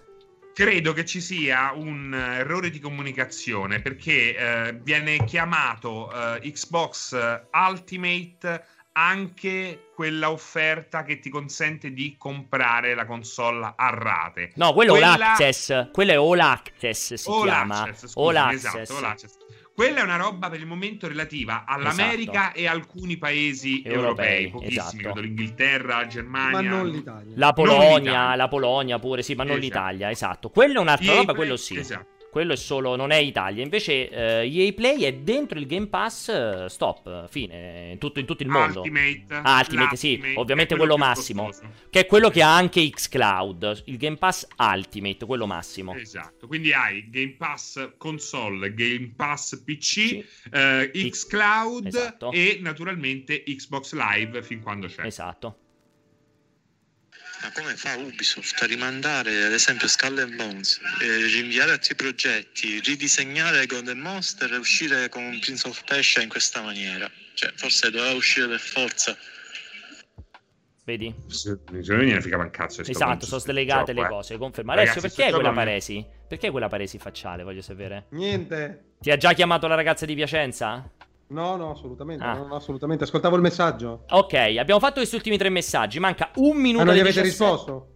Credo che ci sia un eh, errore di comunicazione perché eh, viene chiamato eh, Xbox Ultimate anche quella offerta che ti consente di comprare la console a rate. No, quello è Quella- All Access. Quello è All Access si All chiama. Access, scusami, All esatto, Access. All Access. Quella è una roba per il momento relativa all'America Esatto. e alcuni paesi Europei, europei, pochissimi, esatto. credo l'Inghilterra, la Germania. Ma non l'Italia. La Non Polonia, l'Italia. la Polonia pure, sì, ma non Esatto. l'Italia, esatto. Quello è un'altra EA roba, quello sì. esatto. Quello è solo, non è Italia. Invece eh, EA Play è dentro il Game Pass, eh, stop, fine, in tutto, in tutto il mondo. Ultimate, Ah, Ultimate, sì, ovviamente quello, più massimo. costoso. Che è quello che ha anche xCloud, il Game Pass Ultimate, quello massimo. Esatto, quindi hai Game Pass console, Game Pass PC, eh, xCloud Esatto. e naturalmente Xbox Live fin quando c'è. Esatto. Ma come fa Ubisoft a rimandare ad esempio Skull and Bones, eh, rinviare altri progetti, ridisegnare Golden Monster e uscire con Prince of Persia in questa maniera? Cioè, forse doveva uscire per forza. Vedi? Non gliene frega un cazzo Esatto, sono slegate le cose, conferma. Alessio, sto perché quella gioco non- paresi? Perché quella paresi facciale, voglio sapere? Niente. Ti ha già chiamato la ragazza di Piacenza? No, no, assolutamente. Ah. No, no, assolutamente. Ascoltavo il messaggio. Ok, abbiamo fatto questi ultimi tre messaggi. Manca un minuto. Ma non gli avete 17. risposto?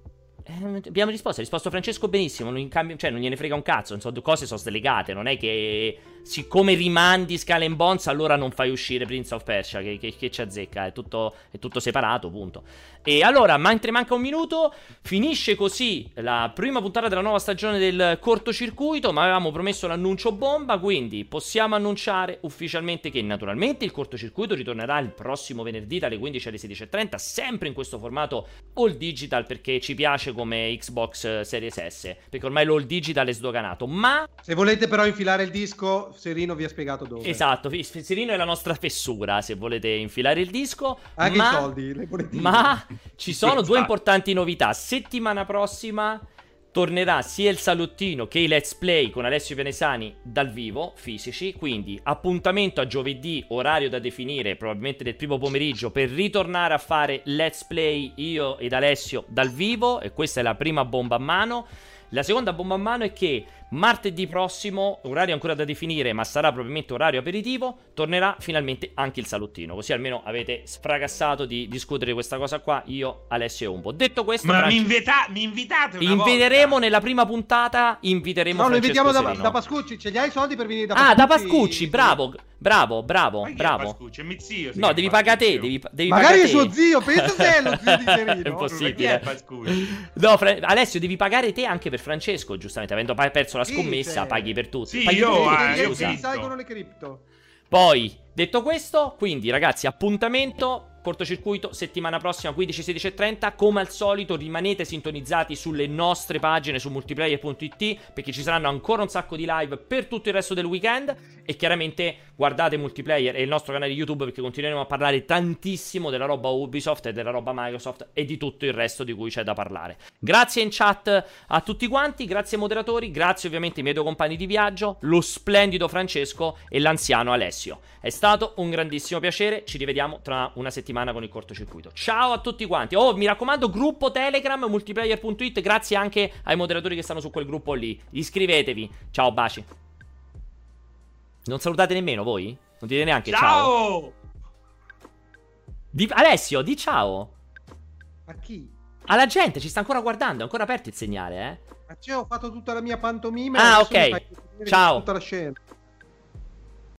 Eh, abbiamo risposto, ha risposto Francesco benissimo. Non, in cambio, cioè, non gliene frega un cazzo. Non so, due cose sono slegate. Non è che siccome rimandi Scala and Bones, allora non fai uscire Prince of Persia. Che, che- che ci azzecca, è tutto, è tutto separato, punto. E allora, mentre manca un minuto, finisce così la prima puntata della nuova stagione del cortocircuito. Ma avevamo promesso l'annuncio bomba. Quindi possiamo annunciare ufficialmente che, naturalmente, il cortocircuito ritornerà il prossimo venerdì dalle 15 alle 16.30. Sempre in questo formato all digital perché ci piace come Xbox Series S. Perché ormai l'all digital è sdoganato. Ma Se volete però infilare il disco, Serino vi ha spiegato dove. Esatto, Serino è la nostra fessura se volete infilare il disco. Anche ma, i soldi, le bolettine. Ma ci sono due importanti novità. Settimana prossima tornerà sia il salottino che i let's play con Alessio Venesani dal vivo, fisici. Quindi appuntamento a giovedì, orario da definire, probabilmente del primo pomeriggio, per ritornare a fare let's play io ed Alessio dal vivo. E questa è la prima bomba a mano. La seconda bomba a mano è che martedì prossimo, orario ancora da definire, ma sarà probabilmente orario aperitivo, tornerà finalmente anche il salottino. Così almeno avete sfragassato di discutere questa cosa qua, io, Alessio e Umbo. Detto questo, Ma Fran- mi, invita- mi invitate una inviteremo nella prima puntata, inviteremo No, lo invitiamo da, da Pascucci. Ce li hai i soldi per venire da Ah, Pascucci? da Pascucci, bravo, bravo, bravo, Ma è bravo. Pascucci? È mio zio. No, devi pagare te, devi, devi Magari è suo te. zio, pensa se è lo zio di Serino. È Chi è impossibile. No, Fra- Alessio, devi pagare te anche per Francesco, giustamente, avendo perso la scommessa, sì. paghi per tutti. Sì, Paghi io, per tutti, eh, io scusa. sì. salgono le cripto. Poi, detto questo, quindi ragazzi, appuntamento cortocircuito settimana prossima 15 16 e 30 come al solito rimanete sintonizzati sulle nostre pagine su multiplayer.it perché ci saranno ancora un sacco di live per tutto il resto del weekend e chiaramente guardate multiplayer e il nostro canale YouTube perché continueremo a parlare tantissimo della roba Ubisoft e della roba Microsoft e di tutto il resto di cui c'è da parlare. Grazie in chat a tutti quanti, grazie ai moderatori, grazie ovviamente ai miei due compagni di viaggio, lo splendido Francesco e l'anziano Alessio. È stato un grandissimo piacere, ci rivediamo tra una settimana con il cortocircuito. Ciao a tutti quanti. Oh, mi raccomando, gruppo Telegram multiplayer.it, grazie anche ai moderatori che stanno su quel gruppo lì. Iscrivetevi. Ciao, baci. Non salutate nemmeno voi? Non dite neanche ciao. Ciao! Di- Alessio, di ciao. Ma chi? Alla gente, ci sta ancora guardando, è ancora aperto il segnale, eh. Ma c'è, ho fatto tutta la mia pantomima. Ah, ok. Ciao. Tutta la scena.